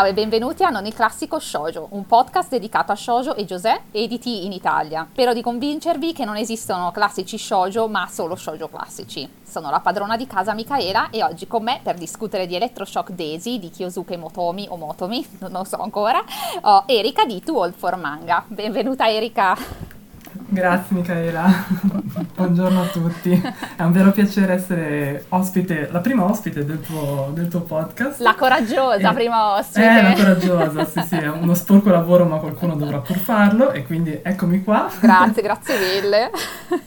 Ciao e benvenuti a Non il classico shoujo, un podcast dedicato a shoujo e josé editi in Italia. Spero di convincervi che non esistono classici shoujo, ma solo shoujo classici. Sono la padrona di casa Michaela e oggi con me per discutere di Electroshock Daisy di Kyosuke Motomi o Motomi, non lo so ancora, ho Erika di Too Old for Manga. Benvenuta Erika. Grazie Michaela, buongiorno a tutti. È un vero piacere essere ospite, la prima ospite del tuo, del tuo podcast. La coraggiosa e, prima ospite. Eh, la coraggiosa, sì sì, è uno sporco lavoro ma qualcuno dovrà pur farlo e quindi eccomi qua. Grazie, grazie mille.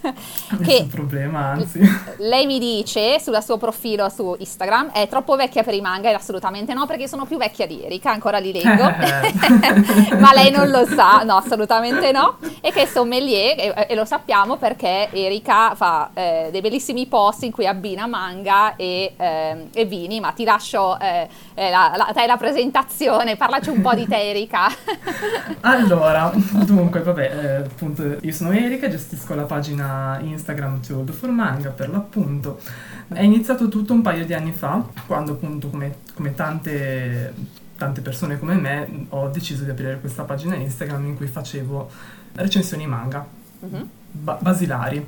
Nessun problema, anzi. Lei mi dice sul suo profilo su Instagram è troppo vecchia per i manga e assolutamente no perché sono più vecchia di Erika, ancora li leggo. ma lei non lo sa, no assolutamente no. E che sommelier e, e, lo sappiamo perché Erika fa eh, dei bellissimi post in cui abbina manga e, eh, e vini, ma ti lascio eh, eh la, la, te la presentazione, parlaci un po' di te Erika. allora, dunque, vabbè, eh, appunto io sono Erika, gestisco la pagina Instagram Old for Manga per l'appunto. È iniziato tutto un paio di anni fa, quando appunto come, come tante tante persone come me ho deciso di aprire questa pagina Instagram in cui facevo recensioni manga mm-hmm. ba- basilari.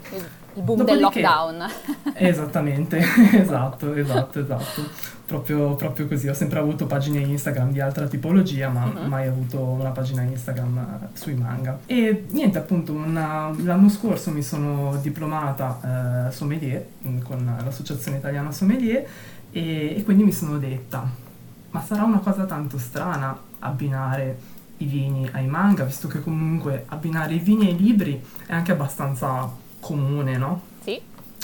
Il boom Dopodiché, del lockdown. Esattamente, esatto, esatto, esatto. Proprio, proprio, così. Ho sempre avuto pagine Instagram di altra tipologia, ma uh-huh. mai avuto una pagina Instagram eh, sui manga. E niente, appunto, una, l'anno scorso mi sono diplomata eh, sommelier mm, con l'associazione italiana sommelier e, e quindi mi sono detta, ma sarà una cosa tanto strana abbinare i vini ai manga, visto che comunque abbinare i vini ai libri è anche abbastanza comune, no? Sì.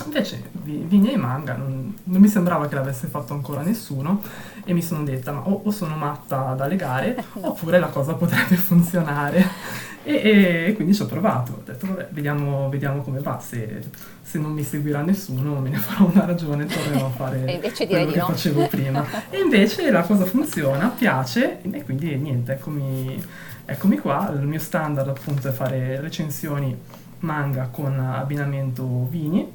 Invece vini ai manga non, non mi sembrava che l'avesse fatto ancora nessuno e mi sono detta ma o, o sono matta da legare oppure la cosa potrebbe funzionare. E, e, quindi ci ho provato, ho detto vabbè vediamo, vediamo come va, se, se, non mi seguirà nessuno me ne farò una ragione, tornerò a fare quello che no. facevo prima. E invece la cosa funziona, piace e quindi niente, eccomi, eccomi qua, il mio standard appunto è fare recensioni manga con abbinamento vini.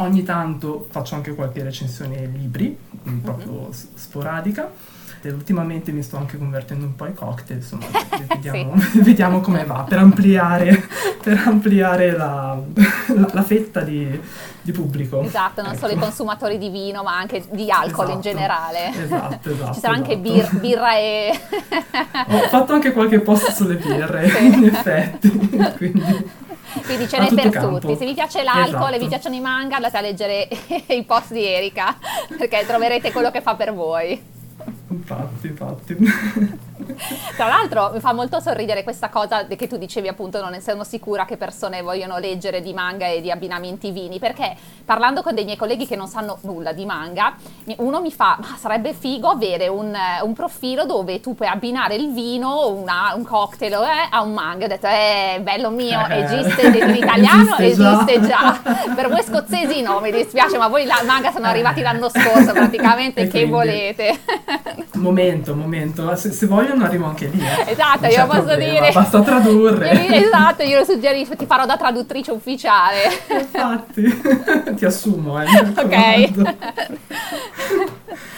Ogni tanto faccio anche qualche recensione libri, mm-hmm. proprio sporadica ultimamente mi sto anche convertendo un po' ai cocktail, insomma, vediamo, sì. vediamo come va per ampliare, per ampliare la, la, la, fetta di, di, pubblico. Esatto, non ecco. solo i consumatori di vino, ma anche di alcol esatto, in generale. Esatto, esatto. Ci sarà esatto. anche bir, birra e... Ho fatto anche qualche post sulle birre, sì. in effetti, quindi... Quindi ce n'è per campo. tutti. Se vi piace l'alcol esatto. e vi piacciono i manga, andate a leggere i post di Erika, perché troverete quello che fa per voi. Infatti, infatti. Tra l'altro mi fa molto sorridere questa cosa che tu dicevi appunto non essendo sicura che persone vogliono leggere di manga e di abbinamenti vini, perché parlando con dei miei colleghi che non sanno nulla di manga, uno mi fa, ma sarebbe figo avere un, un profilo dove tu puoi abbinare il vino, una, un cocktail eh, a un manga. Ho detto, eh, bello mio, eh, esiste in italiano, esiste già. per voi scozzesi no, mi dispiace, ma voi la manga sono arrivati l'anno scorso praticamente, che volete? momento, momento, se, se vogliono non arrivo anche lì. Eh. Esatto, io posso problema, dire. Basta tradurre. Io, esatto, io lo suggerisco, ti farò da traduttrice ufficiale. Infatti, ti assumo, eh. Ok.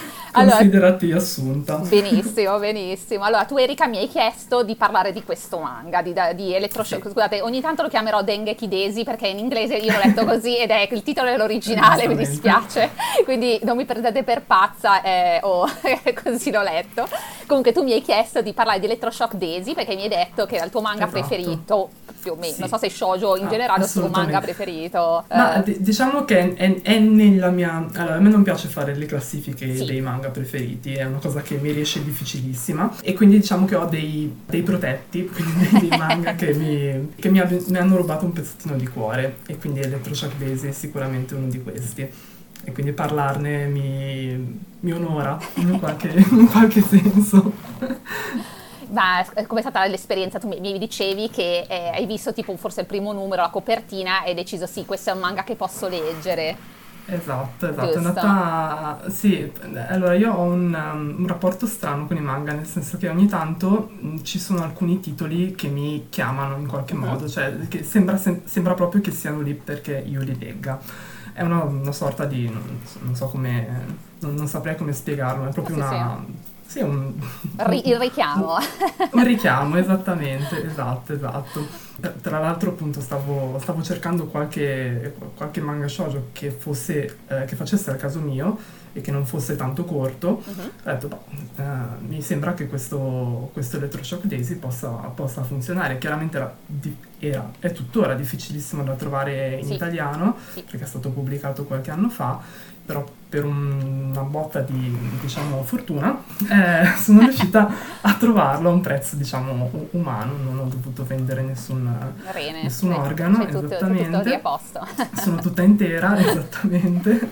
Considerati allora, assunta. Benissimo, benissimo. Allora, tu Erika mi hai chiesto di parlare di questo manga, di, di Electroshock. Sì. Scusate, ogni tanto lo chiamerò Dengeki Desi perché in inglese io l'ho letto così ed è il titolo dell'originale, mi dispiace. Quindi non mi prendete per pazza eh, o così l'ho letto. Comunque tu mi hai chiesto di parlare di Electroshock Daisy perché mi hai detto che era il tuo manga esatto. preferito, più o meno. Sì. Non so se shoujo in ah, generale è il tuo manga preferito. Ma eh. d- diciamo che è, è, nella mia... Allora, a me non piace fare le classifiche sì. dei manga manga preferiti, è una cosa che mi riesce difficilissima e quindi diciamo che ho dei, dei protetti, quindi dei manga che, mi, che mi, ab- mi, hanno rubato un pezzettino di cuore e quindi Electroshock Daisy è sicuramente uno di questi e quindi parlarne mi, mi onora in qualche, in qualche senso. Ma come è stata l'esperienza? Tu mi dicevi che eh, hai visto tipo forse il primo numero, la copertina e hai deciso sì, questo è un manga che posso leggere. Esatto, esatto, Giusto. è andata... Sì, allora io ho un, um, un, rapporto strano con i manga, nel senso che ogni tanto mh, mm, ci sono alcuni titoli che mi chiamano in qualche uh-huh. modo, cioè che sembra, sem- sembra, proprio che siano lì perché io li legga. È una, una sorta di... non, non so come... Non, non, saprei come spiegarlo, è proprio sì, una... Sì Sì, un, il richiamo. un richiamo, esattamente, esatto, esatto. Tra l'altro appunto stavo, stavo cercando qualche, qualche manga shoujo che, fosse, eh, che facesse al caso mio e che non fosse tanto corto. Mhm. Ho detto, boh, eh, mi sembra che questo, questo Electroshock Daisy possa, possa funzionare. Chiaramente era, era- è tuttora difficilissimo da trovare in Sì. italiano Sì. perché è stato pubblicato qualche anno fa, però per un- una botta di diciamo, fortuna eh, sono riuscita a trovarlo a un prezzo diciamo umano, non ho dovuto vendere nessun, Rene. nessun organo, c'è tutto, tutto a posto. sono tutta intera esattamente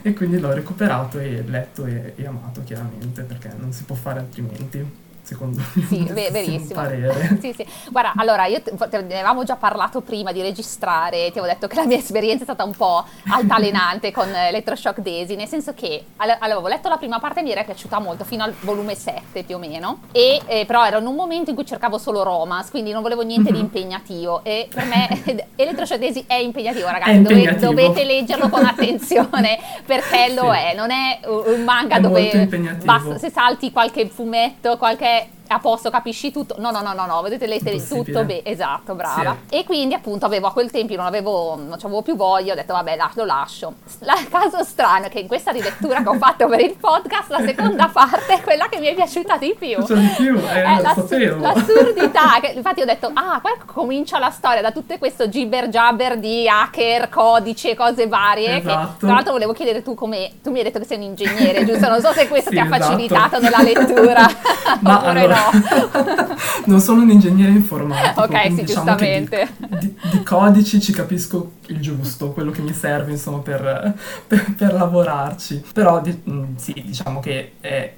e quindi l'ho recuperato e letto e, e amato chiaramente perché non si può fare altrimenti secondo il Sì, mio ve- modestissimo verissimo. parere. Sì, sì. Guarda, allora io te, te- ne avevamo già parlato prima di registrare, ti avevo detto che la mia esperienza è stata un po' altalenante con Electroshock Daisy, nel senso che all- allora, avevo letto la prima parte e mi era piaciuta molto, fino al volume 7 più o meno, e eh, però era in un momento in cui cercavo solo romance, quindi non volevo niente di Mhm. impegnativo e per me Electroshock Daisy è impegnativo, ragazzi, È dove- impegnativo. dovete leggerlo con attenzione perché lo Sì. è, non è un manga È dove basta se salti qualche fumetto, qualche a posto, capisci tutto. No, no, no, no, no, vedete leggere Impossibile. tutto bene. Esatto, brava. E quindi appunto avevo a quel tempo non avevo non avevo più voglia, ho detto vabbè, la- lo lascio. La caso strano è che in questa rilettura che ho fatto per il podcast, la seconda parte è quella che mi è piaciuta di più. Di più, eh, È lo l'assu- sapevo. l'assurdità, che infatti ho detto, ah, qua comincia la storia da tutto questo gibber jabber di hacker, codici e cose varie. Che, Esatto. tra l'altro volevo chiedere tu come, tu mi hai detto che sei un ingegnere, giusto? Non so se questo Sì, ti ha esatto. facilitato nella lettura, Ma allora, no. non sono un ingegnere informatico, Ok, sì, diciamo giustamente. di, di- di codici ci capisco il giusto, quello che mi serve insomma per, per- per lavorarci. Però di- mm, sì, diciamo che è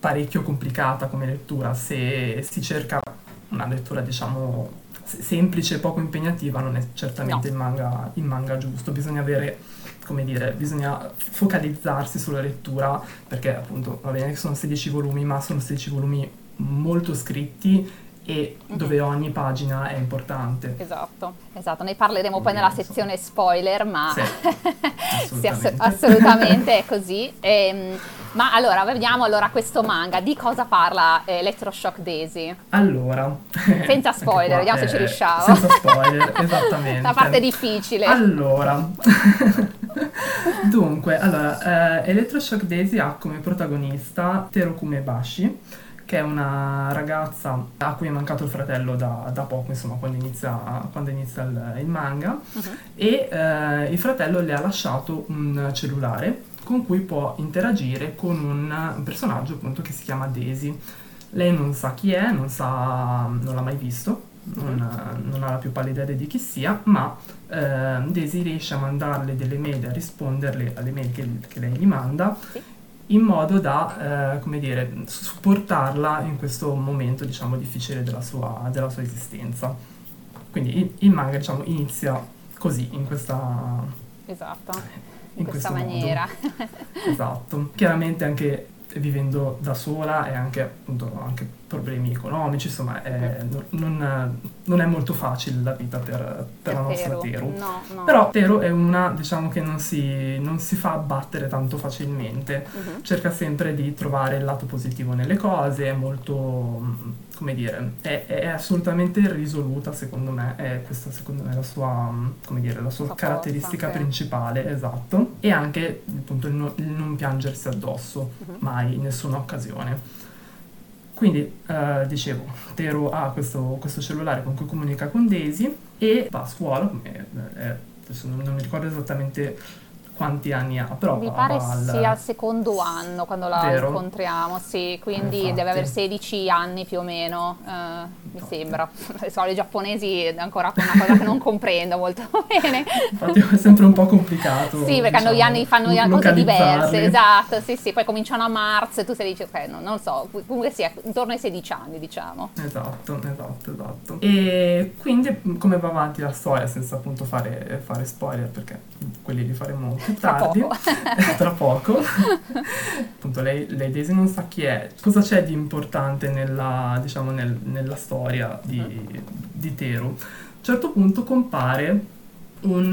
parecchio complicata come lettura, se si cerca una lettura diciamo se- semplice e poco impegnativa non è certamente No. il, manga, il manga giusto, bisogna avere come dire, bisogna focalizzarsi sulla lettura perché appunto va bene che sono 16 volumi, ma sono 16 volumi molto scritti e Mhm. dove ogni pagina è importante. Esatto, esatto, ne parleremo poi nella sezione spoiler, ma Sì, sì, ass- assolutamente. assolutamente è così. Ehm, ma allora, vediamo allora questo manga, di cosa parla eh, Electroshock Daisy? Allora, Senza spoiler, qua, vediamo se eh, ci riusciamo. Senza spoiler, esattamente. La parte difficile. Allora, dunque, allora, eh, Electroshock Daisy ha come protagonista Terokume Bashi, che è una ragazza a cui è mancato il fratello da, da poco, insomma, quando inizia, quando inizia il, il manga, Mhm. e eh, il fratello le ha lasciato un cellulare con cui può interagire con un, un personaggio appunto che si chiama Daisy. Lei non sa chi è, non, sa, non l'ha mai visto, non, non ha la più pallida idea di chi sia, ma eh, Daisy riesce a mandarle delle mail, a risponderle alle mail che, che lei gli manda, Sì. In modo da, eh, come dire, supportarla in questo momento, diciamo, difficile della sua, della sua esistenza. Quindi il, il manga, diciamo, inizia così, in questa... Esatto, in, in questa maniera. Esatto. Chiaramente anche vivendo da sola e anche appunto anche problemi economici, insomma, è- non, non è molto facile la vita per, per la nostra Teru. No, no. Però Teru è una, diciamo, che non si, non si fa abbattere tanto facilmente. Mhm. Cerca sempre di trovare il lato positivo nelle cose, è molto, mm, come dire, è, è assolutamente risoluta secondo me, è questa secondo me la sua, mm, come dire, la sua caratteristica forza, sì. principale, esatto. E anche appunto il, no- il non piangersi addosso, Mhm. mai, in nessuna occasione. Quindi, eh, dicevo, Teru ha questo, questo cellulare con cui comunica con Daisy e va a scuola, come, eh, non mi ricordo esattamente quanti anni ha, però Mi pare al- sia al secondo anno quando la Vero. incontriamo, sì, quindi Infatti. deve avere 16 anni più o meno, eh, mi sembra. So, i giapponesi è ancora una cosa che non comprendo molto bene. Infatti è sempre un po' complicato. Sì, perché hanno gli diciamo, anni, fanno lo- cose diverse, esatto, sì, sì, poi cominciano a marzo e tu sei dici, ok, no, non so, comunque sì, intorno ai 16 anni, diciamo. Esatto, esatto, esatto. E quindi come va avanti la storia senza appunto fare, fare spoiler perché quelli li faremo Tra tardi. poco. Tra poco. appunto lei, lei Daisy non sa chi è. Cosa c'è di importante nella, diciamo, nel- nella storia di, di Teru? A un certo punto compare un,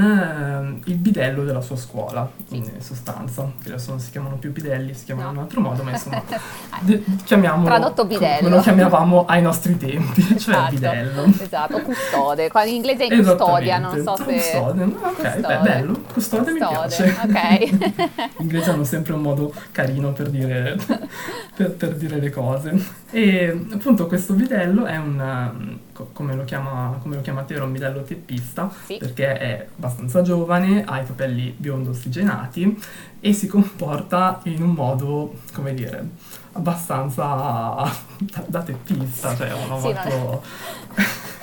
eh, il bidello della sua scuola, in sostanza, che adesso non si chiamano più bidelli, si chiamano No. in un altro modo, ma insomma, de- chiamiamolo Tradotto come bidello. lo chiamavamo ai nostri tempi, cioè Esatto. bidello. Esatto, custode. In inglese è custodia, non so se... Custode, ok, beh, Custode. bello, custode, mi Custode, piace. ok. Gli inglesi hanno sempre un modo carino per dire, per, per dire le cose. E appunto questo bidello è un, co- come lo chiama, come lo chiama Tero, un bidello teppista, Sì. perché è abbastanza giovane, ha i capelli biondo ossigenati e si comporta in un modo, come dire, abbastanza da, da teppista, cioè uno Sì, molto...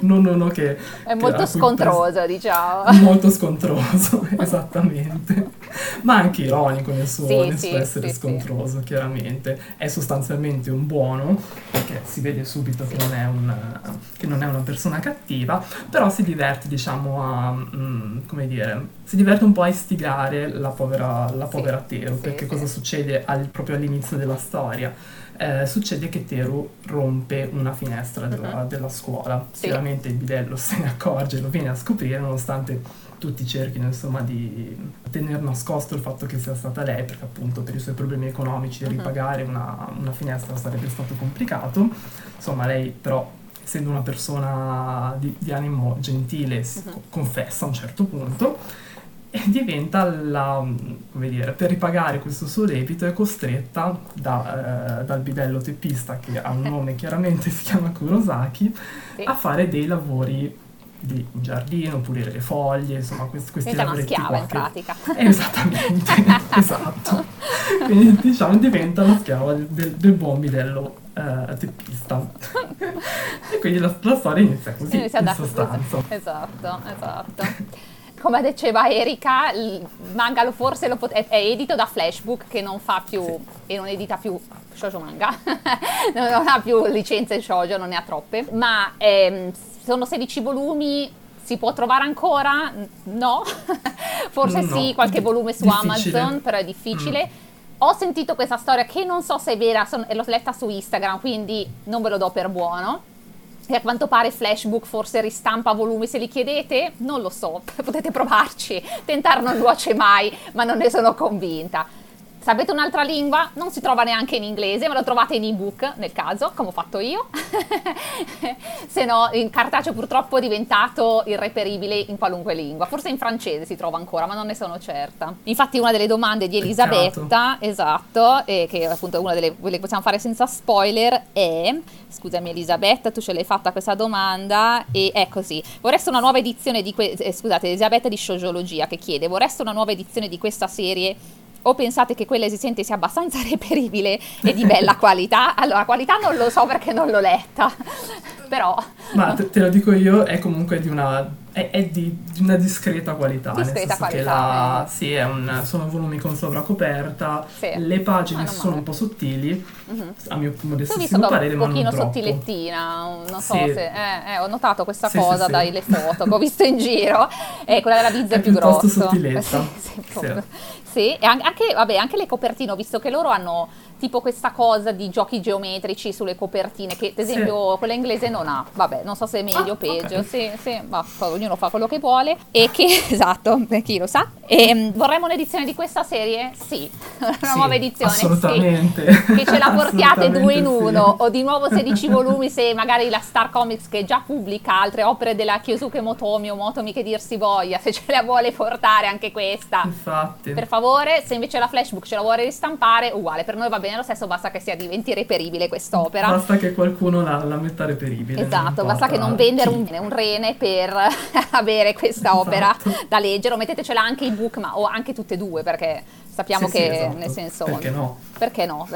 non, uno che... È che- molto cui scontroso, diciamo. molto scontroso, esattamente, ma anche ironico nel suo, Sì, nel sì, suo essere sì, sì. scontroso, chiaramente. È sostanzialmente un buono, perché si vede subito che, non è un- che non è una persona cattiva, però si diverte, diciamo, a, mm, come dire, si diverte un po' a istigare la povera, la Sì, povera Tero, sì, perché sì. cosa succede al- proprio all'inizio della storia? Eh, succede che Teru rompe una finestra della, Mhm. della scuola. Sì. Chiaramente il bidello se ne accorge, lo viene a scoprire, nonostante tutti cerchino insomma di tenere nascosto il fatto che sia stata lei, perché appunto per i suoi problemi economici Mhm. ripagare una, una finestra sarebbe stato complicato. Insomma, lei però, essendo una persona di, di animo gentile, si co- confessa a un certo punto e diventa la, come dire, per ripagare questo suo debito è costretta da, eh, dal bidello teppista che ha un nome chiaramente si chiama Kurosaki Sì. a fare dei lavori di giardino, pulire le foglie, insomma questi, questi Diventa una lavoretti schiava qua in che- pratica. Eh, Esattamente, esatto. Quindi diciamo diventa la schiava del, del, buon bidello eh, teppista. e quindi la, la storia inizia così, Inizia in sostanza. Esatto, esatto. Come diceva Erika, il manga forse lo pot- è, è edito da Flashbook che non fa più e non edita più shoujo manga, non, non ha più licenze shoujo, non ne ha troppe, ma ehm, sono 16 volumi, si può trovare ancora? No, forse No, sì, qualche volume su difficile. Amazon, però è difficile. Ho sentito questa storia che non so se è vera, son- l'ho letta su Instagram, quindi non ve lo do per buono. E a quanto pare Flashbook forse ristampa volumi se li chiedete? Non lo so, potete provarci. Tentare non nuoce mai, ma non ne sono convinta. Sapete un'altra lingua? Non si trova neanche in inglese, ma lo trovate in ebook nel caso, come ho fatto io. se no, in cartaceo purtroppo è diventato irreperibile in qualunque lingua. Forse in francese si trova ancora, ma non ne sono certa. Infatti, una delle domande di Peccato. Elisabetta, esatto, e che appunto è una delle quelle che possiamo fare senza spoiler, è Scusami Elisabetta, tu ce l'hai fatta questa domanda e è così. Vorreste una nuova edizione di que- eh, scusate, Elisabetta di Shoujoologia che chiede: "Vorreste una nuova edizione di questa serie?" O pensate che quella esistente sia abbastanza reperibile e di bella qualità? Allora, qualità non lo so perché non l'ho letta, però Ma te, te lo dico io, è comunque di una, è, è di, di una discreta qualità. Discreta qualità, la, eh. sì, è un- sono volumi con sovracoperta, Sì. le pagine Ah, sono male. un po' sottili, Mhm. a mio modestissimo è parere, un ma non pochino troppo. sottilettina, un- non so Sì. se... Eh, eh, ho notato questa Sì, cosa dalle foto che ho visto in giro. E quella della Bizza è, È più piuttosto grosso. sottiletta. Sì, sì, Sì. e an- anche, vabbè, anche le copertine, ho visto che loro hanno tipo questa cosa di giochi geometrici sulle copertine, che ad Sì. esempio quella inglese non ha. Vabbè, non so se è meglio o Ah, peggio. ok. Sì, sì, ma ognuno fa quello che vuole. E che, esatto, chi lo sa. E, mm, vorremmo un'edizione di questa serie? Sì, una Sì, nuova edizione. sì Assolutamente. che ce la portiate due in uno sì. o di nuovo 16 volumi se magari la Star Comics che già pubblica altre opere della Kyosuke Motomi o Motomi che dir si voglia se ce la vuole portare anche questa Infatti. per favore se invece la flashbook ce la vuole ristampare uguale per noi va bene lo stesso basta che sia diventi reperibile quest'opera Basta che qualcuno la, la metta reperibile. Esatto, basta che non vendere un, un rene per avere questa opera Esatto. da leggere o mettetecela anche in book ma o anche tutte e due perché sappiamo Sì, che sì, esatto. nel senso Perché no? perché no?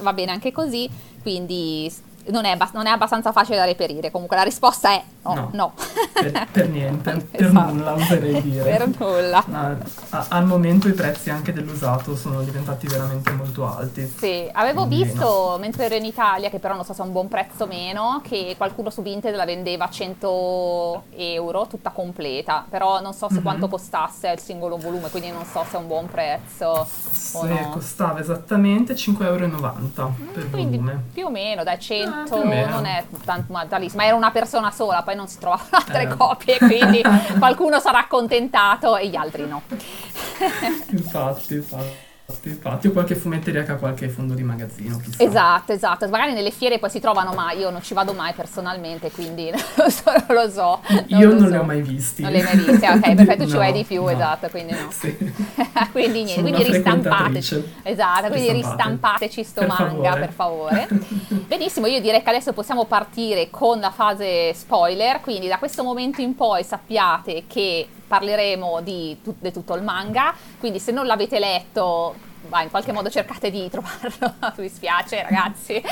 Va bene anche così, quindi non è, abbas- non è abbastanza facile da reperire. Comunque la risposta è no, no. No. Per, per niente, per Esatto. nulla oserei dire. per nulla. Ma a- al momento i prezzi anche dell'usato sono diventati veramente molto alti. Sì, avevo Quindi, visto mentre ero in Italia, che però non so se è un buon prezzo o meno, che qualcuno su Vinted la vendeva a 100 euro tutta completa, però non so se Mhm. quanto costasse il singolo volume, quindi non so se è un buon prezzo o Se no. costava esattamente 5,90 euro per Quindi volume. più o meno, dai 100, esatto, non è tanto ma era una persona sola, poi non si trovavano altre eh. copie, quindi qualcuno sarà accontentato e gli altri no. infatti, infatti. Infatti, o qualche fumetteria che ha qualche fondo di magazzino. Chissà. Esatto, esatto. Magari nelle fiere poi si trovano, ma io non ci vado mai personalmente, quindi non lo so. Non lo so non io lo non so. li ho mai visti. Non li hai mai visti, ok, perfetto, no, ci vai di più, no. esatto, quindi no. Sì. quindi niente, quindi ristampateci. Esatto, quindi ristampateci sto per manga, favore. per favore. Benissimo, io direi che adesso possiamo partire con la fase spoiler, quindi da questo momento in poi sappiate che parleremo di, tut- di tutto il manga, quindi se non l'avete letto bah, in qualche modo cercate di trovarlo, mi spiace ragazzi,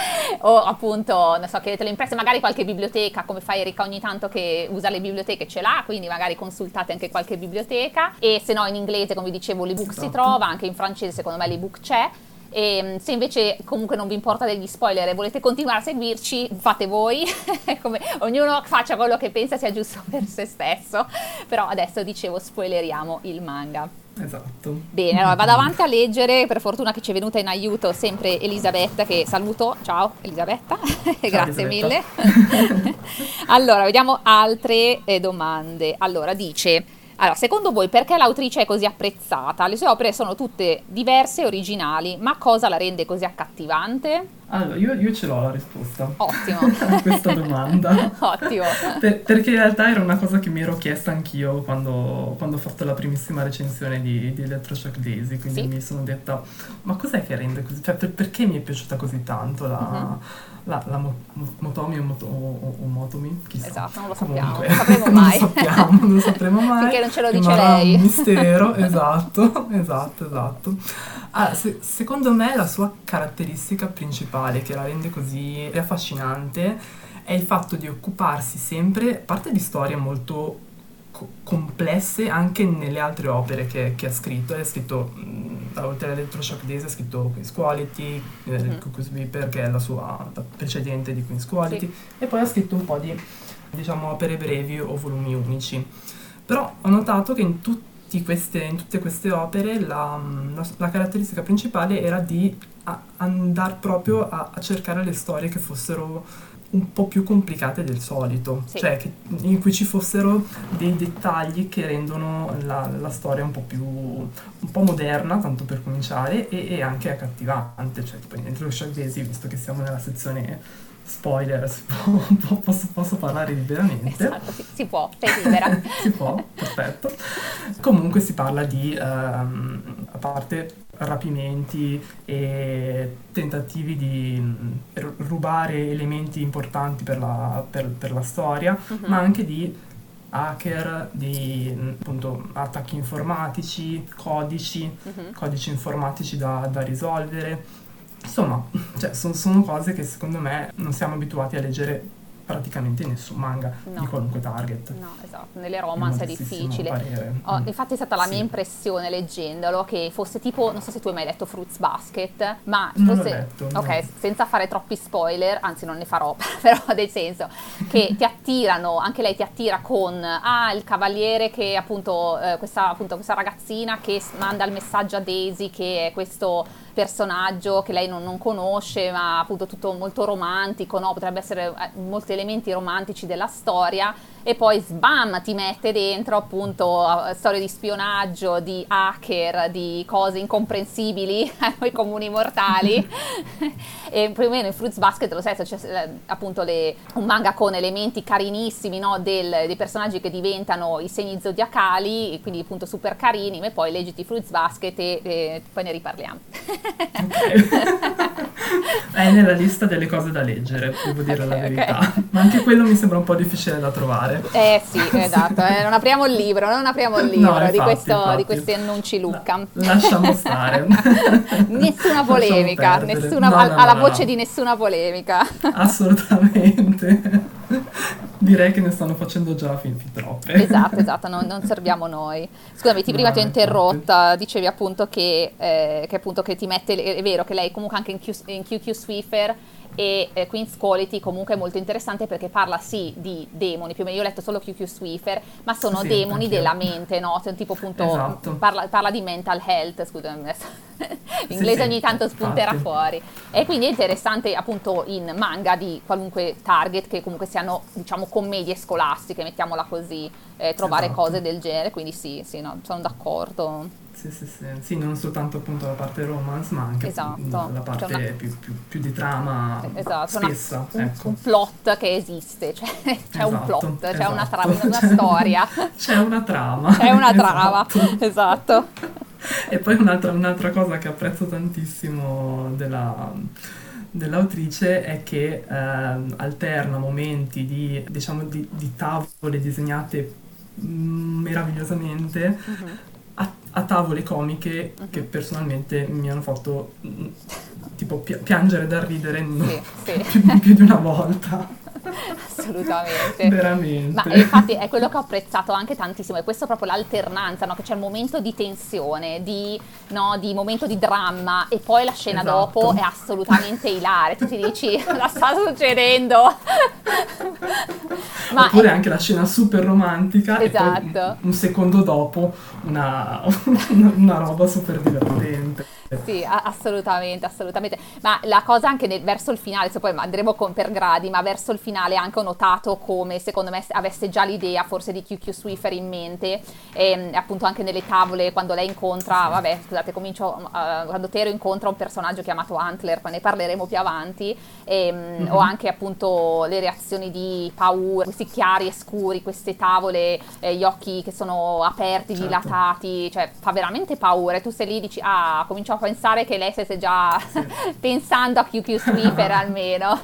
o appunto, non so, chiedetelo in prestito, magari qualche biblioteca, come fa Erika ogni tanto che usa le biblioteche, ce l'ha, quindi magari consultate anche qualche biblioteca, e se no in inglese, come vi dicevo, l'ebook esatto. si trova, anche in francese secondo me l'ebook c'è, e ehm, se invece comunque non vi importa degli spoiler e volete continuare a seguirci, fate voi, come ognuno faccia quello che pensa sia giusto per se stesso. Però adesso dicevo spoileriamo il manga. Esatto. Bene, allora vado avanti a leggere, per fortuna che ci è venuta in aiuto sempre Elisabetta, che saluto, ciao Elisabetta, ciao, grazie Elisabetta. mille. allora, vediamo altre eh, domande. Allora, dice... Allora, secondo voi perché l'autrice è così apprezzata? Le sue opere sono tutte diverse e originali, ma cosa la rende così accattivante? Allora, io, io ce l'ho la risposta Ottimo. a questa domanda. Ottimo. Per, perché in realtà era una cosa che mi ero chiesta anch'io quando, quando ho fatto la primissima recensione di, di Electroshock Daisy, quindi sì. mi sono detta, ma cos'è che rende così? Cioè, per, perché mi è piaciuta così tanto la... Uh-huh la, la mo, Motomi o, moto, o, o, Motomi, chissà. Esatto, non lo sappiamo, Comunque, non sapremo mai. non lo sappiamo, non lo sapremo mai. Finché non ce lo dice lei. un mistero, esatto, esatto, esatto. Allora, se, secondo me la sua caratteristica principale che la rende così affascinante è il fatto di occuparsi sempre, a parte di storie molto complesse anche nelle altre opere che, che ha scritto. Ha scritto, mh, oltre all'Electroshock Days, ha scritto Queen's Quality, eh, mm-hmm. Cuckoo's Viper, che è la sua la precedente di Queen's Quality, sì. e poi ha scritto un po' di, diciamo, opere brevi o volumi unici. Però ho notato che in, queste, in tutte queste opere la, la, la, caratteristica principale era di andare proprio a, a cercare le storie che fossero un po' più complicate del solito, sì. cioè che, in cui ci fossero dei dettagli che rendono la, la storia un po' più un po' moderna, tanto per cominciare, e, e anche accattivante, cioè tipo dentro lo Sciagliesi, visto che siamo nella sezione spoiler, posso, posso, parlare liberamente? Esatto, sì, si può, sei libera. si può, perfetto. Comunque si parla di, um, a parte rapimenti e tentativi di mm, rubare elementi importanti per la, per, per la storia, uh-huh. ma anche di hacker, di mm, appunto, attacchi informatici, codici, uh-huh. codici informatici da, da risolvere. Insomma, cioè, sono, sono cose che secondo me non siamo abituati a leggere praticamente nessun manga no. di qualunque target. No, esatto, nelle romance è difficile. Oh, infatti è stata la sì. mia impressione leggendolo che fosse tipo, non so se tu hai mai letto Fruits Basket, ma non fosse, letto, ok, no. senza fare troppi spoiler, anzi non ne farò, però nel senso che ti attirano, anche lei ti attira con ah, il cavaliere che appunto, eh, questa, appunto questa ragazzina che manda il messaggio a Daisy che è questo personaggio che lei non, non, conosce, ma appunto tutto molto romantico, no? potrebbe essere eh, molti elementi romantici della storia e poi sbam ti mette dentro appunto storie di spionaggio, di hacker, di cose incomprensibili a noi comuni mortali e più o meno in Fruits Basket lo sai, c'è eh, appunto le, un manga con elementi carinissimi no? Del, dei personaggi che diventano i segni zodiacali, quindi appunto super carini, e poi leggiti Fruits Basket e, e poi ne riparliamo. Okay. È nella lista delle cose da leggere, devo dire okay, la verità, okay. ma anche quello mi sembra un po' difficile da trovare fare. Eh sì, esatto, eh, non apriamo il libro, non apriamo il libro no, infatti, di, questo, di, questi annunci Lucca. La, lasciamo stare. nessuna polemica, nessuna, no, no, alla voce di nessuna polemica. Assolutamente. Direi che ne stanno facendo già fin, fin troppe. Esatto, esatto, non, non serviamo noi. Scusami, ti, prima ti ho interrotta, dicevi appunto che, eh, che, appunto che ti mette, è vero che lei comunque anche in, Q, in QQ Swiffer e eh, Queen's Quality comunque è molto interessante perché parla sì di demoni, più o meno io ho letto solo QQ Swiffer, ma sono sì, demoni della mente, no? Cioè, tipo appunto esatto. parla, parla, di mental health, scusami, L'inglese sì, ogni tanto spunterà infatti. fuori. E quindi è interessante appunto in manga di qualunque target che comunque siano diciamo commedie scolastiche, mettiamola così, eh, trovare Esatto. cose del genere, quindi sì, sì, no, sono d'accordo. Sì, sì, sì, sì, non soltanto appunto la parte romance, ma anche Esatto. la parte una- più, più- più di trama Esatto, una- spessa, un, ecco. un plot che esiste, cioè c'è un Esatto, plot, c'è una, esatto. trama, una storia, C'è una trama. c'è una trama, esatto. esatto. E poi un'altra, un'altra cosa che apprezzo tantissimo della- dell'autrice è che ehm, alterna momenti di, diciamo, di, di tavole disegnate mm, meravigliosamente Mhm. A, tavole comiche che Mhm. personalmente mi hanno fatto mm, tipo pi- piangere da ridere no- Sì, sì. più, più di una volta. Assolutamente. Veramente. Ma eh, infatti è quello che ho apprezzato anche tantissimo, è questo proprio l'alternanza, no? che c'è il momento di tensione, di, no, di momento di dramma e poi la scena Esatto. dopo è assolutamente ilare, tu ti dici cosa sta succedendo? Ma Oppure è- anche la scena super romantica e poi Esatto. un, un secondo dopo una, una roba super divertente. Sì, assolutamente, assolutamente. Ma la cosa anche nel- verso il finale, se poi andremo con per gradi, ma verso il finale anche ho notato come secondo me avesse già l'idea forse di QQ Swiffer in mente, e, appunto anche nelle tavole quando lei incontra, vabbè scusate comincio, eh, quando Tero incontra un personaggio chiamato Antler, ne parleremo più avanti, e, mm, Mhm. o anche appunto le reazioni di paura, questi chiari e scuri, queste tavole, eh, gli occhi che sono aperti, Certo. dilatati, cioè fa veramente paura. E tu sei lì e dici, ah, comincio a pensare che lei stesse già pensando a QQ Sweeper almeno.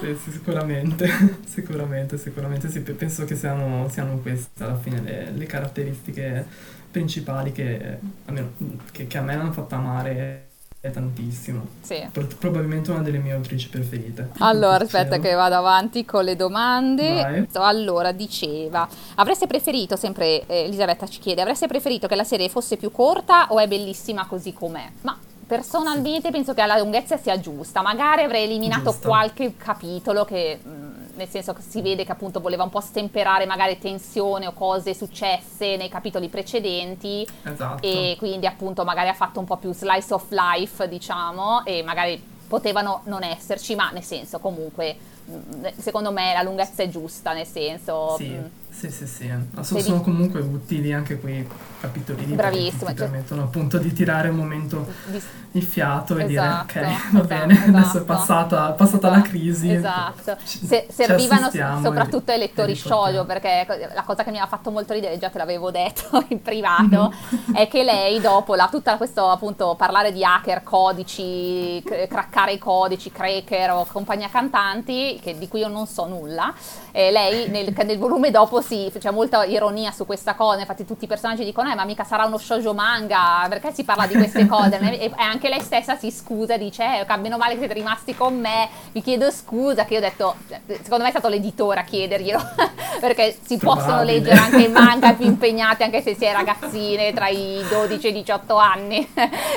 Sì, sì, sicuramente, sicuramente, sicuramente sì, pe- penso che siano, siano queste alla fine le, le caratteristiche principali che, almeno, che, che a me hanno fatto amare tantissimo. sì. Pro- probabilmente una delle mie autrici preferite. Allora, aspetta che vado avanti con le domande. Vai. Allora, diceva, avreste preferito, sempre eh, Elisabetta ci chiede, avreste preferito che la serie fosse più corta o è bellissima così com'è? Ma personalmente penso che la lunghezza sia giusta, magari avrei eliminato Giusta. qualche capitolo che... mh, Nel senso che si vede che appunto voleva un po' stemperare magari tensione o cose successe nei capitoli precedenti Esatto. e quindi appunto magari ha fatto un po' più slice of life diciamo e magari potevano non esserci ma nel senso comunque mh, secondo me la lunghezza è giusta nel senso Sì, mh, sì, sì, sì. Ma so- Vedi? sono comunque utili anche quei capitolini Bravissimo, perché ti cioè- permettono appunto di tirare un momento di- il fiato e Esatto, dire ok, va esatto, bene, adesso esatto. è passata, passata la Esatto, crisi. Esatto, Se- servivano soprattutto ai lettori scioglio perché la cosa che mi ha fatto molto ridere, già te l'avevo detto in privato, Mhm. è che lei dopo la, tutta questo appunto parlare di hacker, codici, craccare i codici, cracker o compagnia cantanti, che- di cui io non so nulla, e lei nel, nel volume dopo si c'è molta ironia su questa cosa, infatti tutti i personaggi dicono eh ma mica sarà uno shoujo manga, perché si parla di queste cose? e, anche lei stessa si scusa, dice eh, meno male che siete rimasti con me, vi chiedo scusa, che io ho detto, cioè, secondo me è stato l'editore a chiederglielo, perché si possono Probabile. leggere anche i manga più impegnati anche se si è ragazzine tra i 12 e i 18 anni,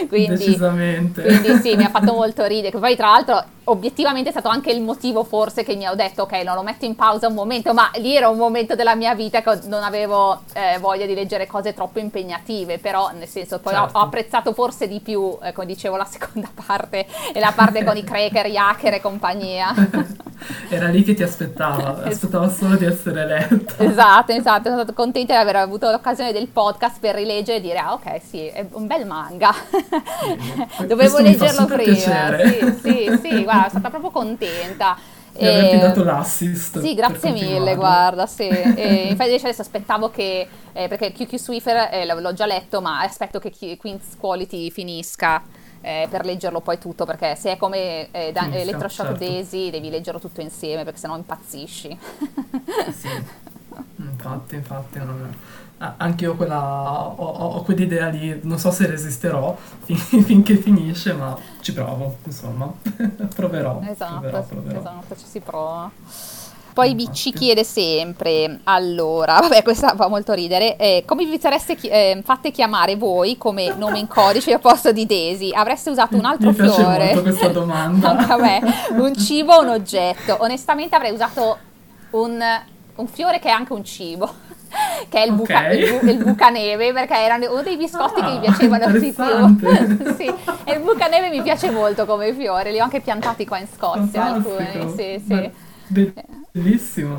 quindi... Decisamente. Quindi sì, mi ha fatto molto ridere. Poi, tra l'altro, obiettivamente è stato anche il motivo, forse, che mi ho detto: ok, no, lo metto in pausa un momento, ma lì era un momento della mia vita che non avevo eh, voglia di leggere cose troppo impegnative. Però, nel senso, poi ho- Certo. ho, apprezzato forse di più, eh, come dicevo, la seconda parte e la parte con i cracker, gli hacker e compagnia. Era lì che ti aspettava, aspettava solo di essere letta. Esatto, esatto, sono stata contenta di aver avuto l'occasione del podcast per rileggere e dire, ah ok, sì, è un bel manga. Dovevo Questo leggerlo prima. Sì, sì, sì, guarda, sono stata proprio contenta. Di averti E- dato l'assist. Sì, grazie mille, guarda, sì. E infatti adesso aspettavo che, eh, perché QQ Swiffer eh, l'ho già letto, ma aspetto che Queen's Quality finisca eh, per leggerlo poi tutto, perché se è come eh, da- Finisca, Electroshock certo. Daisy devi leggerlo tutto insieme, perché sennò impazzisci. Sì, infatti, infatti. non- ah, anche io quella, ho, ho- quell'idea lì, non so se resisterò fin- finché finisce, ma ci provo, insomma. proverò, Esatto, proverò, proverò. esatto, ci si prova. Poi vi- Infatti. ci chiede sempre, allora, vabbè questa fa molto ridere, eh, come vi sareste chi- eh, fatte chiamare voi come nome in codice al posto di Daisy? Avreste usato un altro Mi fiore? molto questa domanda. Anche a me, un cibo o un oggetto? Onestamente avrei usato un, un fiore che è anche un cibo. Che è il, buca, il, bu- il bucaneve, perché era uno dei biscotti che mi Ah, piacevano di più. interessante. sì, e il bucaneve mi piace molto come fiore, li ho anche piantati qua in Scozia alcuni, sì, sì. Bellissimo.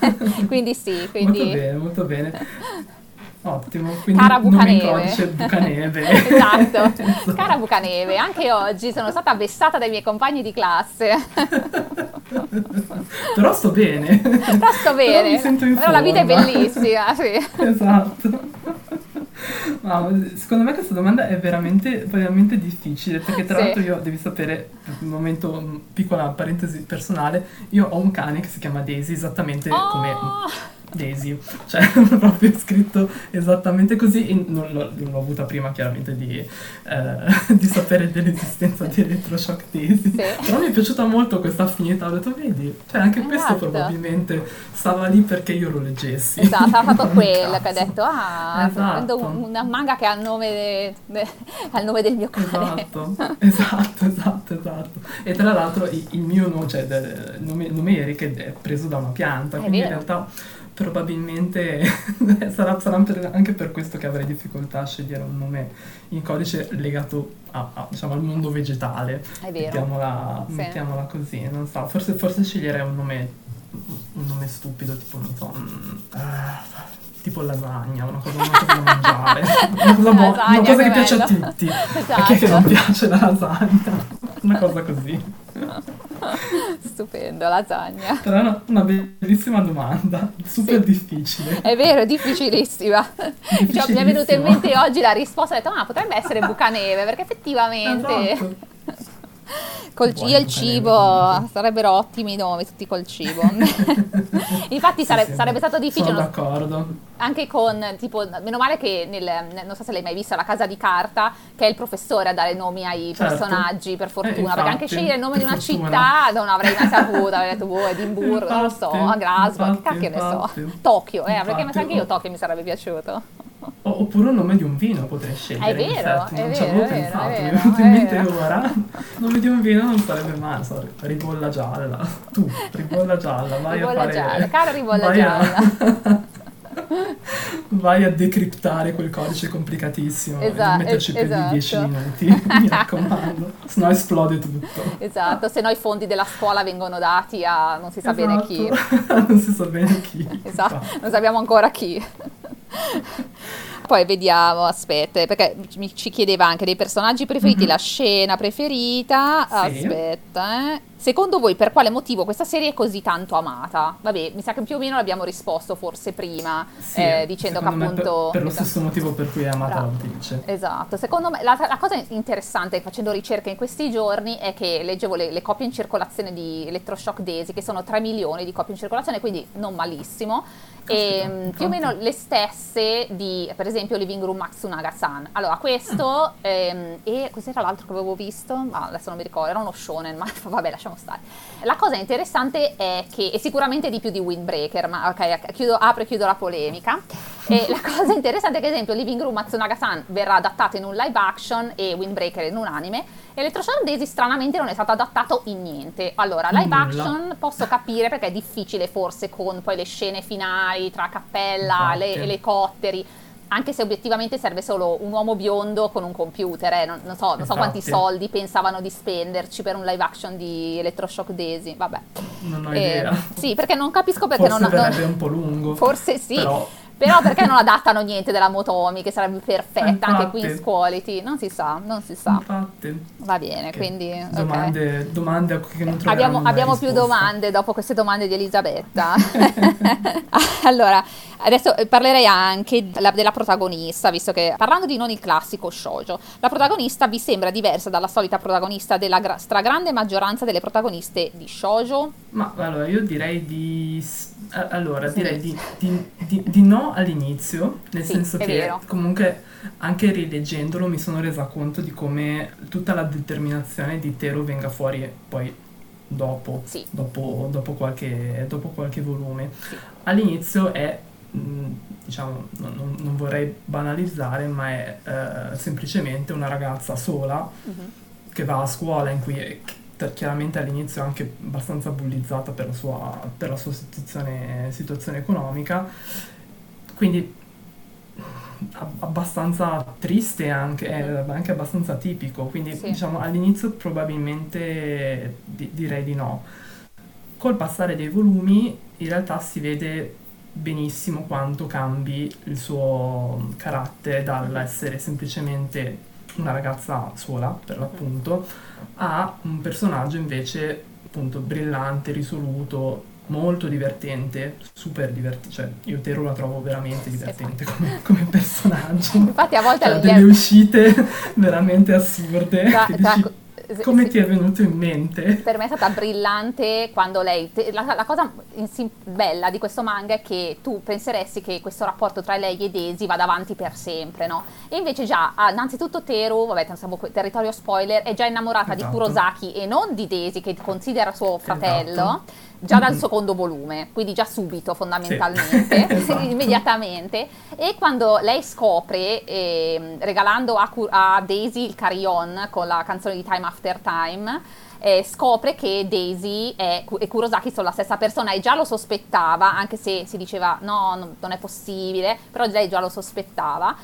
quindi sì, quindi... Molto bene, molto bene. Ottimo, quindi Cara Bucaneve. codice Bucaneve. esatto, cara Bucaneve, anche oggi sono stata vessata dai miei compagni di classe. Però sto bene. Però sto Però bene, mi sento in però la vita è bellissima, sì. Esatto. No, secondo me questa domanda è veramente, veramente difficile perché tra Sì. l'altro io devi sapere, un momento, un- piccola parentesi personale, io ho un cane che si chiama Daisy esattamente come Oh, Daisy, cioè proprio scritto esattamente così e non l'ho, non l'ho avuta prima chiaramente di, eh, di sapere dell'esistenza di Electroshock Daisy, Sì. però mi è piaciuta molto questa affinità, ho detto vedi, cioè anche questo Esatto. probabilmente stava lì perché io lo leggessi. Esatto, ha fatto quello che ha detto, ah, Esatto. prendo una manga che ha il nome, de- de- ha il nome del mio cane. Esatto, esatto, esatto, esatto. E tra l'altro il, il mio nome, cioè il nome, il nome Eric è preso da una pianta, È quindi in vero. realtà probabilmente sarà, sarà per- anche per questo che avrei difficoltà a scegliere un nome in codice legato a- a, diciamo, al mondo vegetale. È vero. Mettiamola, Sì. mettiamola così, non so, forse, forse sceglierei un nome, un nome stupido, tipo, non so, ah, tipo lasagna, una cosa, una cosa da mangiare, una cosa, Lasagna, una cosa che che piace a bello. tutti. Esatto. A chi è che non piace la lasagna? Una cosa così. Stupendo, lasagna. Però una, una bellissima domanda, super Sì. difficile. È vero, è difficilissima. Cioè, mi è venuta in mente oggi la risposta, ho detto, ah, potrebbe essere bucaneve, perché effettivamente Esatto. Col Buoni io e il cibo sarebbero ottimi i nomi, tutti col cibo. Infatti Sì, sare- sì, sarebbe stato difficile, Sono d'accordo. anche con, tipo, meno male che nel, non so se l'hai mai vista, La Casa di Carta, che è il professore a dare nomi ai Certo. personaggi, per fortuna, Eh, perché anche infatti, scegliere il nome di una fortuna. città non avrei mai saputo, avrei detto, boh, Edimburgo, non lo so, Infatti, Glasgow, che infatti, cacchio ne so, infatti. Tokyo, eh, perché Infatti, anche io. Tokyo mi sarebbe piaciuto. Oppure un nome di un vino potrei scegliere. È vero, è non ci vero, avevo vero, pensato, è mi è vero, venuto in mente vero. ora. Nome di un vino non sarebbe male, so, ribolla gialla. Tu, ribolla gialla, vai Ribolla a fare... gialla, cara ribolla vai a- gialla. vai a decriptare quel codice complicatissimo Esatto, non metterci più esatto. di 10 minuti, mi raccomando, sennò esplode tutto. Esatto, se no i fondi della scuola vengono dati a non si sa bene chi. Esatto. non si sa bene chi. Esatto, infatti. non sappiamo ancora chi. Poi vediamo, aspetta, perché mi- ci chiedeva anche dei personaggi preferiti, Mhm. la scena preferita. Sì. Aspetta, eh. Secondo voi per quale motivo questa serie è così tanto amata? Vabbè, mi sa che più o meno l'abbiamo risposto forse prima, Sì, eh, dicendo che me per- appunto... Per, lo stesso motivo per cui è amata Bravo. l'autrice. Esatto, secondo me la, la cosa interessante facendo ricerche in questi giorni è che leggevo le, le copie in circolazione di Electroshock Daisy, che sono 3 milioni di copie in circolazione, quindi non malissimo. E Caspita, mm, più o meno le stesse di, per esempio, Living Room Matsunaga-san. Allora, questo ehm, e cos'era l'altro che avevo visto? Ma adesso non mi ricordo, era uno shonen, ma vabbè, lasciamo stare. La cosa interessante è che, e sicuramente di più di Windbreaker, ma ok, chiudo, apro e chiudo la polemica. E la cosa interessante è che, ad esempio, Living Room Matsunaga-san verrà adattato in un live action e Windbreaker in un anime. Electroshock Daisy stranamente non è stato adattato in niente. Allora, live Nulla. action posso capire perché è difficile forse con poi le scene finali tra cappella, le Infatti. elicotteri. Anche se obiettivamente serve solo un uomo biondo con un computer, eh, non, non so, non so quanti Infatti. soldi pensavano di spenderci per un live action di Electroshock Daisy. Vabbè. Non ho Eh, idea. sì, perché non capisco perché Forse non, non- verrebbe un po' lungo. Forse sì. Però Però perché non adattano niente della Motomi, che sarebbe perfetta anche qui in Infatti. Quality? Non si sa, non si sa. infatti, Va bene, che quindi... domande, domande a cui che non Abbiamo, abbiamo più domande dopo queste domande di Elisabetta. allora, adesso eh, parlerei anche della, della protagonista, visto che parlando di non il classico shoujo, la protagonista vi sembra diversa dalla solita protagonista della gra- stragrande maggioranza delle protagoniste di shoujo? Ma allora io direi di... Allora, direi di, di- di- di no all'inizio, nel Sì, senso che vero. comunque anche rileggendolo mi sono resa conto di come tutta la determinazione di Tero venga fuori poi dopo, Sì. dopo, dopo qualche, dopo qualche volume. Sì. All'inizio è, diciamo, non, non- vorrei banalizzare, ma è eh, semplicemente una ragazza sola Mhm. che va a scuola in cui è chi- chiaramente all'inizio è anche abbastanza bullizzata per la sua, per la sua situazione, situazione economica, quindi abbastanza triste anche, è mm. anche abbastanza tipico, quindi sì. diciamo all'inizio probabilmente di- direi di no. Col passare dei volumi in realtà si vede benissimo quanto cambi il suo carattere dall'essere semplicemente una ragazza sola, per l'appunto, a un personaggio invece appunto brillante, risoluto, molto divertente, super divertente, cioè io Tero la trovo veramente divertente come, come personaggio. Infatti a volte ha delle uscite veramente assurde. Tra, tra, come ti è venuto in mente? Per me è stata brillante quando lei... La, la cosa bella di questo manga è che tu penseresti che questo rapporto tra lei e Daisy vada avanti per sempre, no? E invece già, innanzitutto Teru, vabbè, siamo territorio spoiler, è già innamorata esatto. di Kurosaki e non di Daisy che considera suo fratello. Esatto già dal secondo volume, quindi già subito fondamentalmente, sì. esatto. immediatamente. E quando lei scopre, eh, regalando a, a, Daisy il carillon con la canzone di Time After Time, eh, scopre che Daisy e Kurosaki sono la stessa persona e già lo sospettava, anche se si diceva no, non è possibile, però lei già lo sospettava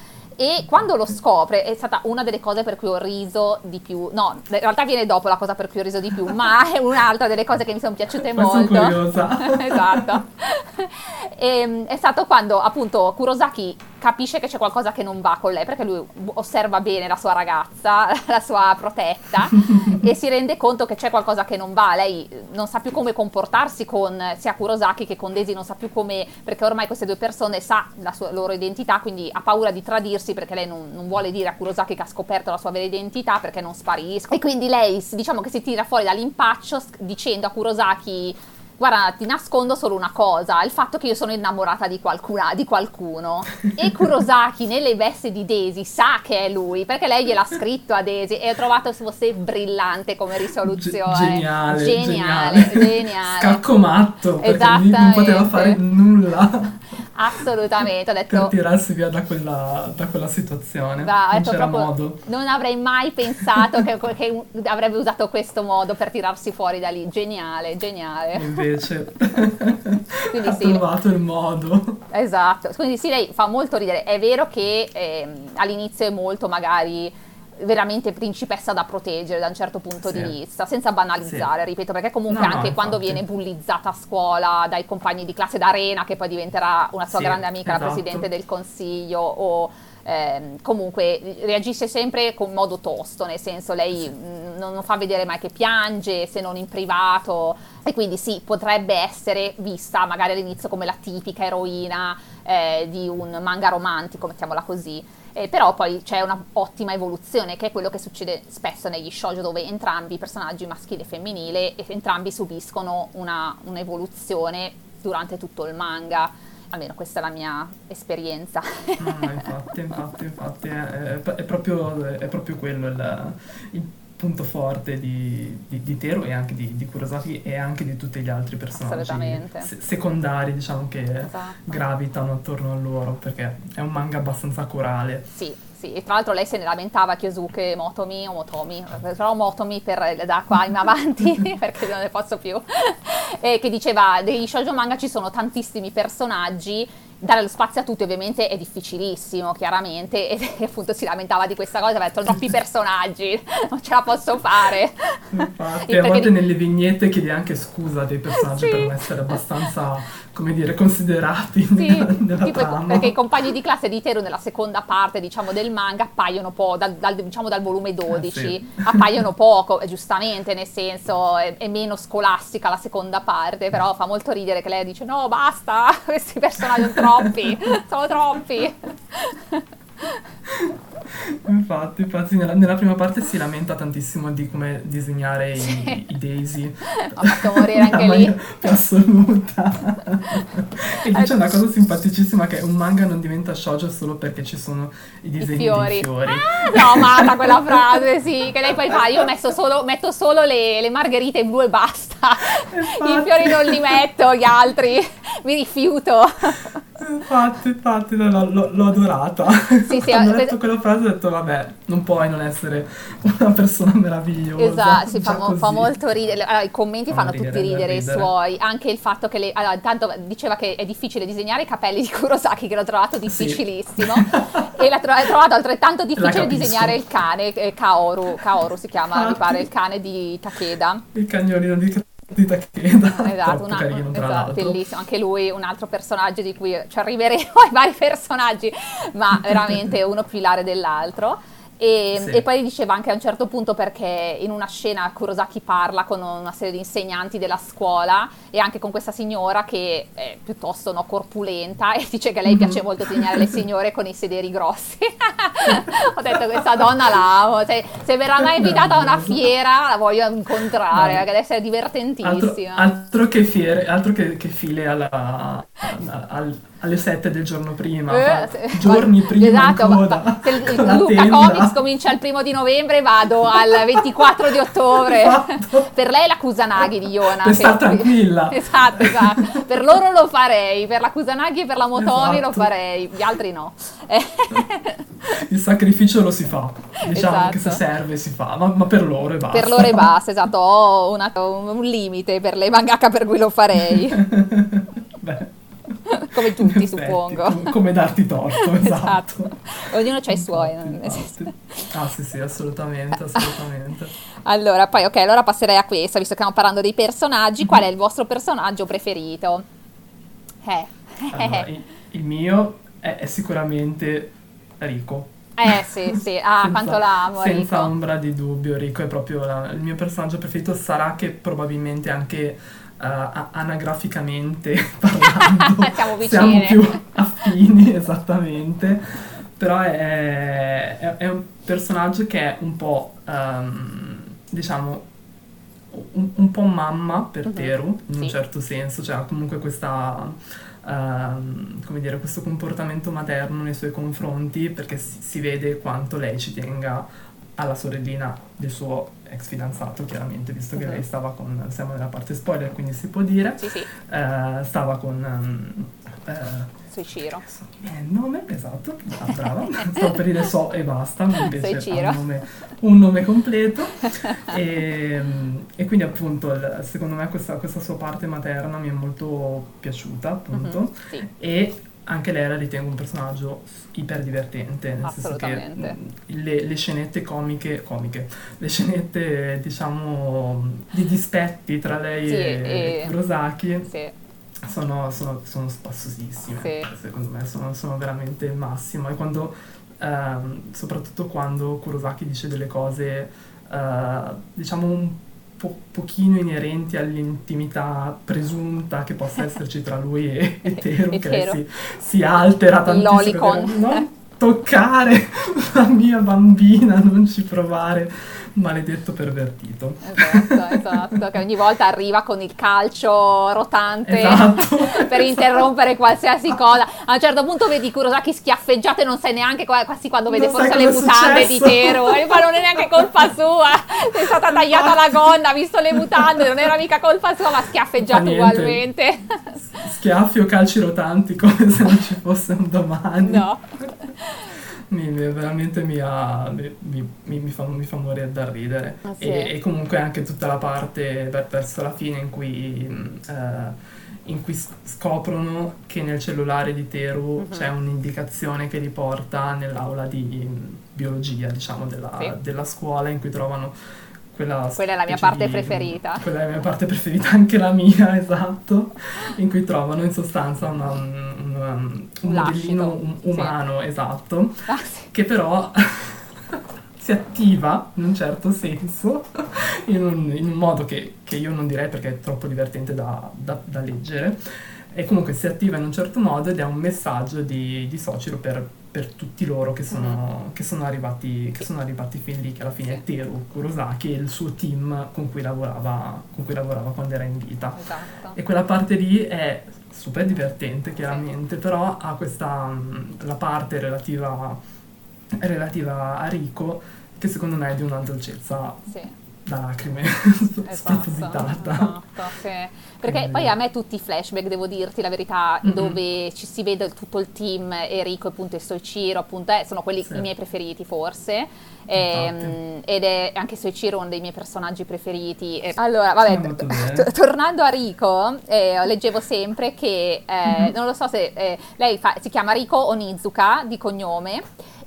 e quando lo scopre è stata una delle cose per cui ho riso di più. No, in realtà viene dopo la cosa per cui ho riso di più, ma è un'altra delle cose che mi sono piaciute ma molto. Sono curiosa. esatto. e, ehm, è stato quando appunto Kurosaki capisce che c'è qualcosa che non va con lei perché lui osserva bene la sua ragazza, la sua protetta e si rende conto che c'è qualcosa che non va. Lei non sa più come comportarsi con sia Kurosaki che con Daisy, non sa più come perché ormai queste due persone sa la sua, loro identità, quindi ha paura di tradirsi perché lei non, non, vuole dire a Kurosaki che ha scoperto la sua vera identità perché non spariscono. E quindi lei diciamo che si tira fuori dall'impaccio dicendo a Kurosaki guarda, ti nascondo solo una cosa, il fatto che io sono innamorata di, qualcuna, di qualcuno. E Kurosaki, nelle vesti di Daisy, sa che è lui, perché lei gliel'ha scritto a Daisy e ho trovato fosse brillante come risoluzione. G- geniale, geniale, geniale. geniale. Scacco matto, perché non poteva fare nulla. Assolutamente, ho detto... Per tirarsi via da quella, da quella situazione. Va, non c'era proprio, modo. Non avrei mai pensato che, che, avrebbe usato questo modo per tirarsi fuori da lì. Geniale, geniale. Invece ha sì, trovato il modo. Esatto, quindi sì, lei fa molto ridere. È vero che eh, all'inizio è molto magari veramente principessa da proteggere da un certo punto sì. di vista, senza banalizzare, sì. ripeto, perché comunque no, anche no, quando viene bullizzata a scuola dai compagni di classe d'arena, che poi diventerà una sua sì, grande amica, esatto. la presidente del consiglio, o eh, comunque reagisce sempre con modo tosto, nel senso lei mh, non fa vedere mai che piange, se non in privato, e quindi sì, potrebbe essere vista magari all'inizio come la tipica eroina eh, di un manga romantico, mettiamola così eh, però poi c'è un'ottima evoluzione che è quello che succede spesso negli shoujo dove entrambi i personaggi maschile e femminile entrambi subiscono una, un'evoluzione durante tutto il manga almeno questa è la mia esperienza. No, infatti, infatti, infatti è, è, è, proprio, è proprio, quello il, il punto forte di, di, di, Tero e anche di, di Kurosaki e anche di tutti gli altri personaggi se- secondari diciamo che esatto. gravitano attorno a loro perché è un manga abbastanza corale. Sì, sì, e tra l'altro lei se ne lamentava Kyosuke Motomi o Motomi, però Motomi per, da qua in avanti perché non ne posso più, e che diceva degli shoujo manga ci sono tantissimi personaggi dare lo spazio a tutti ovviamente è difficilissimo, chiaramente, e appunto si lamentava di questa cosa, aveva detto troppi personaggi, non ce la posso fare. Infatti, a volte di... nelle vignette chiede anche scusa dei personaggi sì. per non essere abbastanza, come dire, considerati sì, nella, nella tipo. Perché i compagni di classe di Teru nella seconda parte, diciamo, del manga appaiono po', dal, dal, diciamo dal volume 12, eh, sì. appaiono poco, giustamente, nel senso, è, è meno scolastica la seconda parte, però fa molto ridere che lei dice no, basta, questi personaggi troppo troppi, sono troppi. Infatti, infatti nella, nella, prima parte si lamenta tantissimo di come disegnare sì. i, i, Daisy. Ha fatto morire anche lì. Assoluta. e dice una cosa simpaticissima che un manga non diventa shoujo solo perché ci sono i disegni I fiori. dei fiori. Ah, no, amata quella frase, sì, che lei poi fa, io solo, metto solo le, le, margherite blu e basta. Infatti. I fiori non li metto, gli altri, mi rifiuto. infatti, infatti, no, no, l'ho, l'ho adorata. Sì, sì, Quando ho eh, letto quella frase ho detto, vabbè, non puoi non essere una persona meravigliosa. Esatto, si fa, mo- fa molto ridere, allora, i commenti Fa fanno ridere, tutti ridere i suoi, anche il fatto che le, allora, intanto diceva che è difficile disegnare i capelli di Kurosaki, che l'ho trovato difficilissimo, e l'ha tro- trovato altrettanto difficile disegnare il cane, eh, Kaoru, Kaoru si chiama, mi Ah, pare, sì. il cane di Takeda. Il cagnolino di, di Takeda. Esatto, una- carino, esatto, bellissimo, anche lui un altro personaggio di cui ci arriveremo ai vari personaggi, ma veramente uno più ilare dell'altro. E, Sì. e poi diceva anche a un certo punto perché in una scena Kurosaki parla con una serie di insegnanti della scuola e anche con questa signora che è piuttosto no, corpulenta e dice che a lei piace molto disegnare le signore con i sederi grossi. Ho detto questa donna la amo, cioè, se verrà mai invitata a una fiera la voglio incontrare perché deve essere Altro, divertentissima. altro che fiere, altro che, che file alla- al- alle 7 del giorno prima, Eh, giorni Ma- prima esatto, coda, se il, Luca. Comics comincia il primo di novembre vado al 24 di ottobre Esatto. per lei la Kusanagi di Yona Per star tranquilla. esatto, esatto per loro lo farei per la Kusanagi e per la Motomi lo Esatto. farei gli altri no Eh, Il sacrificio lo si fa, diciamo che se Esatto. serve si fa, ma, ma per loro e basta. per loro e basta esatto ho una- un, limite per le mangaka per cui lo farei come tutti effetti, suppongo com- come darti torto, esatto. Esatto. ognuno ha i suoi nel senso- infatti. Ah sì sì, assolutamente, assolutamente. Allora, poi ok, allora passerei a questa, visto che stiamo parlando dei personaggi. Qual è il vostro personaggio preferito? Eh. Allora, il, il mio è, è sicuramente Rico. Eh sì, sì, ah, Senza- quanto l'amo, Senza Rico. ombra di dubbio, Rico è proprio la- il mio personaggio preferito. Sarà che probabilmente anche a- anagraficamente parlando Siamo siamo più affini, esattamente. Però è, è- è un personaggio che è un po', ehm, diciamo, un, un po' mamma per Mhm. Teru, in un Sì. certo senso, cioè ha comunque questa, ehm, come dire, questo comportamento materno nei suoi confronti perché si, si vede quanto lei ci tenga alla sorellina del suo ex fidanzato, chiaramente, visto che Mhm. lei stava con, siamo nella parte spoiler, quindi si può dire, Sì, sì, eh, stava con... ehm, eh, mi viene il nome, esatto, ah, brava, stavo per dire so e basta, ma invece Soichiro. un nome, un nome completo. E, e quindi appunto secondo me questa, questa sua parte materna mi è molto piaciuta appunto. Mhm, Sì, e anche lei la ritengo un personaggio iper divertente, nel senso che le, le scenette comiche, comiche, le scenette diciamo di dispetti tra lei Sì, e e- Kurosaki sì, sono, sono, sono spassosissime, Sì. secondo me sono, sono veramente il massimo. E quando, ehm, soprattutto quando Kurosaki dice delle cose, eh, diciamo un po- pochino inerenti all'intimità presunta che possa esserci tra lui e, e Teru, E che si, si altera tantissimo. Lolicon. Non toccare la mia bambina, non ci provare, maledetto pervertito. esatto, esatto, che ogni volta arriva con il calcio rotante Esatto. per interrompere qualsiasi cosa. A un certo punto vedi Kurosaki schiaffeggiato e non sai neanche qua- quasi quando vede Non forse le mutande di successo. Teru e ma non è neanche colpa sua. È stata tagliata la gonna, ha visto le mutande, non era mica colpa sua, ma schiaffeggiato ugualmente. Schiaffi o calci rotanti come se non ci fosse un domani. No. Mi, veramente mi, ha- mi- mi- fa, mi fa morire da ridere. Ah, sì? e, e comunque anche tutta la parte ver- verso la fine in cui, mh, eh, in cui scoprono che nel cellulare di Teru Mhm. c'è un'indicazione che li porta nell'aula di mh, biologia, diciamo, della, Sì. della scuola in cui trovano quella Quella è la mia parte di- preferita. Quella è la mia parte preferita, anche la mia, esatto, in cui trovano in sostanza una- un, un- un Lascito, modellino um- sì. umano, esatto, Ah, sì. che però si attiva in un certo senso, in un, in un modo che, che io non direi perché è troppo divertente da, da- da leggere, e comunque si attiva in un certo modo ed è un messaggio di, di Sociro per, per tutti loro che sono, che sono arrivati, che sono arrivati fin lì, che alla fine è Teru Kurosaki e il suo team con cui lavorava, con cui lavorava quando era in vita. Esatto. E quella parte lì è super divertente, chiaramente, però ha questa mh, la parte relativa, relativa a Rico che secondo me è di una dolcezza Sì. Da lacrime, Esatto, spropositata. esatto, sì. Perché Quindi- poi a me tutti i flashback, devo dirti la verità, Mhm. dove ci si vede tutto il team, Enrico appunto e Soichiro, appunto, eh, sono quelli Sì. i miei preferiti forse. Ehm, ed è anche Soichiro uno dei miei personaggi preferiti. E- allora, vabbè, Sì, bene. t- tornando a Rico, eh, leggevo sempre che, eh, Mhm. non lo so se eh, lei fa- si chiama Rico Onizuka di cognome.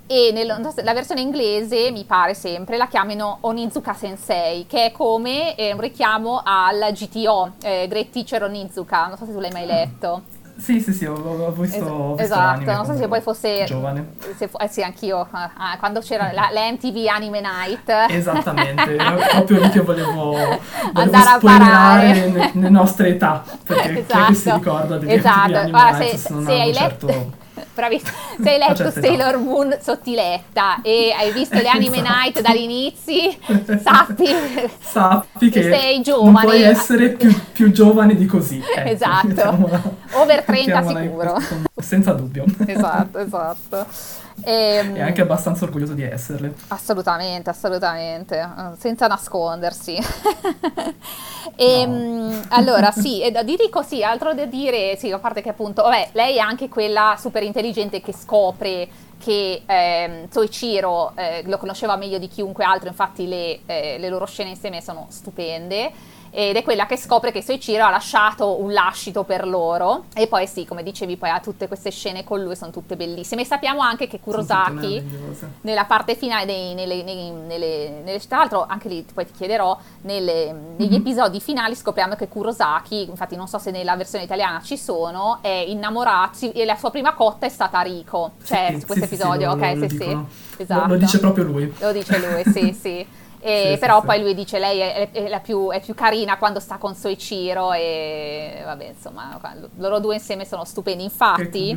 E nella versione inglese, mi pare sempre, la chiamino Onizuka Sensei, che è come eh, un richiamo al GTO, eh, Great Teacher Onizuka, non so se tu l'hai mai letto. Sì, sì, sì, ho, ho visto, Es- ho visto esatto, non so se poi fosse... Giovane. se eh sì, anch'io, ah, quando c'era la, la MTV Anime Night. Esattamente, proprio lì che volevo, volevo Andare a spoilerare parare. ne- le nostre età, perché chi è che si ricorda degli esatto. anime anime Guarda, Nights se, se non se hai letto, certo... bravissimo. se hai letto certa età. Sailor Moon sottiletta e hai visto le Anime Esatto. Night dagli inizi, sappi Sappi che sei non giovane. puoi essere più, più giovane di così. ecco, Esatto. Over 30 mettiamola in sicuro. Senza dubbio. esatto, esatto. Ehm, E anche abbastanza orgoglioso di esserle. Assolutamente, assolutamente, eh, senza nascondersi. e, mm, Allora, sì, e da- di Rico sì, altro da dire, sì, a parte che appunto, vabbè, lei è anche quella super intelligente che scopre che ehm, Soichiro eh, lo conosceva meglio di chiunque altro, infatti le, eh, le loro scene insieme sono stupende. Ed è quella che scopre che Soichiro ha lasciato un lascito per loro. E poi sì, come dicevi, poi ha tutte queste scene con lui, sono tutte bellissime. E sappiamo anche che Kurosaki nella parte finale, dei- nelle, nei- nelle- nelle- tra l'altro anche lì poi ti chiederò, nelle- negli Mhm. episodi finali scopriamo che Kurosaki, infatti non so se nella versione italiana ci sono, è innamorato e la sua prima cotta è stata Rico, cioè Sì, questo sì, sì, episodio, lo- ok, lo- lo sì dicono. sì, esatto. Lo, lo dice proprio lui. Lo dice lui, sì, sì. Sì, però sì, poi lui dice lei è, è la più, è più carina quando sta con Soichiro e vabbè insomma loro due insieme sono stupendi infatti.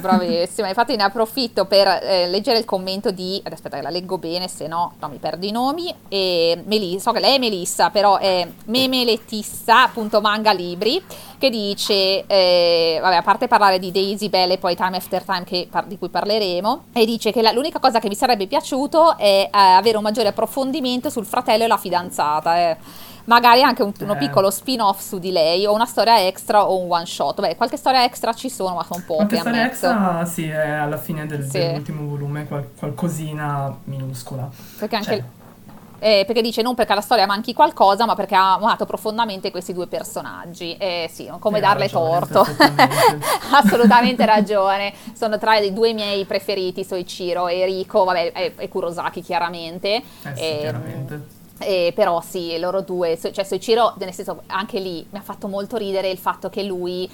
Bravissima, infatti ne approfitto per eh, leggere il commento di, aspetta che la leggo bene, se no, no mi perdo i nomi, e Melissa, so che lei è Melissa, però è memeletissa.manga libri, che dice, eh, vabbè, a parte parlare di Daisy Bell e poi Time After Time che par- di cui parleremo, e dice che la- l'unica cosa che mi sarebbe piaciuto è eh, avere un maggiore approfondimento sul fratello e la fidanzata, eh. magari anche un, uno Eh. piccolo spin-off su di lei, o una storia extra o un one shot. Beh, qualche storia extra ci sono, ma sono poche, Qualche storia extra, sì, è alla fine del- Sì. dell'ultimo volume, qual- qualcosina minuscola. Perché anche... Cioè, eh, perché dice non perché alla storia manchi qualcosa, ma perché ha amato profondamente questi due personaggi. Eh sì, come Hai darle ragione, torto. Assolutamente ragione. Sono tra i due miei preferiti, Soichiro e Rico, vabbè, e, e Kurosaki chiaramente. Eh sì, Ehm, chiaramente. eh, però sì, loro due, cioè Soichiro, nel senso, anche lì mi ha fatto molto ridere il fatto che lui...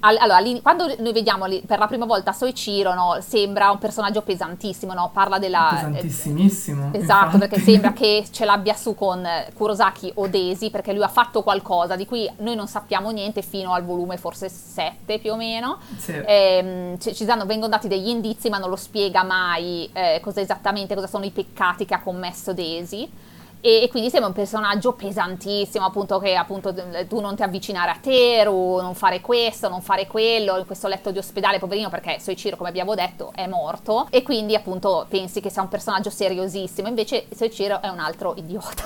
al- Allora, quando noi vediamo per la prima volta Soichiro, no, sembra un personaggio pesantissimo, no? Parla della... Pesantissimissimo. Esatto, infatti. perché sembra che ce l'abbia su con eh, Kurosaki o Daisy, perché lui ha fatto qualcosa di cui noi non sappiamo niente fino al volume forse 7 più o meno. Sì. Ehm, ci, ci danno- vengono dati degli indizi, ma non lo spiega mai eh, cosa esattamente, cosa sono i peccati che ha commesso Daisy. E, e quindi sembra un personaggio pesantissimo, appunto che appunto eh, tu non ti avvicinare a Teru, non fare questo, non fare quello, in questo letto di ospedale, poverino, perché Soichiro, come abbiamo detto, è morto. E quindi appunto pensi che sia un personaggio seriosissimo, invece Soichiro è un altro idiota.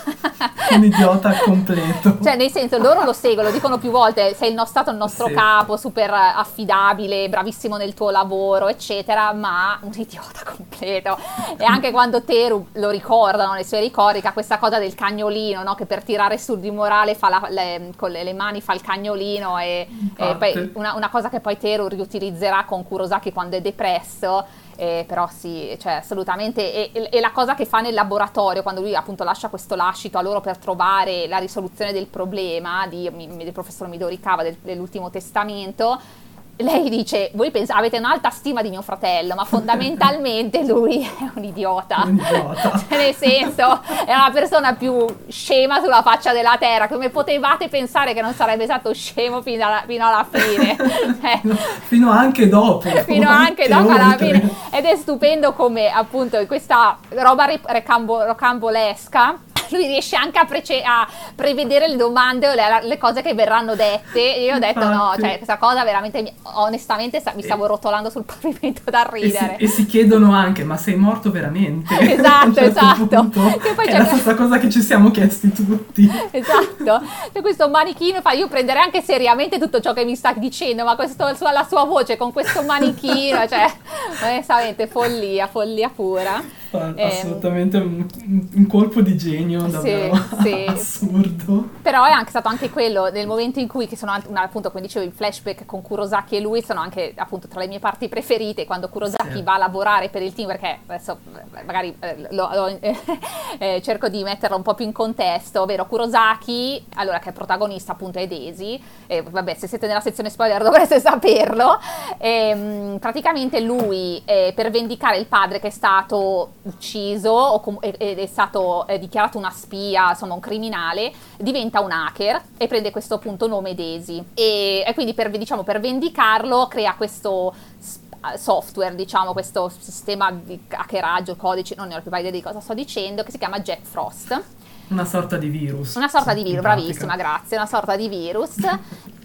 Un idiota completo. Cioè, nel senso, loro lo seguono, lo dicono più volte, sei il stato il nostro Sì. capo, super affidabile, bravissimo nel tuo lavoro, eccetera, ma un idiota completo. E anche quando Teru lo ricordano nei suoi ricordi, che ha questa cosa del cagnolino, no? che per tirare sul di morale fa la- le- con le, le mani fa il cagnolino e, e poi una, una cosa che poi Teru riutilizzerà con Kurosaki quando è depresso. Eh, però sì, cioè assolutamente. E, e- e la cosa che fa nel laboratorio, quando lui appunto lascia questo lascito a loro per trovare la risoluzione del problema di, del professor Midori Kawa del- dell'ultimo testamento, lei dice: Voi pens- avete un'alta stima di mio fratello, ma fondamentalmente lui è un idiota. Un idiota. Cioè, nel senso, è la persona più scema sulla faccia della terra. Come potevate pensare che non sarebbe stato scemo fino alla, fino alla fine? Eh, Fino anche dopo. fino anche dopo alla oltre. fine ed è stupendo come appunto questa roba re- recambo- rocambolesca lui riesce anche a, prece- a prevedere le domande o le, le, cose che verranno dette. E io ho detto no, cioè questa cosa veramente, onestamente mi stavo rotolando sul pavimento da ridere. E si, e si chiedono anche, ma sei morto veramente? Esatto, certo esatto. Che poi è c'è la stessa cosa che ci siamo chiesti tutti. Esatto, c'è questo manichino, fa, io prenderei anche seriamente tutto ciò che mi sta dicendo, ma questo, la sua voce con questo manichino, cioè, onestamente, follia, follia pura. Ehm, assolutamente un, un, colpo di genio davvero sì, sì. assurdo. Però è anche stato anche quello nel momento in cui, che sono appunto come dicevo, i flashback con Kurosaki e lui sono anche appunto tra le mie parti preferite quando Kurosaki sì. va a lavorare per il team perché adesso magari eh, lo, lo, eh, cerco di metterlo un po' più in contesto, ovvero Kurosaki, allora che è protagonista appunto è Daisy, eh, vabbè se siete nella sezione spoiler dovreste saperlo, ehm, praticamente lui eh, per vendicare il padre che è stato ucciso com- ed è stato eh, dichiarato una spia, insomma un criminale, diventa un hacker e prende questo appunto nome Daisy. E, e quindi per, diciamo, per vendicarlo crea questo software, diciamo, questo sistema di hackeraggio, codice, non ne ho più idea di cosa sto dicendo, che si chiama Jack Frost una sorta di virus. Una sorta di virus, bravissima, grazie, una sorta di virus.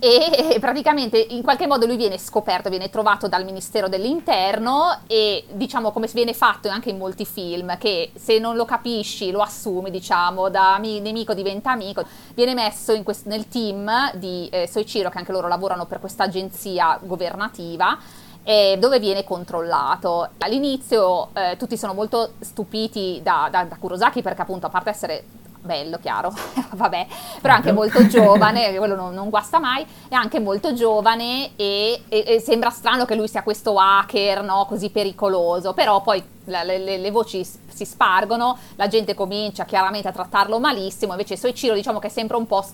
e praticamente in qualche modo lui viene scoperto, viene trovato dal Ministero dell'Interno e diciamo come viene fatto anche in molti film, che se non lo capisci lo assumi, diciamo, da nemico diventa amico, viene messo quest- nel team di eh, Soichiro, che anche loro lavorano per questa agenzia governativa, eh, dove viene controllato. All'inizio eh, tutti sono molto stupiti da, da, da Kurosaki perché appunto a parte essere bello, chiaro, vabbè, però anche molto giovane, quello non, non, guasta mai, è anche molto giovane e, e, e, sembra strano che lui sia questo hacker, no, così pericoloso, però poi le, le, le voci si spargono, la gente comincia chiaramente a trattarlo malissimo, invece Soichiro diciamo che è sempre un po'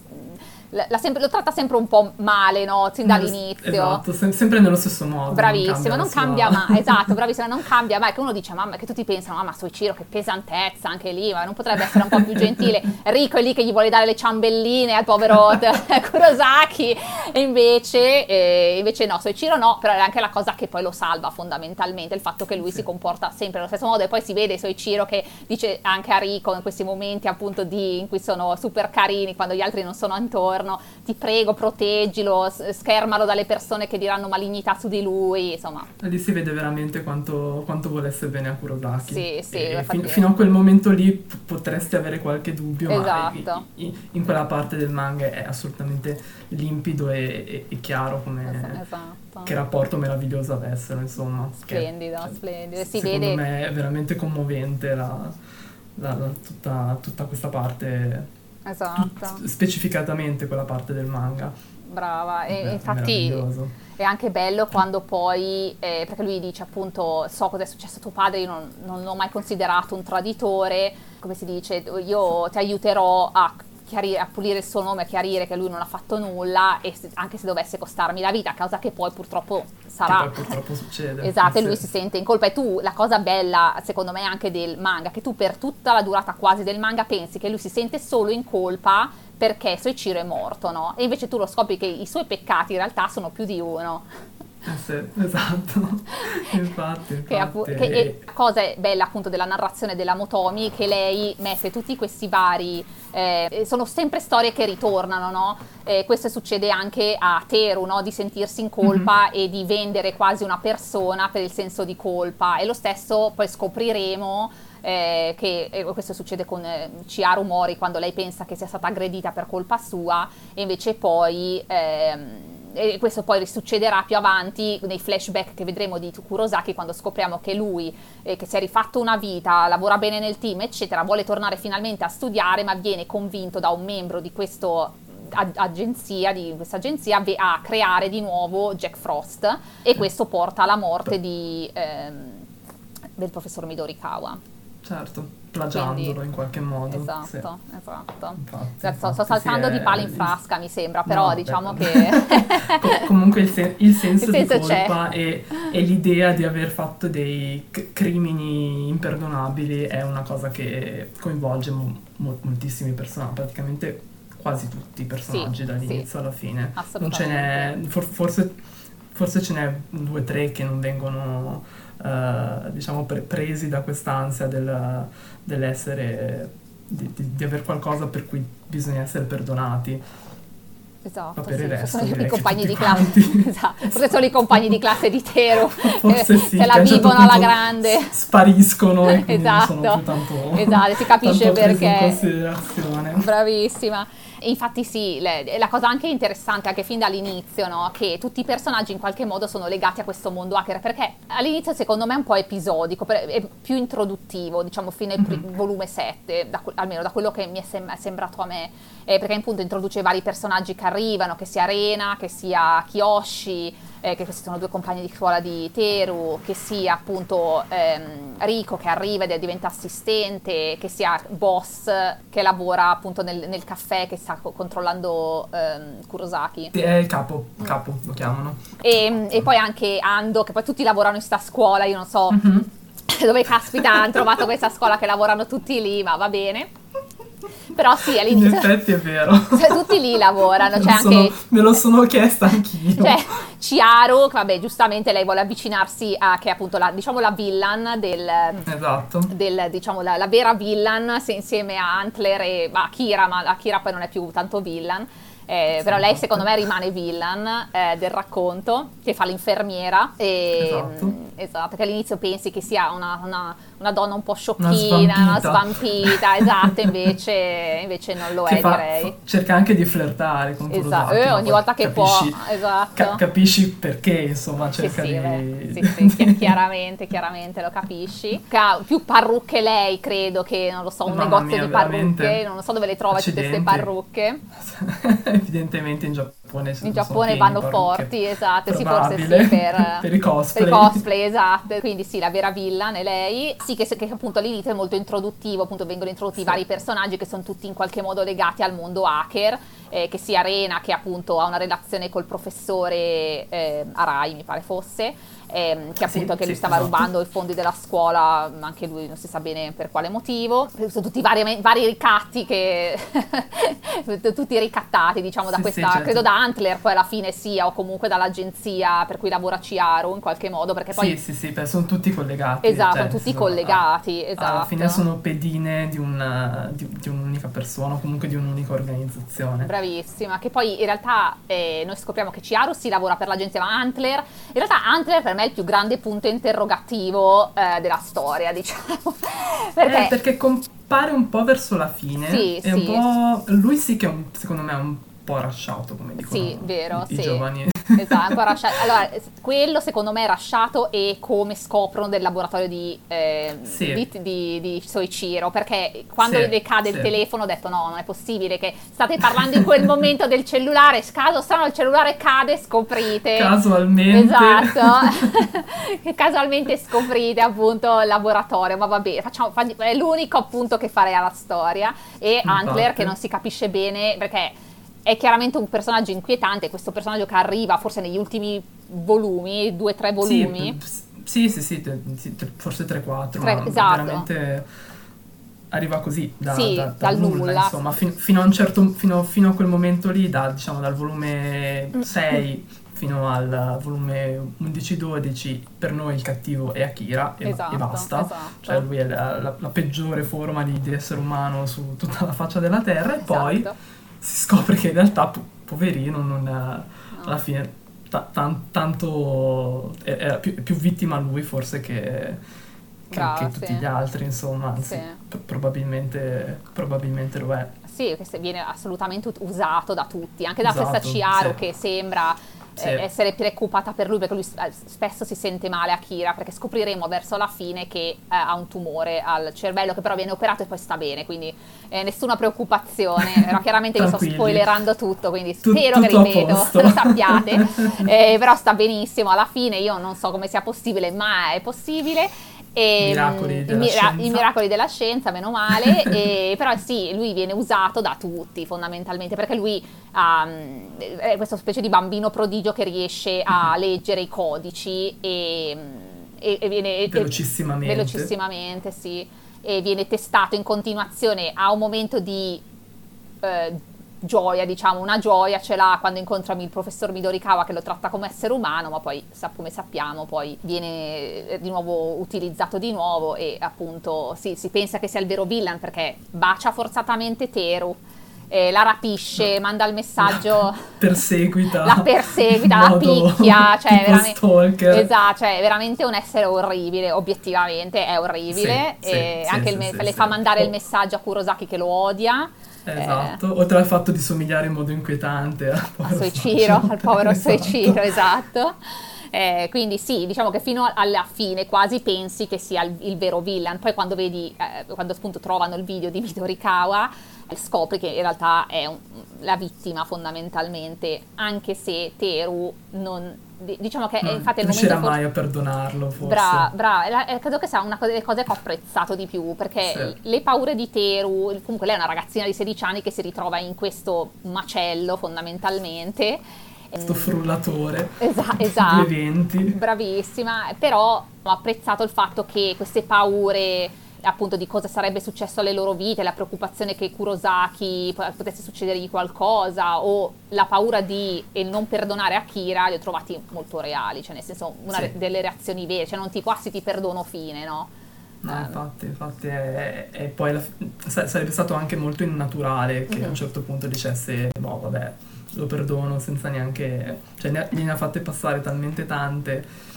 sempre, lo tratta sempre un po' male, no? Sin dall'inizio. Esatto, sem- sempre nello stesso modo. Bravissimo, non cambia, non cambia mai. Esatto, bravissimo, non cambia mai. Che uno dice, mamma, che tutti pensano, mamma, Soichiro, che pesantezza anche lì, ma non potrebbe essere un po' più gentile. Rico è lì che gli vuole dare le ciambelline al povero Kurosaki. E invece, eh, invece no, Soichiro no, però è anche la cosa che poi lo salva fondamentalmente, il fatto che lui sì. si comporta sempre allo stesso modo. E poi si vede Soichiro che dice anche a Rico in questi momenti appunto di, in cui sono super carini, quando gli altri non sono intorno giorno, ti prego proteggilo, schermalo dalle persone che diranno malignità su di lui, insomma. E lì si vede veramente quanto, quanto volesse bene a Kurosaki. Sì, sì. Fin, fino a quel momento lì potresti avere qualche dubbio, esatto. ma in, in, quella parte del manga è assolutamente limpido e, e, e chiaro come... Esatto. Che rapporto meraviglioso avessero, insomma. Splendido, che, splendido. Si secondo vede... me è veramente commovente la, la, la, tutta, tutta questa parte esatto. specificatamente quella parte del manga. Brava, e Beh, infatti è anche bello quando poi, eh, perché lui dice appunto, so cosa è successo a tuo padre, io non, non l'ho mai considerato un traditore, come si dice, io ti aiuterò a chiarire, a pulire il suo nome, a chiarire che lui non ha fatto nulla e se, anche se dovesse costarmi la vita, cosa che poi purtroppo sarà. Che poi purtroppo succede. esatto, e lui si sente in colpa. E tu, la cosa bella, secondo me, anche del manga, che tu per tutta la durata quasi del manga pensi che lui si sente solo in colpa perché Soichiro è morto, no? E invece tu lo scopri che i suoi peccati in realtà sono più di uno. Eh sì, esatto, infatti, infatti. Che, appu- che è, cosa è bella appunto della narrazione della Motomi, che lei mette tutti questi vari, eh, sono sempre storie che ritornano, no? Eh, questo succede anche a Teru, no? Di sentirsi in colpa mm-hmm. e di vendere quasi una persona per il senso di colpa e lo stesso poi scopriremo eh, che eh, questo succede con eh, Chiaru Mori quando lei pensa che sia stata aggredita per colpa sua e invece poi ehm, e questo poi succederà più avanti nei flashback che vedremo di Kurosaki quando scopriamo che lui, eh, che si è rifatto una vita, lavora bene nel team, eccetera, vuole tornare finalmente a studiare, ma viene convinto da un membro di questa agenzia, di questa agenzia a creare di nuovo Jack Frost e questo porta alla morte di, ehm, del professor Midorikawa. Certo, plagiandolo Quindi, in qualche modo. Esatto, sì. esatto. Infatti, sto, infatti, sto saltando sì, di palo in frasca, mi sembra, però no, diciamo beh, che... comunque il, sen- il, senso il, senso di colpa e, e, l'idea di aver fatto dei c- crimini imperdonabili è una cosa che coinvolge mo- mo- moltissimi personaggi, praticamente quasi tutti i personaggi sì, dall'inizio alla fine. Non ce n'è, for- forse, forse ce n'è due o tre che non vengono eh, diciamo pre- presi da quest'ansia del, dell'essere di, di, di aver qualcosa per cui bisogna essere perdonati. Esatto, per sì, il resto, sono i compagni di classe. esatto. Forse sono i compagni di classe di Tero. Forse sì, se la a un certo vivono alla grande. Spariscono e quindi non sono Esatto. più tanto, Esatto, si capisce perché. Bravissima. E infatti sì, le- la cosa anche interessante, anche fin dall'inizio, no? che tutti i personaggi in qualche modo sono legati a questo mondo hacker, perché all'inizio secondo me è un po' episodico, è più introduttivo, diciamo fino al Mhm. volume 7, da almeno da quello che mi è, sem- è sembrato a me, eh, perché appunto introduce vari personaggi che arrivano, che sia Arena, che sia Kiyoshi, eh, che questi sono due compagni di scuola di Teru, che sia appunto ehm, Rico che arriva ed diventa assistente, che sia Boss che lavora appunto nel, nel caffè che sta co- controllando ehm, Kurosaki. È il capo, capo lo chiamano. E, e poi anche Ando, che poi tutti lavorano in sta scuola, io non so Mhm. dove caspita hanno trovato questa scuola che lavorano tutti lì, ma va bene. Però sì, In all'inizio effetti è vero. cioè, tutti lì lavorano, lo sono- anche me lo sono chiesta anch'io. cioè, Chiaro, che vabbè, giustamente lei vuole avvicinarsi a, che è appunto la, diciamo, la villain del, Esatto. del, diciamo, la, la vera villain, se insieme a Antler e a Akira, ma Akira poi non è più tanto villain. eh, Sì, però lei esatto. secondo me rimane villain eh, del racconto che fa l'infermiera e, Esatto. Esatto, che all'inizio pensi che sia una, una- una donna un po' sciocchina, una svampita. svampita, esatto, invece, invece non lo Che è fa- direi. cerca anche di flirtare con Esatto, eh, ogni volta che capisci- può, esatto. ca- capisci perché, insomma, Sì, cerca sì, di... sì, sì, chi- chiaramente, chiaramente lo capisci. Ha più parrucche lei, credo che, non lo so, un Mamma negozio mia, di parrucche, veramente. non so dove le trova tutte queste parrucche. Evidentemente in Giappone In sono Giappone vanno forti, esatto, sì, forse sì, per, Per i cosplay. per i cosplay, esatto. Quindi sì, la vera villain è lei. Sì, che, che appunto all'inizio è molto introduttivo, appunto vengono introdotti Sì. vari personaggi che sono tutti in qualche modo legati al mondo hacker, eh, che sia Rena che appunto ha una relazione col professore eh, Arai, mi pare fosse, ehm, che Sì, appunto che lui sì, stava esatto. rubando i fondi della scuola, ma anche lui non si sa bene per quale motivo. Sono tutti vari, vari ricatti che tutti ricattati, diciamo, da Sì, questa, sì, certo. credo da Antler poi alla fine sia, o comunque dall'agenzia per cui lavora Chiaro in qualche modo, perché poi Sì, sì, sì, beh, sono tutti collegati. Esatto, cioè, sono tutti sono- collegati, Alla esatto. fine sono pedine di, un- di- di un'unica persona o comunque di un'unica organizzazione. Bravissima, che poi in realtà eh, noi scopriamo che Chiaro si lavora per l'agenzia, ma Antler, in realtà Antler per me è il più grande punto interrogativo eh, della storia, diciamo, perché, Eh, perché compare un po' verso la fine. Sì, e un sì. po'... Lui sì che un- secondo me è un po' rasciato, come dicono Sì, vero, i, i sì. giovani. Esatto, un po' rasciato. Allora, quello secondo me è rasciato e come scoprono del laboratorio di, eh, Sì. di, di, di Soichiro, perché quando Sì, le cade il sì. telefono ho detto no, non è possibile che state parlando in quel momento del cellulare, caso strano il cellulare cade, scoprite. Casualmente. Esatto, casualmente scoprite appunto il laboratorio, ma vabbè, facciamo, fa- è l'unico appunto che farei alla storia e Infatti. Antler che non si capisce bene perché è chiaramente un personaggio inquietante, questo personaggio che arriva forse negli ultimi volumi, due o tre volumi. Sì, sì, sì, sì, forse 3-4, Tre- ma esatto. veramente arriva così, da, Sì, da- dal nulla, nulla. insomma, fin- fino, a un certo, fino, fino a quel momento lì, da, diciamo dal volume Mm. 6 fino al volume 11-12, per noi il cattivo è Akira e, esatto, e basta. esatto. Cioè lui è la, la- la peggiore forma di, di essere umano su tutta la faccia della Terra e poi Esatto. Si scopre che in realtà, po- poverino, non, alla fine ta- tan- tanto è- era più, è più vittima lui forse che, che- Brava, che tutti sì. gli altri, insomma, anzi, Sì. p- probabilmente, probabilmente lo è. Sì, che viene assolutamente ut- usato da tutti, anche da questa Esatto, Chiaro sì. che sembra Sì. eh, essere preoccupata per lui perché lui eh, spesso si sente male a Kira perché scopriremo verso la fine che eh, ha un tumore al cervello che però viene operato e poi sta bene, quindi eh, nessuna preoccupazione, però chiaramente vi sto spoilerando tutto, quindi Tu- spero che ripeto, lo sappiate, Eh, però sta benissimo alla fine, io non so come sia possibile, ma è possibile. E, Miracoli mm, i, della mira- scienza. i miracoli della scienza, meno male, e- però sì, lui viene usato da tutti fondamentalmente perché lui mm, è questa specie di bambino prodigio che riesce a Mhm. leggere i codici e, mm, e- viene Velocissimamente. velocissimamente, sì, e viene testato in continuazione a un momento di eh, gioia, diciamo, una gioia ce l'ha quando incontra il professor Midorikawa che lo tratta come essere umano, ma poi, come sappiamo, poi viene eh, di nuovo utilizzato di nuovo e appunto sì, si pensa che sia il vero villain perché bacia forzatamente Teru. Eh, la rapisce, no. manda il messaggio, la perseguita, la perseguita, la picchia, cioè veramente, esatto, cioè veramente un essere orribile, obiettivamente è orribile, sì, e sì, anche sì, me- le fa mandare il messaggio a Kurosaki che lo odia, Esatto, eh. oltre al fatto di somigliare in modo inquietante al povero Soichiro, al povero esatto. Soichiro, esatto. Eh, quindi sì, diciamo che fino alla fine quasi pensi che sia il, il vero villain, poi quando vedi, eh, quando appunto trovano il video di Midorikawa, scopri che in realtà è un, la vittima fondamentalmente, anche se Teru non diciamo che mm, infatti non momento mai a perdonarlo forse. Brava, eh, credo che sia una delle cose che ho apprezzato di più perché sì. le paure di Teru comunque lei è una ragazzina di 16 anni che si ritrova in questo macello fondamentalmente. Questo ehm, frullatore Esa- esatto, bravissima però ho apprezzato il fatto che queste paure appunto di cosa sarebbe successo alle loro vite, la preoccupazione che Kurosaki potesse succedergli qualcosa o la paura di e non perdonare Akira li ho trovati molto reali, cioè nel senso una sì. delle reazioni vere, cioè non ti quasi ti perdono fine, no? No, um. infatti, infatti è, è poi la, sarebbe stato anche molto innaturale che mm-hmm. a un mhm. certo punto dicesse, no vabbè, lo perdono senza neanche, cioè ne, ne ha fatte passare talmente tante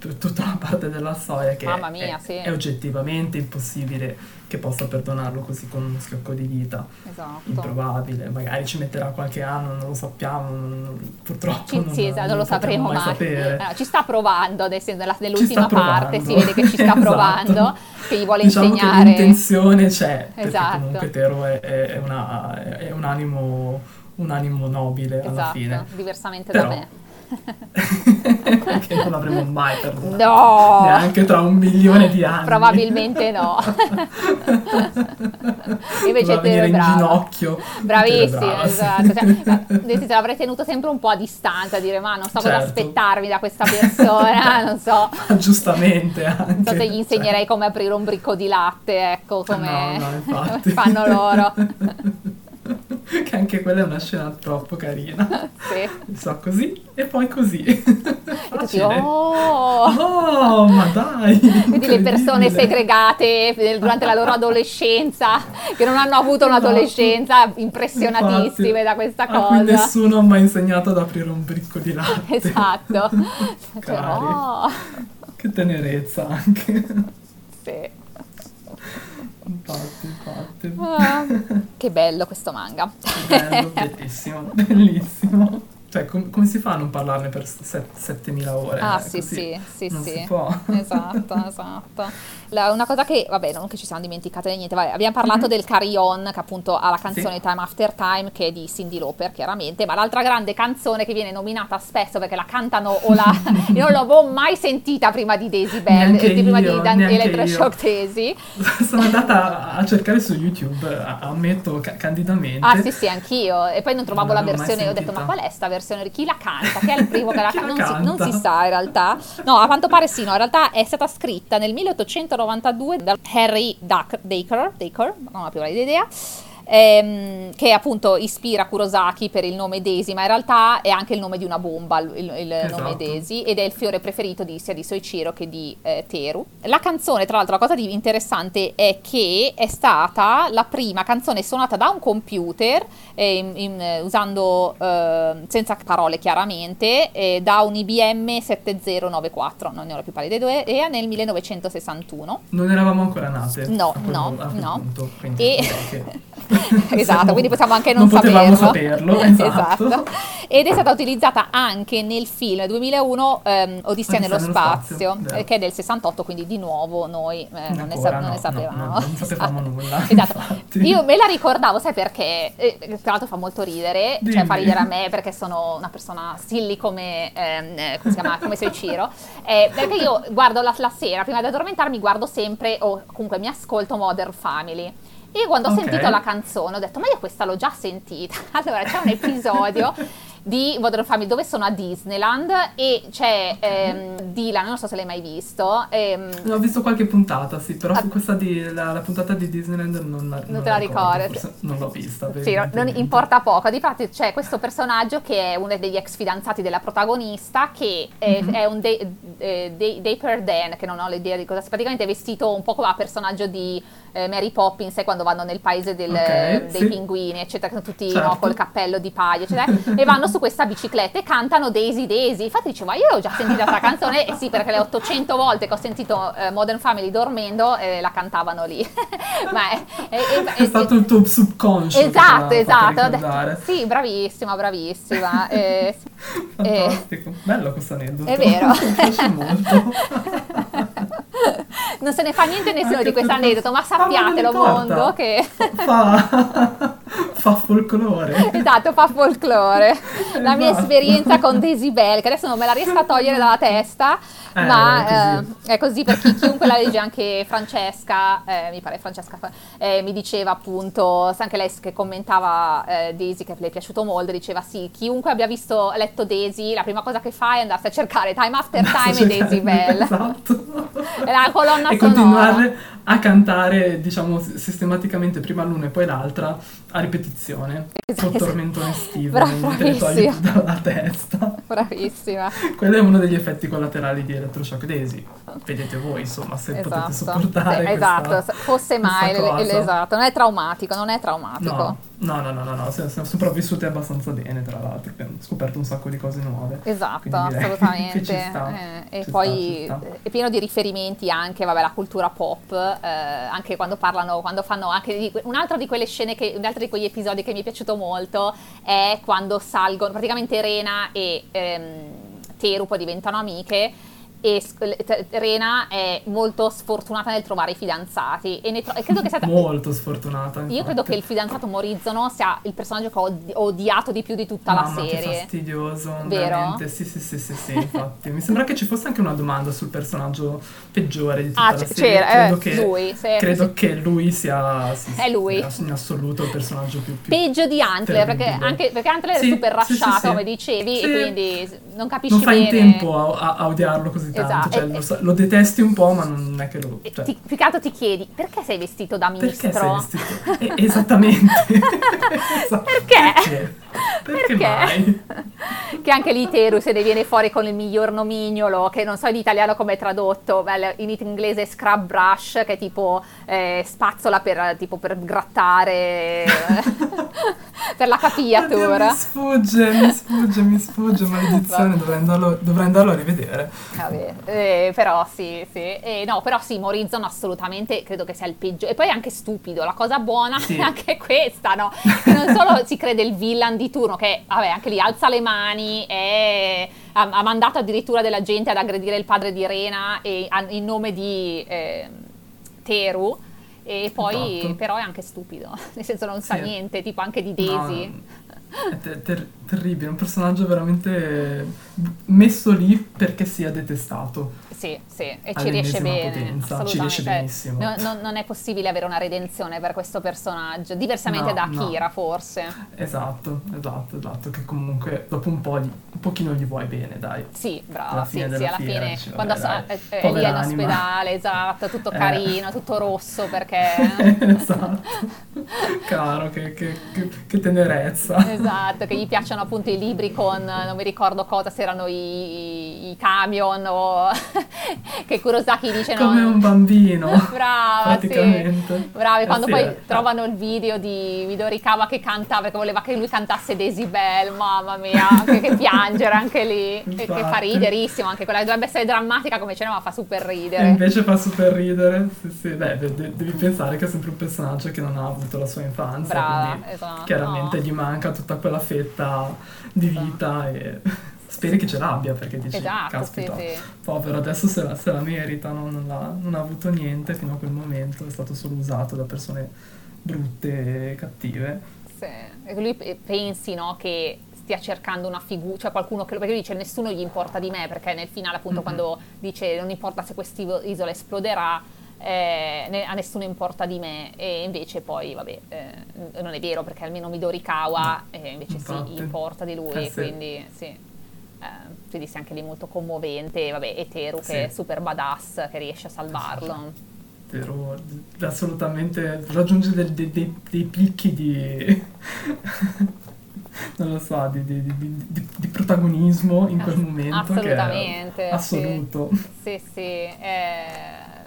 tutta una parte della storia che mia, è, sì. è, oggettivamente impossibile che possa perdonarlo così con uno schiocco di dita. Esatto. Improbabile, magari ci metterà qualche anno, non lo sappiamo, non, purtroppo ci, non, sì, esatto, non, lo sapremo mai. Sapere. No, ci sta provando, adesso nell'ultima parte si vede che ci sta provando, esatto. che gli vuole diciamo insegnare. L'intenzione c'è, esatto. comunque Tero è, è, una, è un animo un animo nobile alla esatto, fine. diversamente Però, da me. che non avremo mai perdonato. No! Neanche tra un milione di anni. Probabilmente no. Invece te in ginocchio. Bravissimo, esatto. Cioè, l'avrei tenuto sempre un po' a distanza, a dire ma non so certo. cosa aspettarmi da questa persona, non so. giustamente anche. Non so se gli insegnerei cioè. come aprire un bricco di latte, ecco, come, no, no, come fanno loro. che anche quella è una scena troppo carina. Sì. So così e poi così. Tutti, oh! oh, ma dai! Vedi le persone segregate durante la loro adolescenza, che non hanno avuto esatto. un'adolescenza impressionatissime Infatti, da questa cosa. A cui nessuno mi ha insegnato ad aprire un bricco di latte. Esatto. Cioè, oh. Che tenerezza anche. Sì. Infatti, infatti. Ah, che bello questo manga. Bello, bellissimo, bellissimo. Cioè, com- come si fa a non parlarne per set- 7000 ore? Ah, eh, sì, sì, sì, non sì. Si può. Esatto, esatto. La, una cosa che, vabbè, non che ci siamo dimenticate di niente, vabbè, abbiamo parlato mm-hmm. del Carry On, che appunto ha la canzone sì. Time After Time, che è di Cindy Lauper, chiaramente, ma l'altra grande canzone che viene nominata spesso perché la cantano o la... io non l'avevo mai sentita prima di Daisy Bell, eh, prima io, di Dan- Electroshock Daisy. Sono andata a cercare su YouTube, ammetto ca- candidamente. Ah, sì, sì, anch'io. E poi non trovavo non la versione, ho detto, ma qual è sta versione? Chi la canta? canta, che è il primo che la, non, la si, non, si, sa in realtà. No, a quanto pare sì, no, in realtà è stata scritta nel 1892 da Harry Duck, Dacre, Dacre, non ho più idea ehm, che appunto ispira Kurosaki per il nome Daisy, ma in realtà è anche il nome di una bomba, il, il esatto. nome Daisy, ed è il fiore preferito di, sia di Soichiro che di eh, Teru. La canzone, tra l'altro, la cosa interessante è che è stata la prima canzone suonata da un computer, eh, in, in, usando, eh, senza parole chiaramente, eh, da un IBM 7094, non ne ho la più pallida idea, nel 1961. Non eravamo ancora nate. No, no, no. Punto, e... esatto, quindi possiamo anche non, non saperlo. saperlo esatto. esatto. Ed è stata utilizzata anche nel film 2001 um, Odissea nello, nello spazio, spazio eh, che è del 68, quindi di nuovo noi eh, non, ne sa- non, ne sapevamo. No, non sapevamo nulla. Esatto. Io me la ricordavo, sai perché? Eh, tra l'altro fa molto ridere, Dimmi. cioè fa ridere a me perché sono una persona silly come, ehm, come si chiama, come Soichiro, eh, perché io guardo la, la sera, prima di addormentarmi guardo sempre, o comunque mi ascolto Modern Family. Io quando ho okay. sentito la canzone ho detto, ma io questa l'ho già sentita. Allora c'è un episodio di Modern Family dove sono a Disneyland e c'è ehm, Dylan, non so se l'hai mai visto. Ehm, Ho visto qualche puntata, sì, però Ah. su questa di, la, la puntata di Disneyland non, la, Non te la ricordo, ricordi? forse non l'ho vista. Sì, non, non importa poco. Difatti c'è questo personaggio che è uno degli ex fidanzati della protagonista che è, Mhm. è un Day, eh, Day- Dapper Dan, che non ho l'idea di cosa sia, praticamente è vestito un po' come a personaggio di eh, Mary Poppins, sai, quando vanno nel paese del- Ok, dei sì. pinguini, eccetera, che sono tutti Certo. no, col cappello di paglio, eccetera, e vanno su questa bicicletta e cantano Daisy Daisy. Infatti dicevo, ma io ho già sentito questa canzone, e sì, perché le 800 volte che ho sentito eh, Modern Family dormendo, eh, la cantavano lì. ma è, è- è- È stato il tuo subconscio. Esatto, esatto. Detto-. Sì, bravissima, bravissima. Eh, Fantastico. Bello questo aneddoto. È vero. Mi piace molto. non se ne fa niente nessuno Anche di questo aneddoto, ma non sappiatelo mondo che Fa, fa folklore. esatto, fa folklore. La mia Esatto. esperienza con Daisy Bell, che adesso non me la riesco a togliere dalla testa, Eh, ma è così. eh, è così per chi, chiunque la legge, anche Francesca, eh, mi pare Francesca, eh, mi diceva appunto, anche lei che commentava eh, Daisy, che le è piaciuto molto, diceva sì, chiunque abbia visto, letto Daisy, la prima cosa che fa è andarsi a cercare Time After Time e Daisy Bell. Esatto. La colonna e sonora. continuare a cantare, diciamo, sistematicamente prima l'una e poi l'altra a ripetizione. Esatto. Col tormentone estivo, mentre togli dalla testa. Bravissima. Quello è uno degli effetti collaterali di Electroshock Daisy. Vedete voi, insomma, se potete sopportare Sì, questa, esatto, se fosse mai cosa. esatto, non è traumatico, non è traumatico. No, no, no, no, no, no, siamo sopravvissuti abbastanza bene, tra l'altro, abbiamo scoperto un sacco di cose nuove. Esatto, assolutamente. Eh, e ci poi sta, sta. è pieno di riferimenti anche, vabbè, alla cultura pop, eh, anche quando parlano, quando fanno anche di, que- un altro di quelle scene, che, un altro di quegli episodi che mi è piaciuto molto è quando salgono, praticamente Rena e ehm, Teru poi diventano amiche. E te- Rena è molto sfortunata nel trovare i fidanzati e, tro- e credo che sia Molto sfortunata. Io infatti. credo che il fidanzato Morizono sia il personaggio che ho odi- ho odiato di più di tutta la Mamma, che serie. fastidioso, Vero? veramente. Sì, sì, sì, sì, sì, infatti. Mi sembra che ci fosse anche una domanda sul personaggio peggiore di tutta Ah, la c- serie. c'era, credo eh, che, lui, credo sì. che lui sia sì, È lui. in assoluto il personaggio più, più Peggio di Antler, perché, anche, perché Antler è super rasciato, come dicevi, e quindi non capisci non fai bene. in tempo a, a- a odiarlo così tanto. Esatto, Cioè, lo, sa- lo detesti un po', ma non è che lo. Cioè, ti- più che altro ti chiedi perché sei vestito da perché ministro? sei vestito? Eh, esattamente. Esatto. Perché? Perché? Perché mai? che anche lì se ne viene fuori con il miglior nomignolo, che non so in italiano come è tradotto, beh, in inglese scrub brush, che è tipo eh, spazzola per, tipo, per grattare, per la capigliatura. mi sfugge, mi sfugge, mi sfugge, maledizione, dovrei andarlo, dovrei andarlo a rivedere. Vabbè, eh, però sì, sì. Eh, no, però sì, Morizon assolutamente credo che sia il peggio. E poi è anche stupido, la cosa buona Sì. è anche questa, no? Non solo si crede il villain di turno, che vabbè, anche lì alza le mani e ha, ha mandato addirittura della gente ad aggredire il padre di Rena e- a- in nome di eh, Teru. E poi Esatto. però è anche stupido, nel senso non sa Sì. niente, tipo anche di No, Daisy. è ter- ter- terribile, un personaggio veramente messo lì perché sia detestato. Sì, sì, e ci riesce bene. potenza, ci riesce Cioè, benissimo. no- no- non è possibile avere una redenzione per questo personaggio, diversamente No, da. Akira forse. Esatto, esatto, esatto, che comunque dopo un po' gli- un pochino gli vuoi bene, dai. Sì, brava, Alla sì, fine sì, alla fiera fine, dici, quando vabbè, sa- dai, è, è lì in poveranima. ospedale, esatto, tutto Eh. carino, tutto rosso perché... esatto, caro, che, che- che- che tenerezza. Esatto, che gli piacciono appunto i libri con, non mi ricordo cosa, se erano i, i camion o che Kurosaki dice no. Come un bambino, Brava, sì. praticamente. Bravi, Eh quando sì, poi eh. trovano il video di Midorikawa che canta perché voleva che lui cantasse Daisy Bell, mamma mia, che, che piangere anche lì, che, che fa riderissimo, anche quella dovrebbe essere drammatica come scena ma fa super E ridere. invece fa super ridere, sì, sì, beh, de- de- devi pensare che è sempre un personaggio che non ha avuto la sua infanzia, Brava, esatto. chiaramente no. gli manca tutta quella fetta di vita e speri che ce l'abbia perché dici, Esatto, caspita, sì, sì. povero, adesso se la, se la merita, no? non, ha, non ha avuto niente fino a quel momento, è stato solo usato da persone brutte e cattive. Sì. E lui pe- pensi no, che stia cercando una figura, cioè qualcuno che lo perché lui dice nessuno gli importa di me, perché nel finale appunto Mhm. quando dice non importa se quest'isola esploderà, eh, a nessuno importa di me e invece poi vabbè eh, non è vero perché almeno Midorikawa no, eh, invece Infatti. sì importa di lui eh, quindi sì eh, quindi sei anche lì molto commovente vabbè e Teru sì. che è super badass che riesce a salvarlo Teru assolutamente raggiunge dei, dei, dei picchi di non lo so, di, di, di, di, protagonismo in quel momento. Assolutamente. assoluto. Sì, sì. Eh,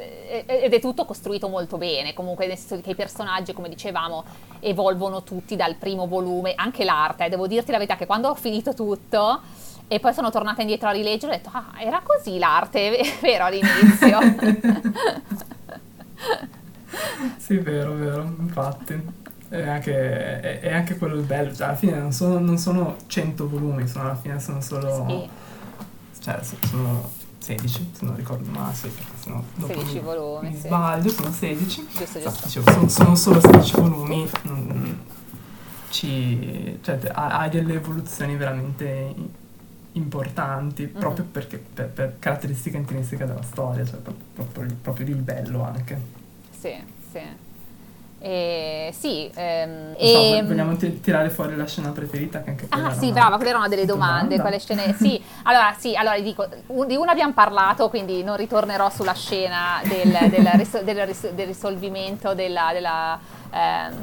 ed è tutto costruito molto bene, comunque nel senso che i personaggi, come dicevamo, evolvono tutti dal primo volume, anche l'arte, devo dirti la verità che quando ho finito tutto e poi sono tornata indietro a rileggere ho detto, ah, era così l'arte, è vero all'inizio. sì, vero, vero, infatti. È anche, è, è anche quello il bello, cioè alla fine non sono, non sono 100 volumi, sono, alla fine sono solo... Sì. Cioè, sono 16, se non ricordo male, sì, perché sennò dopo 16 mi, volumi, mi sì. sbaglio, sono 16. Giusto, giusto. Dicevo, sono, sono, solo 16 volumi, mm, ci, cioè, hai delle evoluzioni veramente importanti, mm-hmm. proprio perché, per, per, caratteristica intrinseca della storia, cioè proprio, proprio, proprio il bello anche. Sì, sì. Eh, sì, ehm, so, e, vogliamo t- tirare fuori la scena preferita che anche Ah sì, brava, quella era una delle domande, domanda. quelle scene. Sì, allora sì, allora dico, un, di una abbiamo parlato, quindi non ritornerò sulla scena del, del, ris- del, ris- del risolvimento della, della ehm,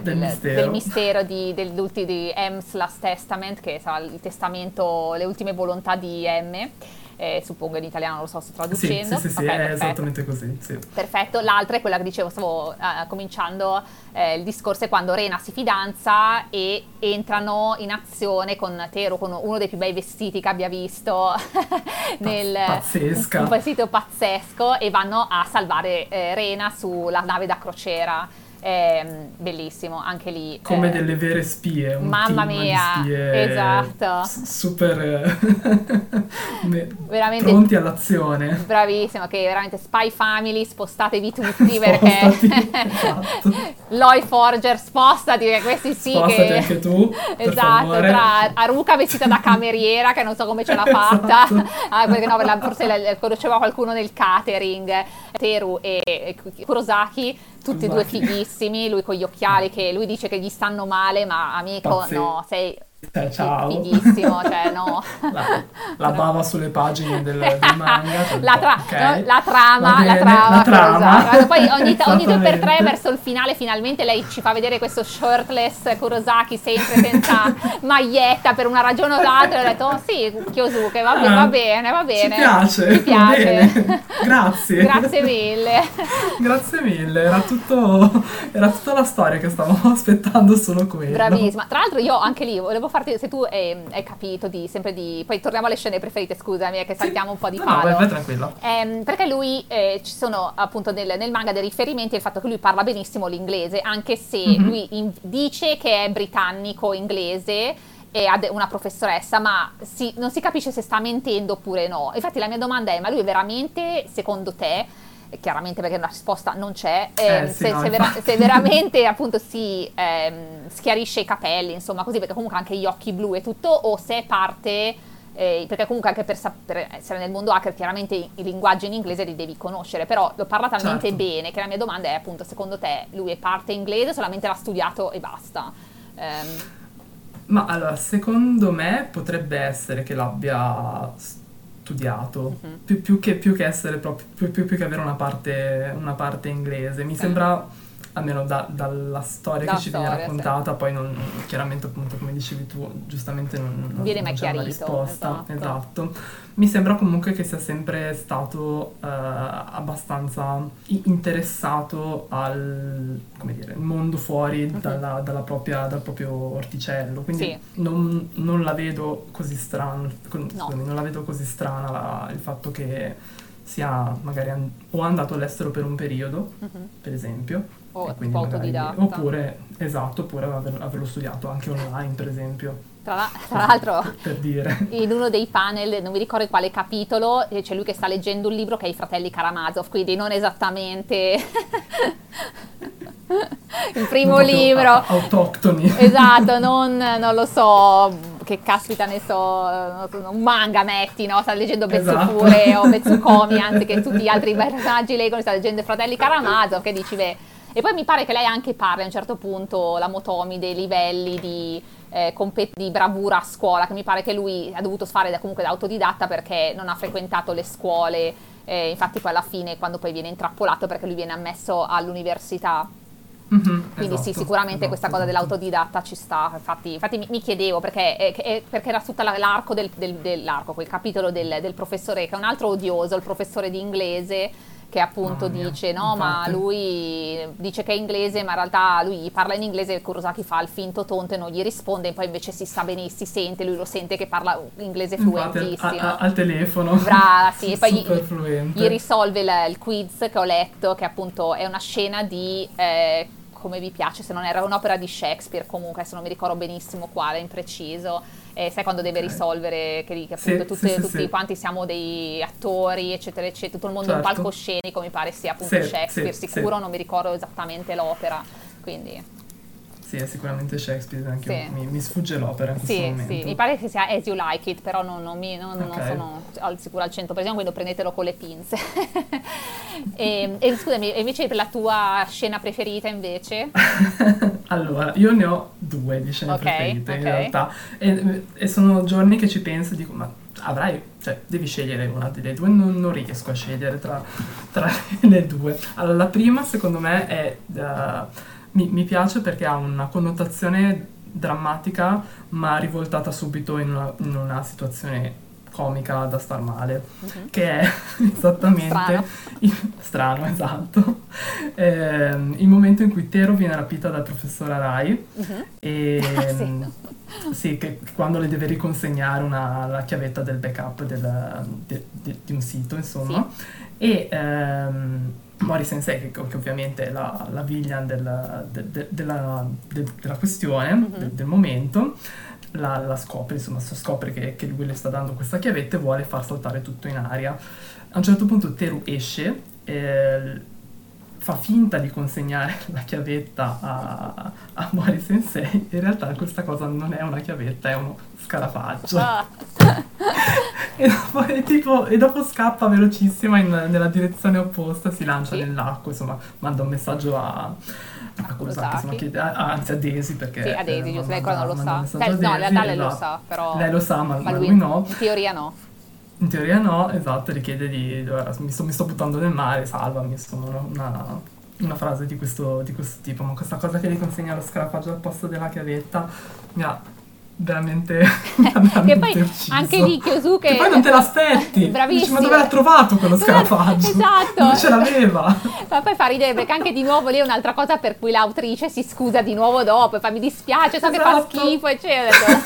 del, mistero, del mistero di, di M's Last Testament, che sarà il testamento, le ultime volontà di M eh, suppongo in italiano lo so, sto traducendo. Sì, sì, sì, okay, sì è esattamente così. Sì. Perfetto, l'altra è quella che dicevo, stavo uh, cominciando eh, il discorso è quando Rena si fidanza e entrano in azione con Tero, con uno dei più bei vestiti che abbia visto nel Pazzesca. un vestito pazzesco e vanno a salvare eh, Rena sulla nave da crociera eh, bellissimo, anche lì. Come eh, delle vere spie, mamma mia, esatto. super veramente, pronti all'azione. Bravissimo, che veramente Spy Family, spostatevi tutti perché esatto. Loi Forger, spostati, perché questi sì spostati che... anche tu, Esatto, tra Aruka vestita da cameriera, che non so come ce l'ha fatta, esatto. ah, perché no, forse conosceva qualcuno nel catering, Teru e Kurosaki tutti e due fighissimi, lui con gli occhiali che lui dice che gli stanno male, ma amico, Pazzi. no, sei cioè, ciao. Fighissimo, cioè no. La, la bava sulle pagine del, del manga. Cioè, la, tra- okay. no, la, trama, la trama, la trama. Poi ogni, ogni due per tre verso il finale finalmente lei ci fa vedere questo shirtless Kurosaki sempre senza maglietta per una ragione o l'altra. E ho detto, oh sì, Kyosuke, va, ah, va bene, va bene. Ci piace. Ci piace. Grazie. Grazie mille. Grazie mille, era, tutto, era tutta la storia che stavamo aspettando solo quello. Bravissima. Tra l'altro io anche lì volevo farti, se tu hai, hai capito di, sempre di, poi torniamo alle scene preferite, scusami, che saltiamo sì. un po' di palo. No, vai, vai tranquilla. Eh, perché lui, eh, ci sono appunto nel, nel, manga dei riferimenti al fatto che lui parla benissimo l'inglese, anche se mm-hmm. lui in, dice che è britannico inglese e ha una professoressa, ma si, non si capisce se sta mentendo oppure no. Infatti la mia domanda è, ma lui veramente, secondo te, chiaramente perché una risposta non c'è, eh, eh, se, no, se, vera- se, veramente appunto si ehm, schiarisce i capelli, insomma così, perché comunque anche gli occhi blu e tutto, o se parte, eh, perché comunque anche per, per, essere nel mondo hacker chiaramente i, i, linguaggi in inglese li devi conoscere, però lo parla talmente certo. bene che la mia domanda è appunto, secondo te lui è parte inglese solamente l'ha studiato e basta? Um, ma allora, secondo me potrebbe essere che l'abbia studiato studiato, uh-huh. più, più, che, più, che, essere proprio, più, più, che avere una parte, una parte inglese. Mi sembra almeno da, dalla storia da che ci viene raccontata, sì. poi non, chiaramente appunto come dicevi tu, giustamente non, non viene mai chiarito. risposta. Esatto. esatto. Mi sembra comunque che sia sempre stato uh, abbastanza interessato al dire, mondo fuori uh-huh. dalla, dalla propria, dal proprio orticello, quindi sì. non, non, la vedo così strana, no. scusami, non la vedo così strana la, il fatto che sia magari an- o andato all'estero per un periodo, uh-huh. per esempio, o tipo autodidatta. Oppure, esatto, oppure aver, averlo studiato anche online, per esempio. Tra, tra l'altro, per dire. in uno dei panel, non mi ricordo quale capitolo, c'è lui che sta leggendo un libro che è I fratelli Karamazov, quindi non esattamente il primo libro. Autoctoni. Esatto, non, non lo so, che caspita ne so, un manga metti, no? Sta leggendo Betsufure esatto. o Betsukomi, anziché tutti gli altri personaggi leggono, sta leggendo i fratelli Karamazov, che dici, beh... E poi mi pare che lei anche parli a un certo punto, la Motomi, dei livelli di, eh, compet- di bravura a scuola, che mi pare che lui ha dovuto fare da, comunque da autodidatta perché non ha frequentato le scuole, eh, infatti poi alla fine quando poi viene intrappolato perché lui viene ammesso all'università Mm-hmm, Quindi esatto, sì, sicuramente esatto, questa cosa esatto. dell'autodidatta ci sta, infatti, infatti mi, mi, chiedevo perché, eh, perché era tutta l'arco, del, del, dell'arco, quel capitolo del, del, professore che è un altro odioso, il professore di inglese che appunto mia, dice no infatti. ma lui dice che è inglese ma in realtà lui parla in inglese e Kurosaki fa il finto tonto e non gli risponde e poi invece si sa benissimo, si sente, lui lo sente che parla inglese fluentissimo. infatti, a, a, al telefono. Brava sì e poi gli, gli, risolve il, il, quiz che ho letto che appunto è una scena di eh, come vi piace, se non era un'opera di Shakespeare comunque, se non mi ricordo benissimo quale in preciso, eh, sai quando deve risolvere che, che appunto sì, tutte, sì, tutti sì. quanti siamo dei attori, eccetera, eccetera, tutto il mondo certo. è un certo. palcoscenico, mi pare sia appunto Shakespeare, sicuro, non mi ricordo esattamente l'opera, quindi... Sì, è sicuramente Shakespeare, anche sì. mi, mi, sfugge l'opera in questo sì, momento. Sì, mi pare che sia As You Like It, però non, non, mi, non, okay. non sono al sicuro al 100%, quindi prendetelo con le pinze. e, e, scusami, invece la tua scena preferita invece? allora, io ne ho due di scene okay, preferite okay. in realtà, e, e, sono giorni che ci penso e dico, ma avrai, cioè, devi scegliere una delle due, non, non riesco a scegliere tra, tra, le due. Allora, la prima secondo me è... Uh, mi, mi piace perché ha una connotazione drammatica ma rivoltata subito in una, in una situazione comica da star male, uh-huh. che è esattamente strano, il, strano esatto, eh, il momento in cui Tero viene rapita dal professor Arai uh-huh. e ah, sì. sì. che quando le deve riconsegnare una, la chiavetta del backup del, de, de, di un sito, insomma, sì. e ehm, Mori Sensei, che, che, ovviamente è la, la villain del, de, de, della, de, della, questione, mm-hmm. del momento, la, la, scopre, insomma, scopre che, che, lui le sta dando questa chiavetta e vuole far saltare tutto in aria. A un certo punto Teru esce, eh, fa finta di consegnare la chiavetta a, a Mori Sensei, in realtà questa cosa non è una chiavetta, è uno scarafaggio. Ah. e, dopo, e, tipo, e, dopo, scappa velocissima in, nella direzione opposta, si lancia sì. nell'acqua, insomma, manda un messaggio a, a Kurosaki, insomma, chiede, anzi a Daisy perché... Sì, a Daisy, giusto, lei ancora non lo sa. Cioè, no, in realtà lei lo esatto. sa, però... Lei lo sa, ma, ma lui, lui no. In teoria no. In teoria no, esatto, richiede di... Mi sto, mi sto buttando nel mare, salvami, insomma, una, una frase di questo, di questo, tipo, ma questa cosa che gli consegna lo scarafaggio al posto della chiavetta mi ha veramente, che poi ucciso. anche lì Kyosuke che poi non te l'aspetti bravissimo Dici, ma dove l'ha trovato quello scarafaggio esatto non ce l'aveva ma poi fa ridere perché anche di nuovo lì è un'altra cosa per cui l'autrice si scusa di nuovo dopo e fa mi dispiace so esatto. che fa esatto. schifo eccetera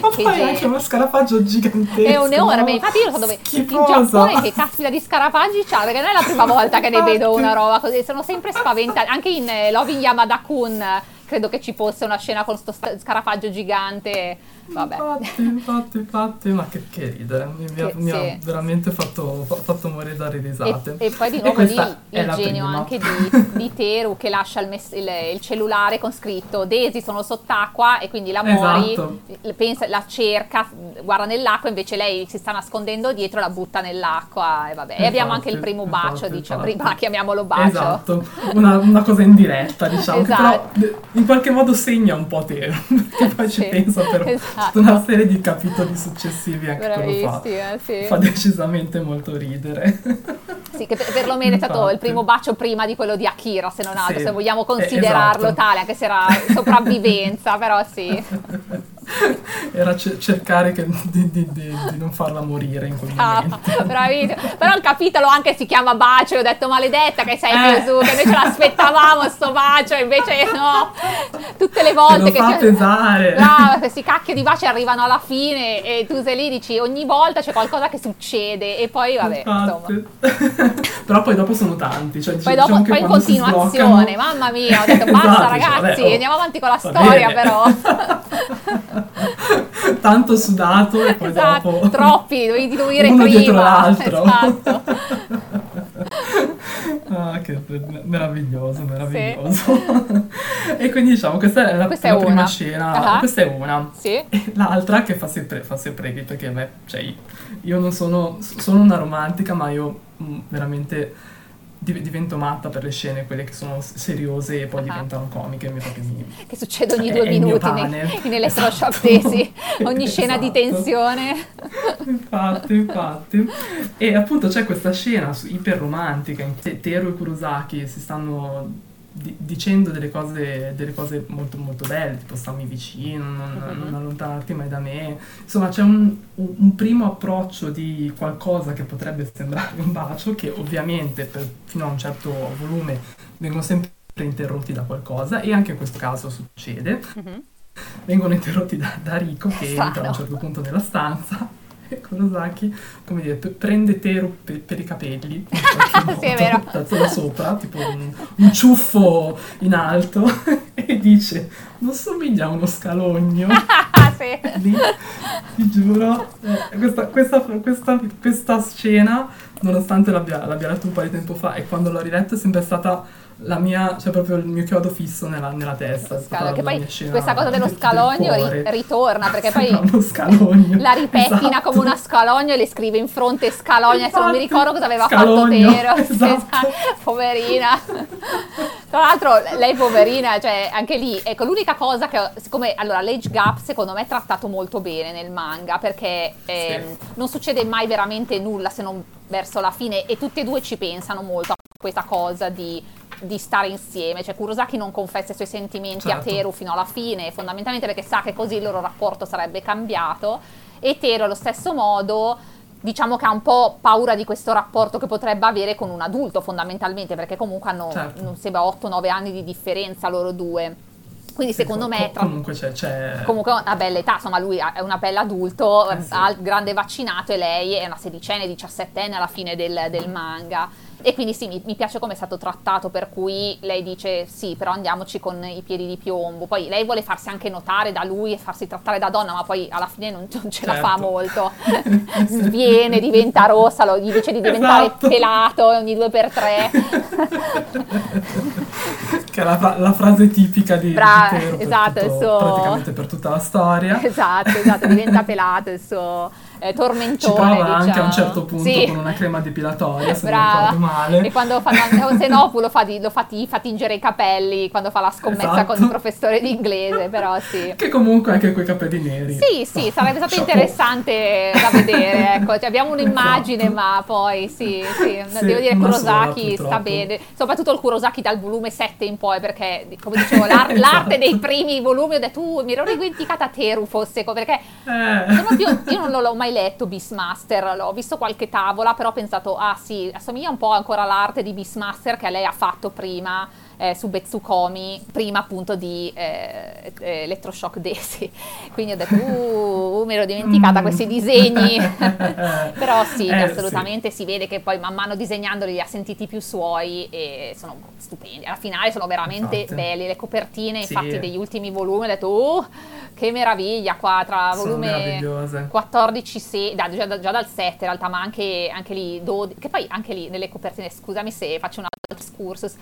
ma poi genere. anche uno scarafaggio gigantesco è un enorme no? infatti io lo so dove Schifosa. in Giappone che caspita di scarafaggi c'ha perché non è la prima volta che ne vedo una roba così sono sempre spaventati anche in eh, Loving Yamada-kun credo che ci fosse una scena con questo scarafaggio gigante. Vabbè. Infatti, infatti, infatti, ma che, che ridere, mi, che, mi, sì. ha veramente fatto, fatto morire dalle risate. E, e poi di nuovo lì il genio anche di, di, Teru che lascia il, mes- il, il, cellulare con scritto Daisy sono sott'acqua e quindi la Mori esatto. pensa, la cerca, guarda nell'acqua, invece lei si sta nascondendo dietro, la butta nell'acqua e vabbè. Infatti, e abbiamo anche il primo bacio, infatti, diciamo, prima chiamiamolo bacio. Esatto, una, una cosa indiretta, diciamo, esatto. che però in qualche modo segna un po' Teru, che poi sì, ci pensa per esatto. Tutta una serie di capitoli successivi anche quello fa. Sì. fa decisamente molto ridere. Sì, che per, perlomeno è stato il primo bacio prima di quello di Akira, se non altro, sì. se vogliamo considerarlo esatto. tale, anche se era sopravvivenza, però sì. Era c- cercare che, di, di, di, di, non farla morire in quel ah, momento. Bravissimo. Però il capitolo anche si chiama bacio, ho detto maledetta che sei eh. Gesù, che noi ce l'aspettavamo sto bacio, invece no. Tutte le volte che... Si, pesare. Brava, questi cacchio di baci arrivano alla fine e tu sei lì dici ogni volta c'è qualcosa che succede e poi vabbè. Però poi dopo sono tanti. Cioè, poi dopo, poi in continuazione, mamma mia, ho detto basta esatto, ragazzi, cioè, andiamo avanti con la storia bene. però. Tanto sudato e poi esatto, dopo... Troppi, dovevi diluire uno prima. dietro l'altro. Esatto. Ah, che meraviglioso, meraviglioso. e quindi diciamo, questa è la, Questa la è prima una. scena, Ah. questa è una. Sì. L'altra che fa sempre, fa sempre perché a me, cioè, io non sono, sono una romantica, ma io mm, veramente divento matta per le scene, quelle che sono seriose e poi Ah. diventano comiche, mi mi... Che succede ogni È- due è minuti nei- elettroshock Esatto. tesi, ogni scena di Esatto. tensione. Infatti, infatti. E appunto c'è questa scena su- iper romantica in cui Teru e Kurosaki si stanno di- dicendo delle cose, delle cose molto molto belle, tipo stammi vicino, non, Mhm. non allontanarti mai da me. Insomma, c'è un, un- primo approccio di qualcosa che potrebbe sembrare un bacio, che ovviamente per- fino a un certo volume vengono sempre interrotti da qualcosa e anche in questo caso succede Mhm. vengono interrotti da, da Rico che Strano. entra a un certo punto nella stanza Kurosaki, come dire, prende Teru pe- per i capelli, Sì, è vero. da, da sopra, tipo un, un ciuffo in alto e dice non somiglia a uno scalogno. Sì. Lì, ti giuro, eh, questa, questa, questa, questa scena, nonostante l'abbia, l'abbia letto un po' di tempo fa e quando l'ho riletto è sempre stata la mia, cioè proprio il mio chiodo fisso nella, nella testa. Scalo- che poi questa cosa dello del- del scalogno ri- ritorna perché poi scalogno. la ripettina Esatto. come una scalogno e le scrive in fronte scalogno adesso non mi Infatti, ricordo cosa aveva scalogno, fatto Tero esatto. poverina tra l'altro lei poverina cioè anche lì ecco l'unica cosa che siccome allora l'age gap secondo me è trattato molto bene nel manga perché ehm, non succede mai veramente nulla se non verso la fine e tutti e due ci pensano molto a questa cosa di di stare insieme, cioè Kurosaki non confessa i suoi sentimenti a Certo. Teru fino alla fine, fondamentalmente perché sa che così il loro rapporto sarebbe cambiato e Teru allo stesso modo diciamo che ha un po' paura di questo rapporto che potrebbe avere con un adulto fondamentalmente perché comunque hanno Certo. non sembra 8-9 anni di differenza loro due. Quindi secondo Co- me tra- comunque c'è, c'è... comunque è una bella età, insomma lui è una bella adulto, Eh sì. grande vaccinato e lei è una sedicenne, diciassettenne alla fine del, del manga. E quindi sì, mi, mi piace come è stato trattato, per cui lei dice sì, però andiamoci con i piedi di piombo. Poi lei vuole farsi anche notare da lui e farsi trattare da donna, ma poi alla fine non, non ce la fa Certo. molto. Sviene, diventa rossa, lo, gli dice di diventare Esatto. pelato ogni due per tre. che è la, la frase tipica di, Brava, di Teru per esatto, tutto- suo- praticamente per tutta la storia. esatto, esatto, diventa pelato il suo eh, tormentone. Ci prova anche a un diciamo. certo punto Sì. con una crema depilatoria, se non Brava. ricordo male. E quando fanno Senopu lo fa, di- lo fa, ti fa tingere i capelli quando fa la scommessa Esatto. con il professore di inglese, però sì. Che comunque anche quei capelli neri. Sì, sì, sarebbe stato interessante da vedere, ecco, Cioè, abbiamo un'immagine, Esatto. ma poi sì, sì, Sì, devo dire Kurosaki sola, sta bene, soprattutto il Kurosaki dal volume 7 in poi, perché come dicevo, l'ar- l'arte Esatto. dei primi volumi, ho detto, uh, mi ero dimenticata Teru fosse, perché Eh. più- io non l'ho mai letto Beastmaster, l'ho visto qualche tavola, però ho pensato, ah sì, assomiglia un po' ancora all'arte di Beastmaster che lei ha fatto prima eh, su Betsukomi, prima appunto di eh, eh, Electroshock Daisy. Quindi ho detto, uh, uh, mi ero dimenticata Mm. questi disegni. però sì, Eh, assolutamente si vede che poi man mano disegnandoli li ha sentiti più suoi e sono stupendi. Alla finale sono veramente Infatti. belli, le copertine Sì. infatti degli ultimi volumi, ho detto, uh, che meraviglia qua tra volume meravigliose. 14, se, da- già, già dal 7 in realtà, ma anche, anche lì 12, che poi anche lì nelle copertine, scusami se faccio un altro excursus,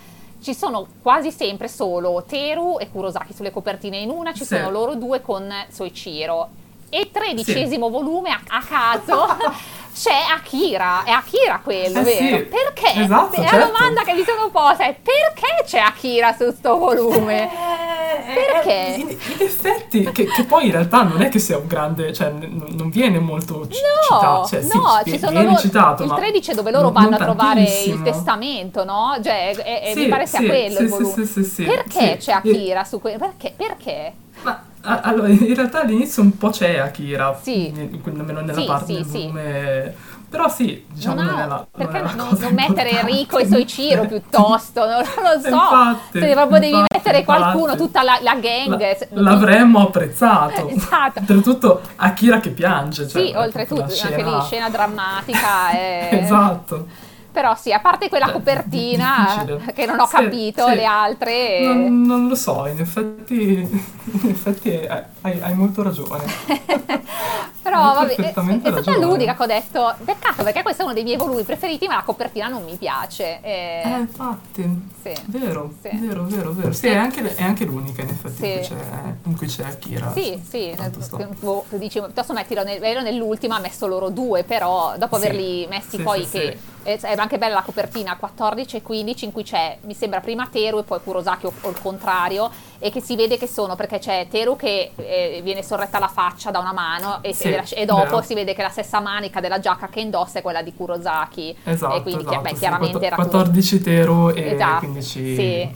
ci sono quasi sempre solo Teru e Kurosaki sulle copertine, in una ci Sì. sono loro due con Soichiro e tredicesimo volume a, a caso c'è Akira, è Akira quello, Eh vero? sì, Perché? esatto, è la certo. domanda che mi sono posta è perché c'è Akira su sto volume? Eh, Perché? In, in effetti, che, che poi in realtà non è che sia un grande, cioè n- non viene molto ci- No, citato, cioè sì, no, ci sono loro, citato, il ma 13 è dove loro non- vanno non a trovare il testamento, no? Cioè, e- e Sì, mi pare sia sì, quello sì, il sì, volume. sì, sì, sì, Perché sì. c'è Akira su quello? Perché? Perché? Ma a- allora, in realtà all'inizio un po' c'è Akira, Sì. almeno nella Sì, parte sì, del sì. volume, però sì, diciamo non non, è la non perché è la non, cosa non mettere. Enrico e Soichiro piuttosto? Non, non lo so. Infatti, se proprio devi infatti, mettere qualcuno, infatti. tutta la, la gang. La- l'avremmo apprezzato. Esatto. Oltretutto Akira che piange. Cioè, Sì, è proprio oltretutto, anche lì scena drammatica. eh. esatto. Però sì, a parte quella Beh, copertina difficile. che non ho Sì, capito, sì. le altre... Non, non lo so, in effetti, in effetti hai, hai molto ragione. Però vabbè, è, è stata l'unica che ho detto, peccato perché questo è uno dei miei volumi preferiti, ma la copertina non mi piace. E- Eh, infatti, sì. vero, Sì. vero, vero, vero. Sì, è anche, è anche l'unica in effetti in, Sì. cui c'è, in cui c'è Akira. Sì, sì, eh, boh, dici, piuttosto mettilo nel- ero nell'ultima, ha messo loro due, però dopo averli messi poi che eh, è anche bella la copertina 14 e 15 in cui c'è, mi sembra prima Teru e poi Kurosaki o, o il contrario e che si vede che sono perché c'è Teru che eh, viene sorretta la faccia da una mano e, Sì, e la- e dopo vero. si vede che la stessa manica della giacca che indossa è quella di Kurosaki Esatto, e quindi esatto, beh, sì, chiaramente quatt- era 14 Tero e Esatto, 15 sì.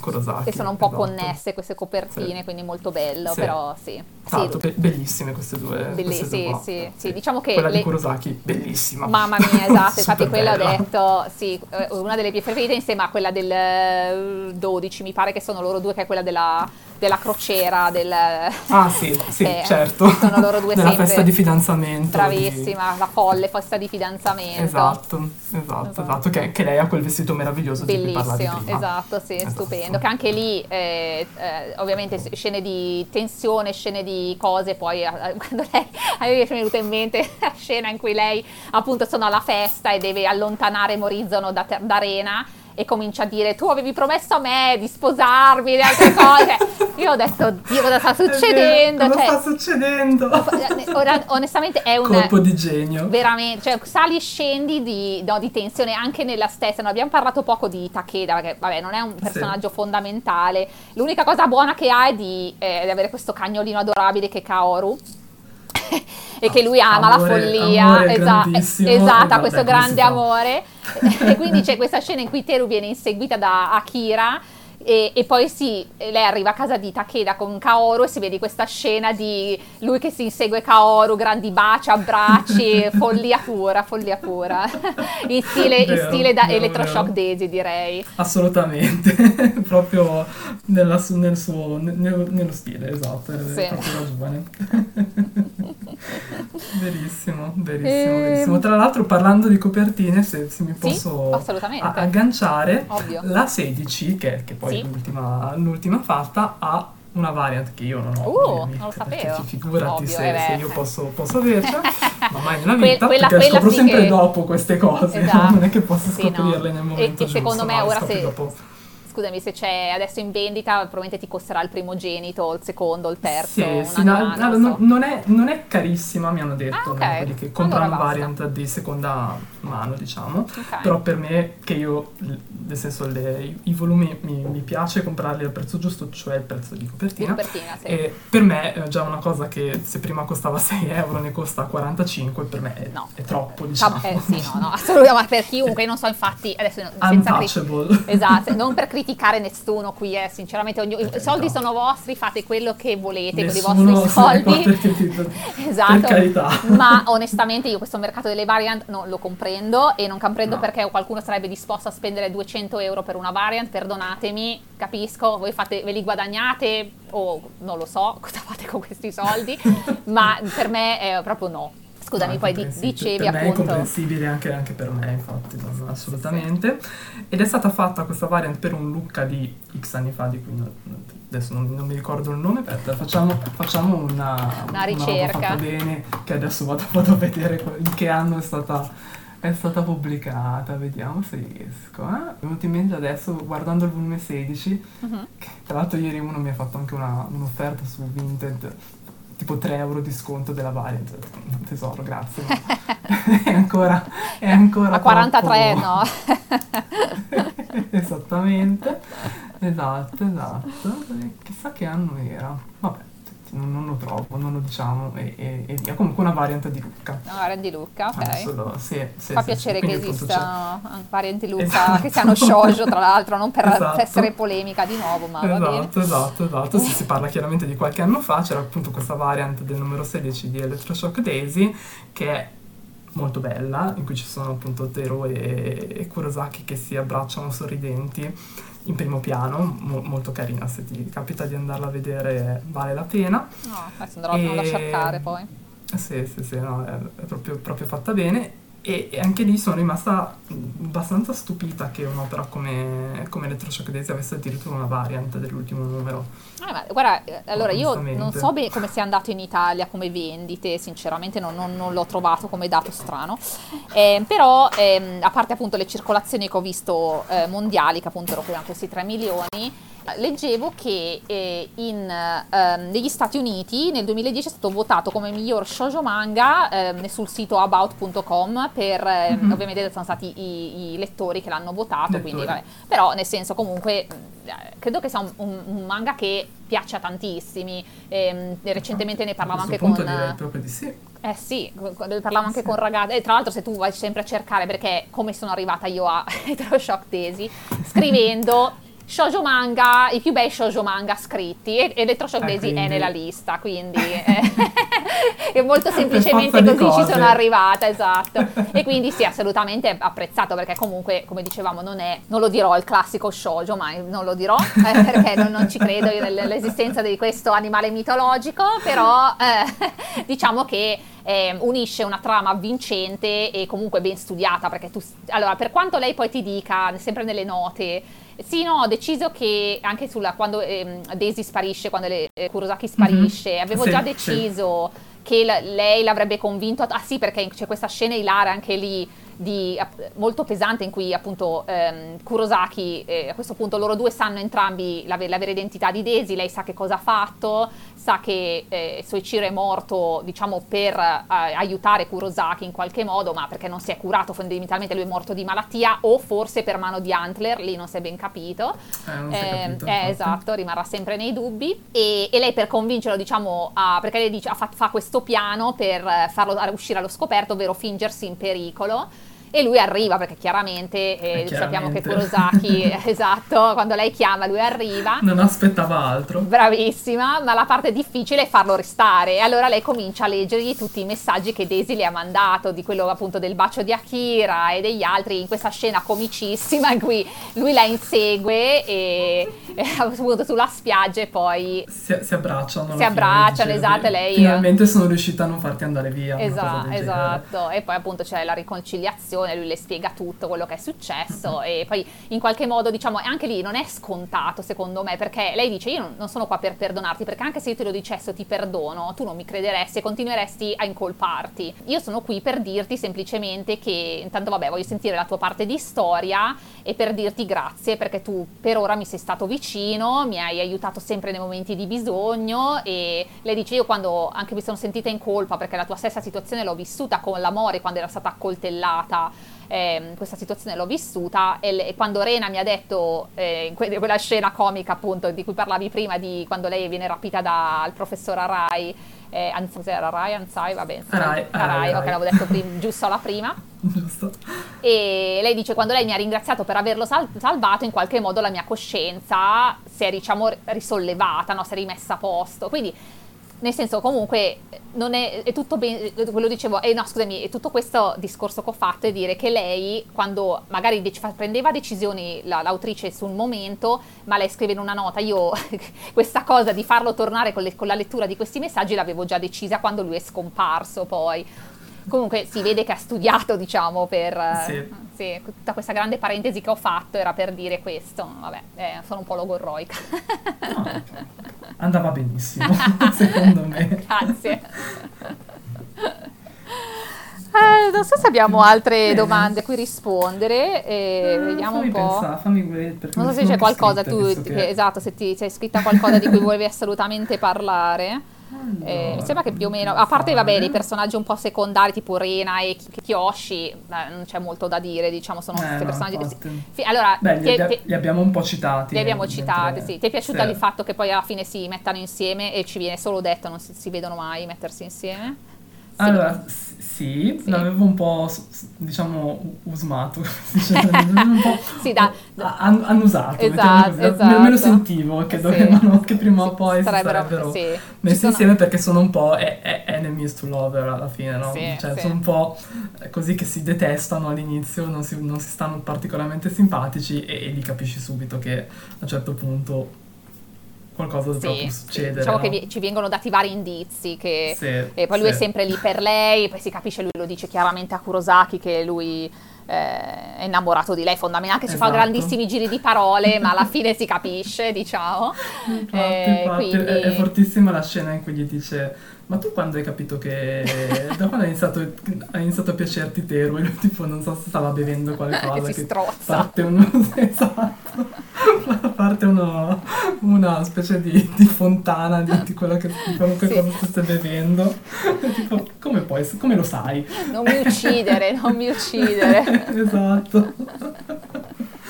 Kurosaki. e sono un po' esatto. connesse queste copertine, Sì. quindi molto bello, Sì. però sì. Sì, be- bellissime queste due. Belli- sì, sì, sì, diciamo che Quella le- di Kurosaki, bellissima. Mamma mia, esatto, infatti quella ho detto, sì, eh, una delle mie preferite insieme a quella del eh, 12, mi pare che sono loro due, che è quella della, della crociera, del... Ah sì, sì, Eh, certo. sono loro due Nella sempre. festa di fidanzamento. di- Bravissima, la folle festa di fidanzamento. Esatto, esatto, Esatto. esatto, che, che lei ha quel vestito meraviglioso di Bellissimo, esatto, sì, Esatto. stupendo. Che anche lì, eh, eh, ovviamente, scene di tensione, scene di cose. Poi, eh, quando lei a me mi è venuta in mente la scena in cui lei, appunto, sono alla festa e deve allontanare Morizono da, da Rena e comincia a dire: Tu avevi promesso a me di sposarmi e altre cose. Io ho detto: Oddio, cosa sta È vero, succedendo? cosa Cioè, sta succedendo? ora- onestamente, è un. Colpo di genio. Veramente, cioè sali e scendi di, no, di tensione anche nella stessa. Non abbiamo parlato poco di Takeda, perché vabbè, non è un personaggio fondamentale. L'unica cosa buona che ha è di, eh, di avere questo cagnolino adorabile che è Kaoru. e che lui ama Amore- la follia, esatto, Vabbè, questo grande amore. e quindi c'è questa scena in cui Teru viene inseguita da Akira. E, e poi sì, lei arriva a casa di Takeda con Kaoru e si vede questa scena di lui che si insegue Kaoru, grandi baci, abbracci, follia pura, follia pura. in stile, in Vero, stile da vero, Electroshock vero. Daisy direi. Assolutamente, proprio nella nel suo, ne- nello stile, esatto, Sì. proprio ragione. verissimo, verissimo, Ehm. verissimo. Tra l'altro parlando di copertine, se, se mi Sì, posso assolutamente. a- agganciare, Ovvio. la 16, che, che poi Sì. è l'ultima, l'ultima fatta, ha una variant che io non ho. Uh, non lo sapevo. fi- Figurati Ovvio, se, eh se io posso, posso avercela, ma mai nella vita, quella- perché quella scopro sì sempre che- dopo queste cose, Esatto. non è che posso Sì, no. scoprirle nel E- momento e secondo giusto, me ora se- dopo. Scusami, se c'è adesso in vendita, probabilmente ti costerà il primogenito, il secondo, il terzo. Sì, sì, no, anno, allora, non è, non è carissima, mi hanno detto, Ah, ok. no, quelli che comprano Allora variant di seconda mano, diciamo. Ok. Però per me, che io, nel senso, le- i, volumi mi, mi piace comprarli al prezzo giusto, cioè il prezzo di Di copertina. copertina, sì. E per me è già una cosa che se prima costava 6 euro ne costa 45, per me è, No. è troppo, diciamo. Ah, eh, sì, no, no, assolutamente, ma per chiunque, io non so, infatti, adesso senza cri- Untouchable. Esatto, non per criticare nessuno qui, eh, sinceramente, ogni- i Eh, soldi no. sono vostri, fate quello che volete Nessuno con i vostri soldi. Esatto, ma onestamente io questo mercato delle variant non lo comprendo e non comprendo No. perché qualcuno sarebbe disposto a spendere 200 euro per una variant, perdonatemi, capisco, voi fate, ve li guadagnate o non lo so cosa fate con questi soldi, ma per me è proprio no. Scusami, poi dicevi per me è appunto... comprensibile anche, anche per me, infatti, non- assolutamente. Ed è stata fatta questa variant per un Lucca di X anni fa, di cui non- adesso non, non mi ricordo il nome, aspetta, facciamo, facciamo una, Una ricerca. fatta bene, che adesso vado, vado a vedere in che anno è stata, è stata pubblicata, vediamo se riesco. eh. Mi è venuto in mente adesso, guardando il volume 16, Mhm. che tra l'altro ieri uno mi ha fatto anche una- un'offerta su Vinted, tipo 3 euro di sconto della variant. Tesoro, grazie. è ancora, è ancora A 43 troppo- no. Esattamente, esatto, esatto. Chissà che anno era. Vabbè, non, non lo trovo, non lo diciamo e, e- e via. Comunque una variant di Lucca. No, Randy Lucca, ok. Adesso lo- sì, sì, Fa sì, piacere sì, che quindi appunto esistano varianti Lucca Esatto. che siano shoujo, tra l'altro, non per Esatto. essere polemica di nuovo, ma va bene. Esatto, esatto, esatto. Sì, si parla chiaramente di qualche anno fa, c'era appunto questa variant del numero 16 di Electroshock Daisy che è molto bella, in cui ci sono appunto Tero e, e Kurosaki che si abbracciano sorridenti in primo piano, mo- molto carina, se ti capita di andarla a vedere vale la pena. No, adesso andrò andrò a E- cercare poi. Sì, sì, sì, no, è, è proprio, proprio fatta bene. E, anche lì sono rimasta abbastanza stupita che un'opera come, come Electroshock Daisy avesse addirittura una variant dell'ultimo numero. Ah, guarda, eh, allora io non so bene come sia andato in Italia come vendite, sinceramente non, non, non l'ho trovato come dato strano, eh, però ehm, a parte appunto le circolazioni che ho visto eh, mondiali, che appunto erano questi 3 milioni, leggevo che eh, in, ehm, negli Stati Uniti nel 2010 è stato votato come miglior shoujo manga ehm, sul sito about.com per mm-hmm. ovviamente sono stati i, i, lettori che l'hanno votato quindi, vabbè. però nel senso comunque credo che sia un, un, un manga che piace a tantissimi ehm, recentemente ne parlavo anche con proprio di sì eh sì, parlavo anche sì. con ragazzi, e tra l'altro se tu vai sempre a cercare, perché come sono arrivata io a Electroshock Tesi, scrivendo shoujo manga, i più bei shoujo manga scritti e Electroshock Daisy quindi... è nella lista, quindi eh, molto semplicemente così cose. ci sono arrivata, esatto. e quindi sì, assolutamente apprezzato perché comunque, come dicevamo, non è, non lo dirò il classico shoujo, ma non lo dirò eh, perché non, non, ci credo nell'esistenza di questo animale mitologico, però eh, diciamo che eh, unisce una trama vincente e comunque ben studiata perché tu allora per quanto lei poi ti dica sempre nelle note sì, no, ho deciso che anche sulla, quando eh, Daisy sparisce, quando le, eh, Kurosaki sparisce, mm-hmm. avevo sì, già deciso sì. che la, lei l'avrebbe convinto. Ah sì, perché c'è questa scena ilare anche lì di, molto pesante in cui appunto ehm, Kurosaki, eh, a questo punto loro due sanno entrambi la, la, vera identità di Daisy, lei sa che cosa ha fatto, sa che eh, Soichiro è morto diciamo per eh, aiutare Kurosaki in qualche modo, ma perché non si è curato fondamentalmente, lui è morto di malattia o forse per mano di Antler, lì non si è ben capito. Eh, ehm, capito eh, esatto, rimarrà sempre nei dubbi. E, e lei per convincerlo diciamo, a, perché lei dice, fa, fa questo piano per farlo uscire allo scoperto, ovvero fingersi in pericolo e lui arriva perché chiaramente, eh, chiaramente. sappiamo che Kurosaki, esatto, quando lei chiama lui arriva. Non aspettava altro. Bravissima, ma la parte difficile è farlo restare e allora lei comincia a leggergli tutti i messaggi che Daisy le ha mandato, di quello appunto del bacio di Akira e degli altri in questa scena comicissima in cui lui la insegue e, e appunto sulla spiaggia e poi si, si abbracciano. Si abbracciano, esatto, lei... Finalmente sono riuscita a non farti andare via. Esatto, esatto. E poi appunto c'è la riconciliazione situazione, lui le spiega tutto quello che è successo e poi in qualche modo diciamo anche lì non è scontato secondo me perché lei dice io non sono qua per perdonarti perché anche se io te lo dicessi ti perdono tu non mi crederesti e continueresti a incolparti. Io sono qui per dirti semplicemente che intanto vabbè voglio sentire la tua parte di storia e per dirti grazie perché tu per ora mi sei stato vicino, mi hai aiutato sempre nei momenti di bisogno e lei dice io quando anche mi sono sentita in colpa perché la tua stessa situazione l'ho vissuta con la Mori quando era stata accoltellata eh, questa situazione l'ho vissuta e, le, quando Rena mi ha detto eh, in que- quella scena comica appunto di cui parlavi prima di quando lei viene rapita dal professor Arai eh, anzi era Rai, Anzai, vabbè, Arai, Arai, ok, l'avevo detto prim- giusto alla prima. Giusto. E lei dice, quando lei mi ha ringraziato per averlo sal- salvato, in qualche modo la mia coscienza si è, diciamo, risollevata, no? si è rimessa a posto. Quindi nel senso comunque non è, è tutto bene, quello dicevo, eh no scusami, tutto questo discorso che ho fatto è dire che lei quando magari dec- prendeva decisioni la, l'autrice sul momento, ma lei scrive in una nota, io questa cosa di farlo tornare con, le, con la lettura di questi messaggi l'avevo già decisa quando lui è scomparso poi. Comunque si vede che ha studiato, diciamo, per... Sì. Sì, tutta questa grande parentesi che ho fatto era per dire questo. Vabbè, eh, sono un po' logorroica. No, okay. Andava benissimo, secondo me. Grazie. Eh, non so se abbiamo altre Bene. domande a cui rispondere. Eh, vediamo un po'. Pensare, fammi vedere, non so se c'è qualcosa tu. Che, esatto, se ti sei scritta qualcosa di cui volevi assolutamente parlare. Allora, eh, mi sembra che più o meno, a parte vabbè, dei personaggi un po' secondari tipo Rena e Kyoshi, non c'è molto da dire, diciamo, sono eh, questi no, personaggi. Sì, allora, Beh, li, ti, li, abbiamo un po' citati. Li abbiamo citati, sì. Ti è piaciuto sì. il fatto che poi alla fine si mettano insieme e ci viene solo detto, non si, si vedono mai mettersi insieme? Allora, sì, sì, l'avevo un po', diciamo, usmato, un po' sì, da, da. An- annusato, esatto, esatto. Me, me, lo sentivo che, dovevano, che prima o poi sarebbero, si sarebbero messi insieme perché sono un po' e- e- enemies to lover alla fine, no? Cioè, sono un po' così che si detestano all'inizio, non si, non si stanno particolarmente simpatici e, e li capisci subito che a un certo punto qualcosa dovrà Sì, succedere. diciamo no? che vi- ci vengono dati vari indizi che Sì, e poi lui è sempre lì per lei, poi si capisce, lui lo dice chiaramente a Kurosaki che lui eh, è innamorato di lei fondamentalmente, anche se fa Esatto. grandissimi giri di parole, ma alla fine si capisce, diciamo. Infatti, Eh, infatti, è- quindi- è, fortissima la scena in cui gli dice ma tu quando hai capito che da quando hai iniziato, hai iniziato a piacerti Teru e lui tipo non so se stava bevendo qualcosa Che che strozza. parte uno esatto parte uno, una specie di, di fontana di, di quello che di qualunque Sì. cosa stesse bevendo E tipo come puoi come lo sai Non mi uccidere, non mi uccidere. esatto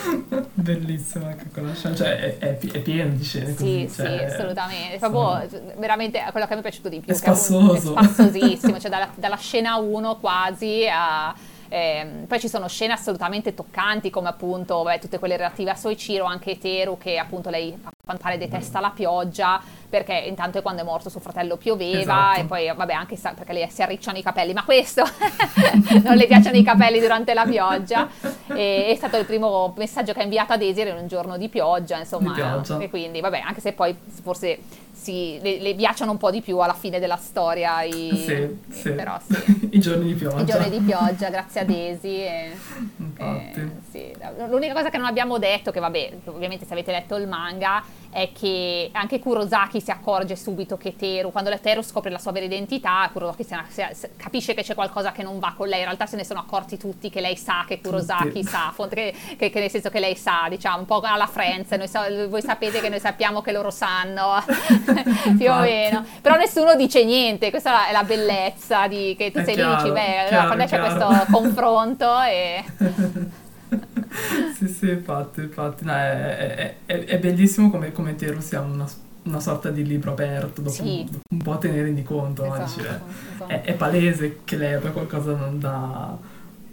bellissima anche quella scena cioè è, è, è pieno di scene Sì, così sì, cioè, assolutamente. sono- Proprio cioè, veramente quello che mi è piaciuto di più. È che un- spassoso. È spassosissimo, cioè dalla, dalla scena 1 quasi a. ehm, poi ci sono scene assolutamente toccanti come appunto vabbè, tutte quelle relative a Soichiro, anche Teru che appunto lei a quanto pare detesta la pioggia perché intanto quando è morto suo fratello pioveva Esatto. e poi vabbè anche perché le si arricciano i capelli ma questo non le piacciono i capelli durante la pioggia e è stato il primo messaggio che ha inviato a Daisy era un giorno di pioggia insomma Di pioggia. e quindi vabbè anche se poi forse si, le, le piacciono un po' di più alla fine della storia i, Sì, sì. però sì I giorni di pioggia. i giorni di pioggia grazie a Daisy e, Infatti. eh, sì. L'unica cosa che non abbiamo detto, che vabbè, ovviamente se avete letto il manga, è che anche Kurosaki si accorge subito che Teru, quando la Teru scopre la sua vera identità, Kurosaki se- se- capisce che c'è qualcosa che non va con lei, in realtà se ne sono accorti tutti che lei sa che Kurosaki Tutti. sa, che, che- che nel senso che lei sa, diciamo, un po' alla Friends, noi voi sapete che noi sappiamo che loro sanno, più o meno, però nessuno dice niente, questa è la, bellezza di che tu sei lì e dici, beh, allora quando c'è questo confronto e... sì, sì, infatti, infatti. No, è, è- è- bellissimo come, come Teru sia una, una sorta di libro aperto, dopo, Sì. dopo un po' di conto? Esatto, Dici, eh, esatto. è, è palese che lei abbia qualcosa da,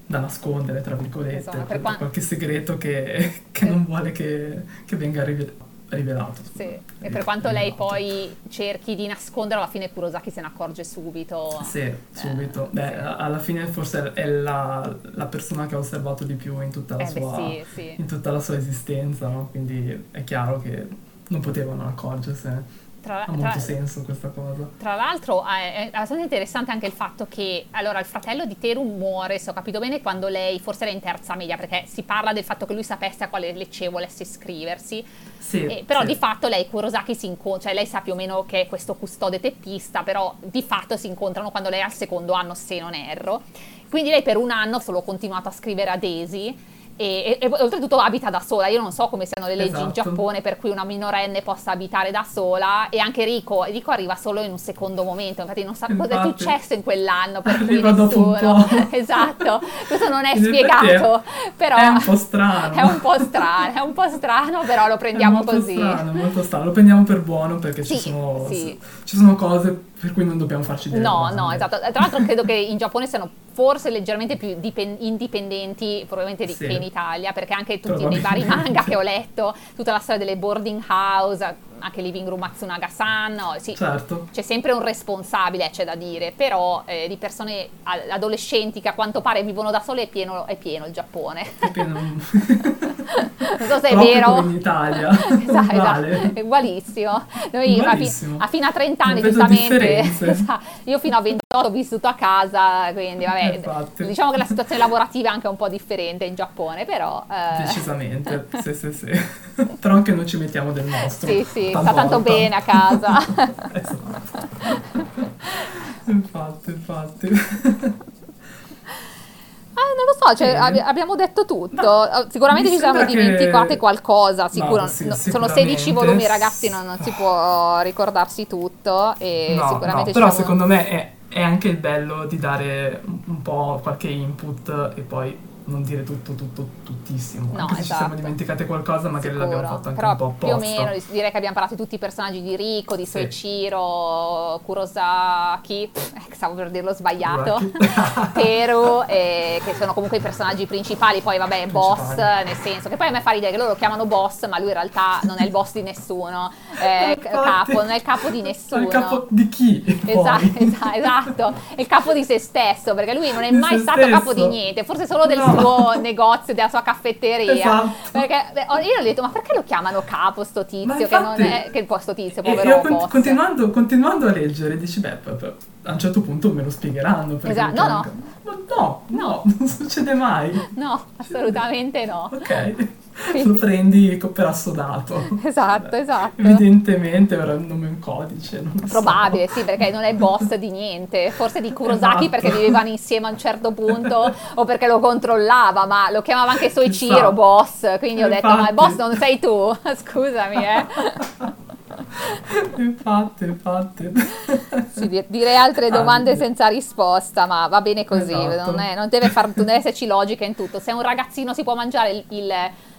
da nascondere, tra virgolette, Esatto, per per- qualche segreto che, che non vuole che, che venga rive- rivelato. Sì, e per quanto lei poi cerchi di nasconderlo, alla fine Kurosaki se ne accorge subito. Sì, subito. Eh, Beh, sì. alla fine forse è la, la persona che ha osservato di più in tutta la, Eh beh, sua, sì, sì. in tutta la sua esistenza, no? Quindi è chiaro che non potevano accorgersene. Tra, Ha tra- molto senso questa cosa. tra l'altro eh, è abbastanza interessante anche il fatto che allora il fratello di Teru muore, se ho capito bene, quando lei forse era in terza media, perché si parla del fatto che lui sapesse a quale liceo volesse iscriversi. Sì, Eh, però sì. di fatto lei e Kurosaki si incontra, cioè lei sa più o meno che è questo custode teppista, però di fatto si incontrano quando lei è al secondo anno, se non erro. Quindi lei per un anno solo ha continuato a scrivere a Daisy. E, e- e oltretutto abita da sola, io non so come siano le leggi in Esatto. Giappone per cui una minorenne possa abitare da sola e anche Rico, Rico arriva solo in un secondo momento, infatti non sa cosa è Infatti. successo in quell'anno per cui nessuno, esatto, questo non è In spiegato, però È un po' strano. è un po' strano, è un po' strano, però lo prendiamo è molto così. Strano, molto strano. Lo prendiamo per buono perché ci, Sì, sono, sì. ci sono cose per cui non dobbiamo farci delle No, no, esatto. Tra l'altro credo che in Giappone siano forse leggermente più dipen- indipendenti probabilmente di- Sì. che in Italia, perché anche tutti nei vari manga che ho letto, tutta la storia delle boarding house, anche Living Room Matsunaga-san, no, sì, Certo. c'è sempre un responsabile, c'è da dire, però eh, di persone adolescenti che a quanto pare vivono da sole è pieno, è pieno il Giappone. È pieno- Non so se è vero. in Italia. esatto, esatto, è ugualissimo. Noi a, fi- a fino a 30 anni, giustamente, esatto, io fino a 28 ho vissuto a casa, quindi vabbè, Infatti. diciamo che la situazione lavorativa è anche un po' differente in Giappone, però... eh, Decisamente, sì, sì, sì. Però anche noi ci mettiamo del nostro. sì, sì, sta talvolta. tanto bene a casa. esatto. Infatti, infatti. Ah, non lo so, cioè, abbi- abbiamo detto tutto. Eh, Sicuramente mi ci siamo sembra che- dimenticate qualcosa. Sicuro, No, sì, no, sono sicuramente. 16 volumi, ragazzi, non, non si può ricordarsi tutto. E No, sicuramente no, ci però siamo- secondo me è, è anche il bello di dare un po' qualche input e poi non dire tutto, tutto, tuttissimo. No, se ci siamo esatto. dimenticate qualcosa, magari Sicuro. l'abbiamo fatto anche Però un po' più o apposta. meno direi che abbiamo parlato di tutti i personaggi di Rico, di Sì. Soichiro, Kurosaki, eh, stavo per dirlo sbagliato. Teru, eh, che sono comunque i personaggi principali, poi vabbè, boss, nel senso che poi a me fa ridere che loro lo chiamano boss, ma lui in realtà non è il boss di nessuno, eh, Infatti. capo, non è il capo di nessuno. il capo di chi? Esatto, esatto, esatto, è il capo di se stesso, perché lui non è Di mai stato stesso. capo di niente, forse solo del No. suo negozio, della sua caffetteria. Esatto. Perché beh, io ho detto, ma perché lo chiamano capo sto tizio? Ma che infatti- non è che il posto tizio, povero io con- boss. continuando, continuando a leggere, dici, beh, poi a un certo punto me lo spiegheranno. perché Esatto, no, chiamano no. Ma no, no, non succede mai. No, assolutamente no. Ok, lo prendi per assodato. Esatto, esatto. Evidentemente ora il nome è un codice, lo so. Probabile, sì, perché non è boss di niente. Forse di Kurosaki Esatto. perché vivevano insieme a un certo punto o perché lo controllava, ma lo chiamava anche Soichiro Chissà. boss. Quindi ho detto, ma il boss Infatti. non sei tu. Scusami, eh. Infatti, infatti. Sì, di- direi altre domande Grande. senza risposta, ma va bene così. Esatto. Non, è- non deve, far, non deve esserci logica in tutto. Se un ragazzino si può mangiare il, il,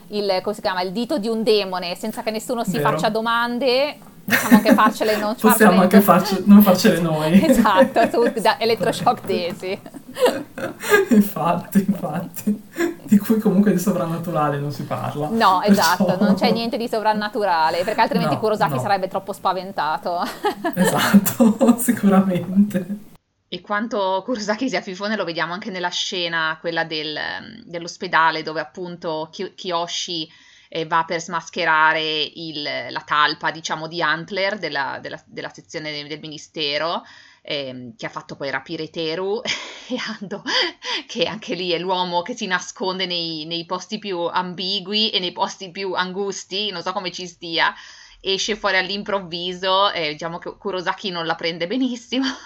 il- chiama, il dito di un demone senza che nessuno si Vero. faccia domande, possiamo anche farcele non Possiamo farcele- anche farci- non farcele noi. Esatto, su da elettroshock tesi. infatti, infatti. Di cui comunque di sovrannaturale non si parla. No, esatto, Perciò- non c'è niente di sovrannaturale, perché altrimenti No, Kurosaki no. sarebbe troppo spaventato. Esatto, sicuramente. E quanto Kurosaki sia fifone lo vediamo anche nella scena, quella del, ehm, dell'ospedale, dove appunto Ki- Kiyoshi eh, va per smascherare il- la talpa, diciamo, di Antler della, della- della sezione del, del ministero, ehm, che ha fatto poi rapire Teru, e Ando, che anche lì è l'uomo che si nasconde nei, nei posti più ambigui e nei posti più angusti, non so come ci stia, esce fuori all'improvviso, e diciamo che Kurosaki non la prende benissimo,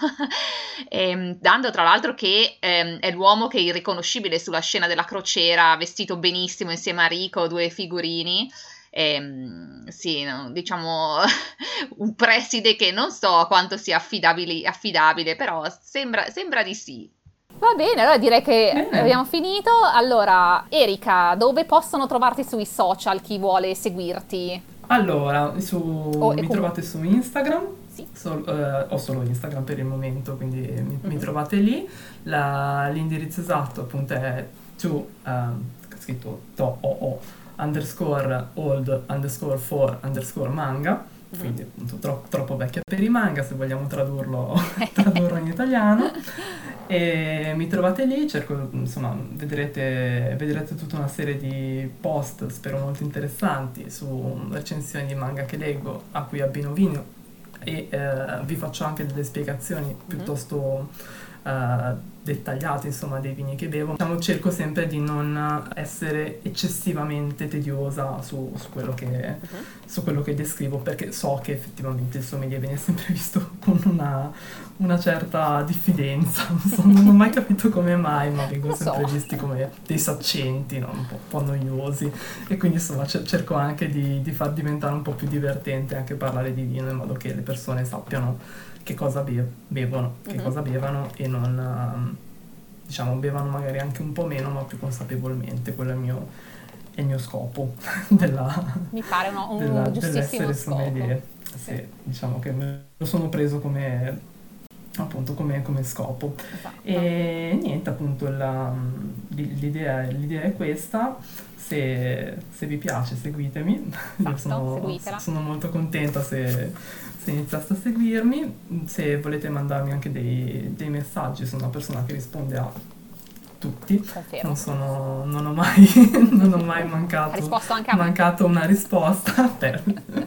Ehm, dando tra l'altro che ehm, è l'uomo che è irriconoscibile sulla scena della crociera, vestito benissimo insieme a Rico, due figurini. Ehm, sì, no, diciamo un preside che non so quanto sia affidabile, però sembra, sembra di sì. Va bene, allora direi che Bene. abbiamo finito. Allora, Erika, dove possono trovarti sui social chi vuole seguirti? Allora, su, Oh, mi com- trovate su Instagram, Sì. sol- eh, ho solo Instagram per il momento, quindi mi, mi Mhm. trovate lì. La- l'indirizzo esatto appunto è to, ehm, scritto to o o underscore old underscore for underscore manga, Mhm. quindi appunto tro- troppo vecchia per i manga se vogliamo tradurlo, tradurlo in italiano. E mi trovate lì, cerco, insomma, vedrete, vedrete tutta una serie di post, spero molto interessanti, su recensioni di manga che leggo, a cui abbino vino e eh, vi faccio anche delle spiegazioni piuttosto eh, dettagliate, insomma, dei vini che bevo. Diciamo, cerco sempre di non essere eccessivamente tediosa su, su quello che, su quello che descrivo, perché so che effettivamente il sommelier viene sempre visto con una, una certa diffidenza. Non, so, non ho mai capito come mai, ma vengono Lo so. sempre visti come dei saccenti, no? un, po', un po' noiosi. E quindi insomma cer- cerco anche di, di far diventare un po' più divertente anche parlare di vino in modo che le persone sappiano che cosa be- bevono, che Mhm. cosa bevano e non ehm, diciamo bevano magari anche un po' meno ma più consapevolmente. Quello è il mio, è il mio scopo della, Mi pare uno- un della- giustissimo dell'essere scopo. sommelier. Sì, diciamo che me lo sono preso come appunto come, come scopo. Esatto. E niente, appunto la- l'idea, l'idea è questa. Se, se vi piace, seguitemi. Io Esatto, sono, sono molto contenta se, se iniziaste a seguirmi. Se volete mandarmi anche dei, dei messaggi, sono una persona che risponde a tutti. Non, sono, non, ho mai, non ho mai mancato, mancato una risposta. Per,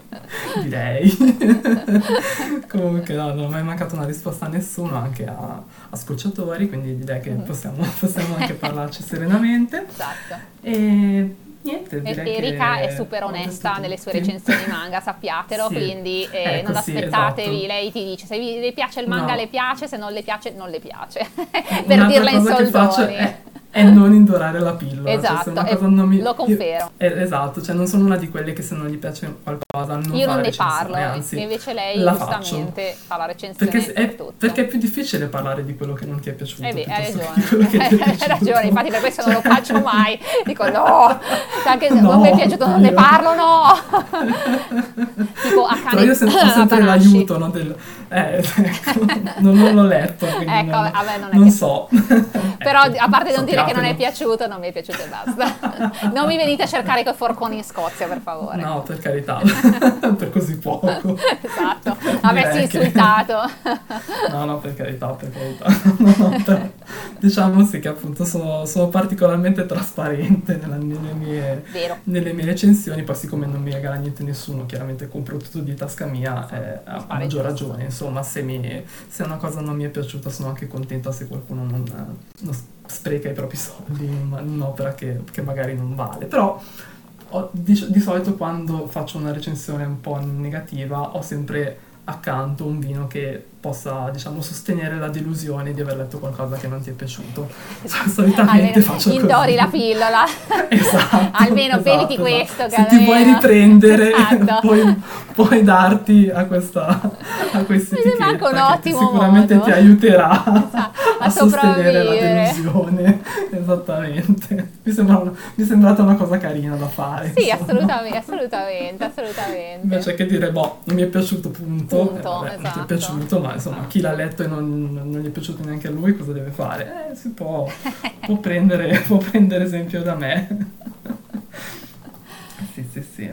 direi. Comunque no, non ho mai mancato una risposta a nessuno, anche a, a scocciatori, quindi direi che Mhm. possiamo, possiamo anche parlarci serenamente. Esatto. E niente, Erika è super onesta nelle sue recensioni manga, sappiatelo, Sì. quindi eh, Ecco, non sì, aspettatevi, esatto. lei ti dice se vi, le piace il manga No. le piace, se non le piace non le piace, per Un'altra dirla in che faccio soldoni. È, è non indorare la pillola. cioè, Esatto, e non mi- lo confermo. io- eh, esatto, cioè non sono una di quelle che se non gli piace qualcosa non Io non ne parlo, anzi, e invece lei la giustamente fa la recensione Perché per è, perché è più difficile parlare di quello che non ti è piaciuto. Eh beh, hai ragione, hai ragione, infatti per questo non lo faccio mai, dico no, Se anche se No, non mi è piaciuto non ne parlo, no. tipo a Però io cane sempre l'aiuto, no, del... Eh, ecco, non, non l'ho letto, quindi Ecco, non, me non non so. Però Ecco, a parte non dire che non è piaciuto, non mi è piaciuto e basta. Non mi venite a cercare coi forconi in Scozia, per favore. No, per carità, per così poco. Esatto, Direi che- insultato. No, no, per carità, per carità. No, no, per- diciamo sì che appunto sono, sono particolarmente trasparente nella, nelle, mie, nelle, mie, recensioni, poi siccome non mi regala niente nessuno, chiaramente compro tutto di tasca mia, eh, a maggior ragione, insomma, se, mi, se, una cosa non mi è piaciuta sono anche contenta se qualcuno non, non spreca i propri soldi in un'opera che, che magari non vale, però ho, di, di solito quando faccio una recensione un po' negativa ho sempre accanto un vino che possa diciamo sostenere la delusione di aver letto qualcosa che non ti è piaciuto esatto. solitamente Almeno faccio indori la pillola esatto almeno esatto, esatto. questo se ti vuoi riprendere esatto. puoi, puoi, darti a questa a questa etichetta ottimo sicuramente modo. ti aiuterà esatto. A, a sostenere la delusione esattamente mi, sembra mi è sembrata una cosa carina da fare sì assolutamente assolutamente assolutamente invece che dire boh non mi è piaciuto punto, punto eh, vabbè, non ti è esatto. piaciuto ma insomma, chi l'ha letto e non, non, gli è piaciuto neanche a lui, cosa deve fare? Eh, si può, può, prendere, può prendere esempio da me.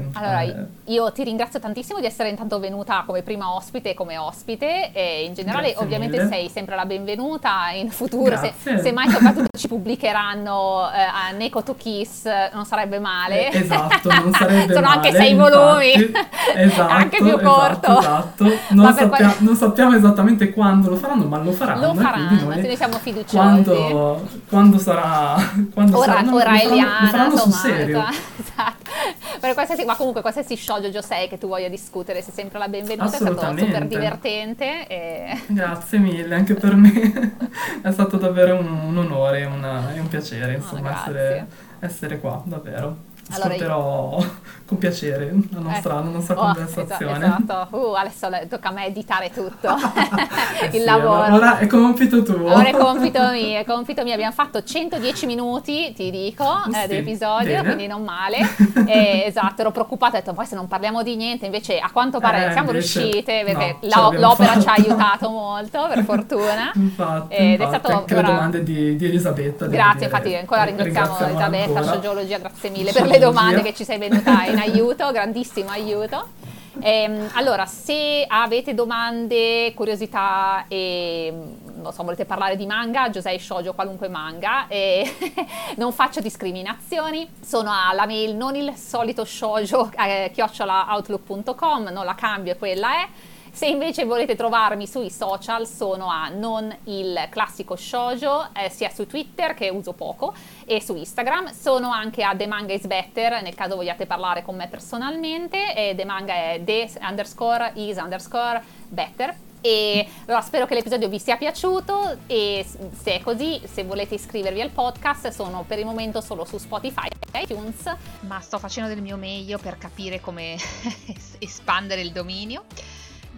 Sì. Allora, eh. io ti ringrazio tantissimo di essere intanto venuta come prima ospite e come ospite e in generale Grazie ovviamente mille. sei sempre la benvenuta in futuro, se, se, mai soprattutto ci pubblicheranno eh, a Neko to Kiss non sarebbe male. Eh, esatto, non sarebbe Sono male. anche sei volumi, esatto, anche più esatto, corto. Esatto, non, sappia- qual- non, sappiamo esattamente quando lo faranno, ma lo faranno. Lo faranno, noi, noi siamo fiduciosi. Quando, quando sarà... Quando ora, sarà, no, ora lo faranno, Eliana, lo faranno sul serio. Esatto. Per qualsiasi, ma comunque qualsiasi shoujo sei che tu voglia discutere, sei sempre la benvenuta, è stato super divertente. E... Grazie mille, anche per me è stato davvero un, un onore e un piacere insomma, oh, essere, essere qua, davvero. Ascolterò allora, con piacere la nostra, eh, la nostra oh, conversazione. Esatto, uh, adesso tocca a me editare tutto eh il sì, lavoro. Ora è compito tuo. Ora è compito mio, è compito mio. Abbiamo fatto 110 minuti, ti dico, eh, sì, dell'episodio, bene. quindi non male. e, esatto, ero preoccupata, ho detto poi se non parliamo di niente, invece a quanto pare eh, siamo invece, riuscite, perché no, la, l'opera ci ha aiutato molto, per fortuna. Infatti, Ed infatti, è stato anche ora... le domande di, di Elisabetta. Grazie, infatti ancora ringraziamo, ringraziamo Elisabetta, ancora. Sociologia, grazie mille per le domande che ci sei venuta in aiuto, grandissimo aiuto. Eh, allora, se avete domande, curiosità e non so, volete parlare di manga, Josei Shoujo qualunque manga e non faccio discriminazioni, sono alla mail non il solito shoujo eh, chiocciolaoutlook.com, non la cambio quella è se invece volete trovarmi sui social sono a non il classico shoujo, eh, sia su Twitter che uso poco e su Instagram. Sono anche a The Manga is Better nel caso vogliate parlare con me personalmente e The Manga è the underscore is underscore better. E allora spero che l'episodio vi sia piaciuto e se è così, se volete iscrivervi al podcast, sono per il momento solo su Spotify e iTunes. Ma sto facendo del mio meglio per capire come espandere il dominio.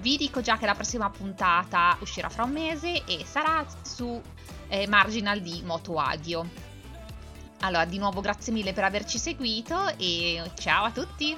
Vi dico già che la prossima puntata uscirà fra un mese e sarà su eh, Marginal di Moto Agio. Allora, di nuovo grazie mille per averci seguito e ciao a tutti!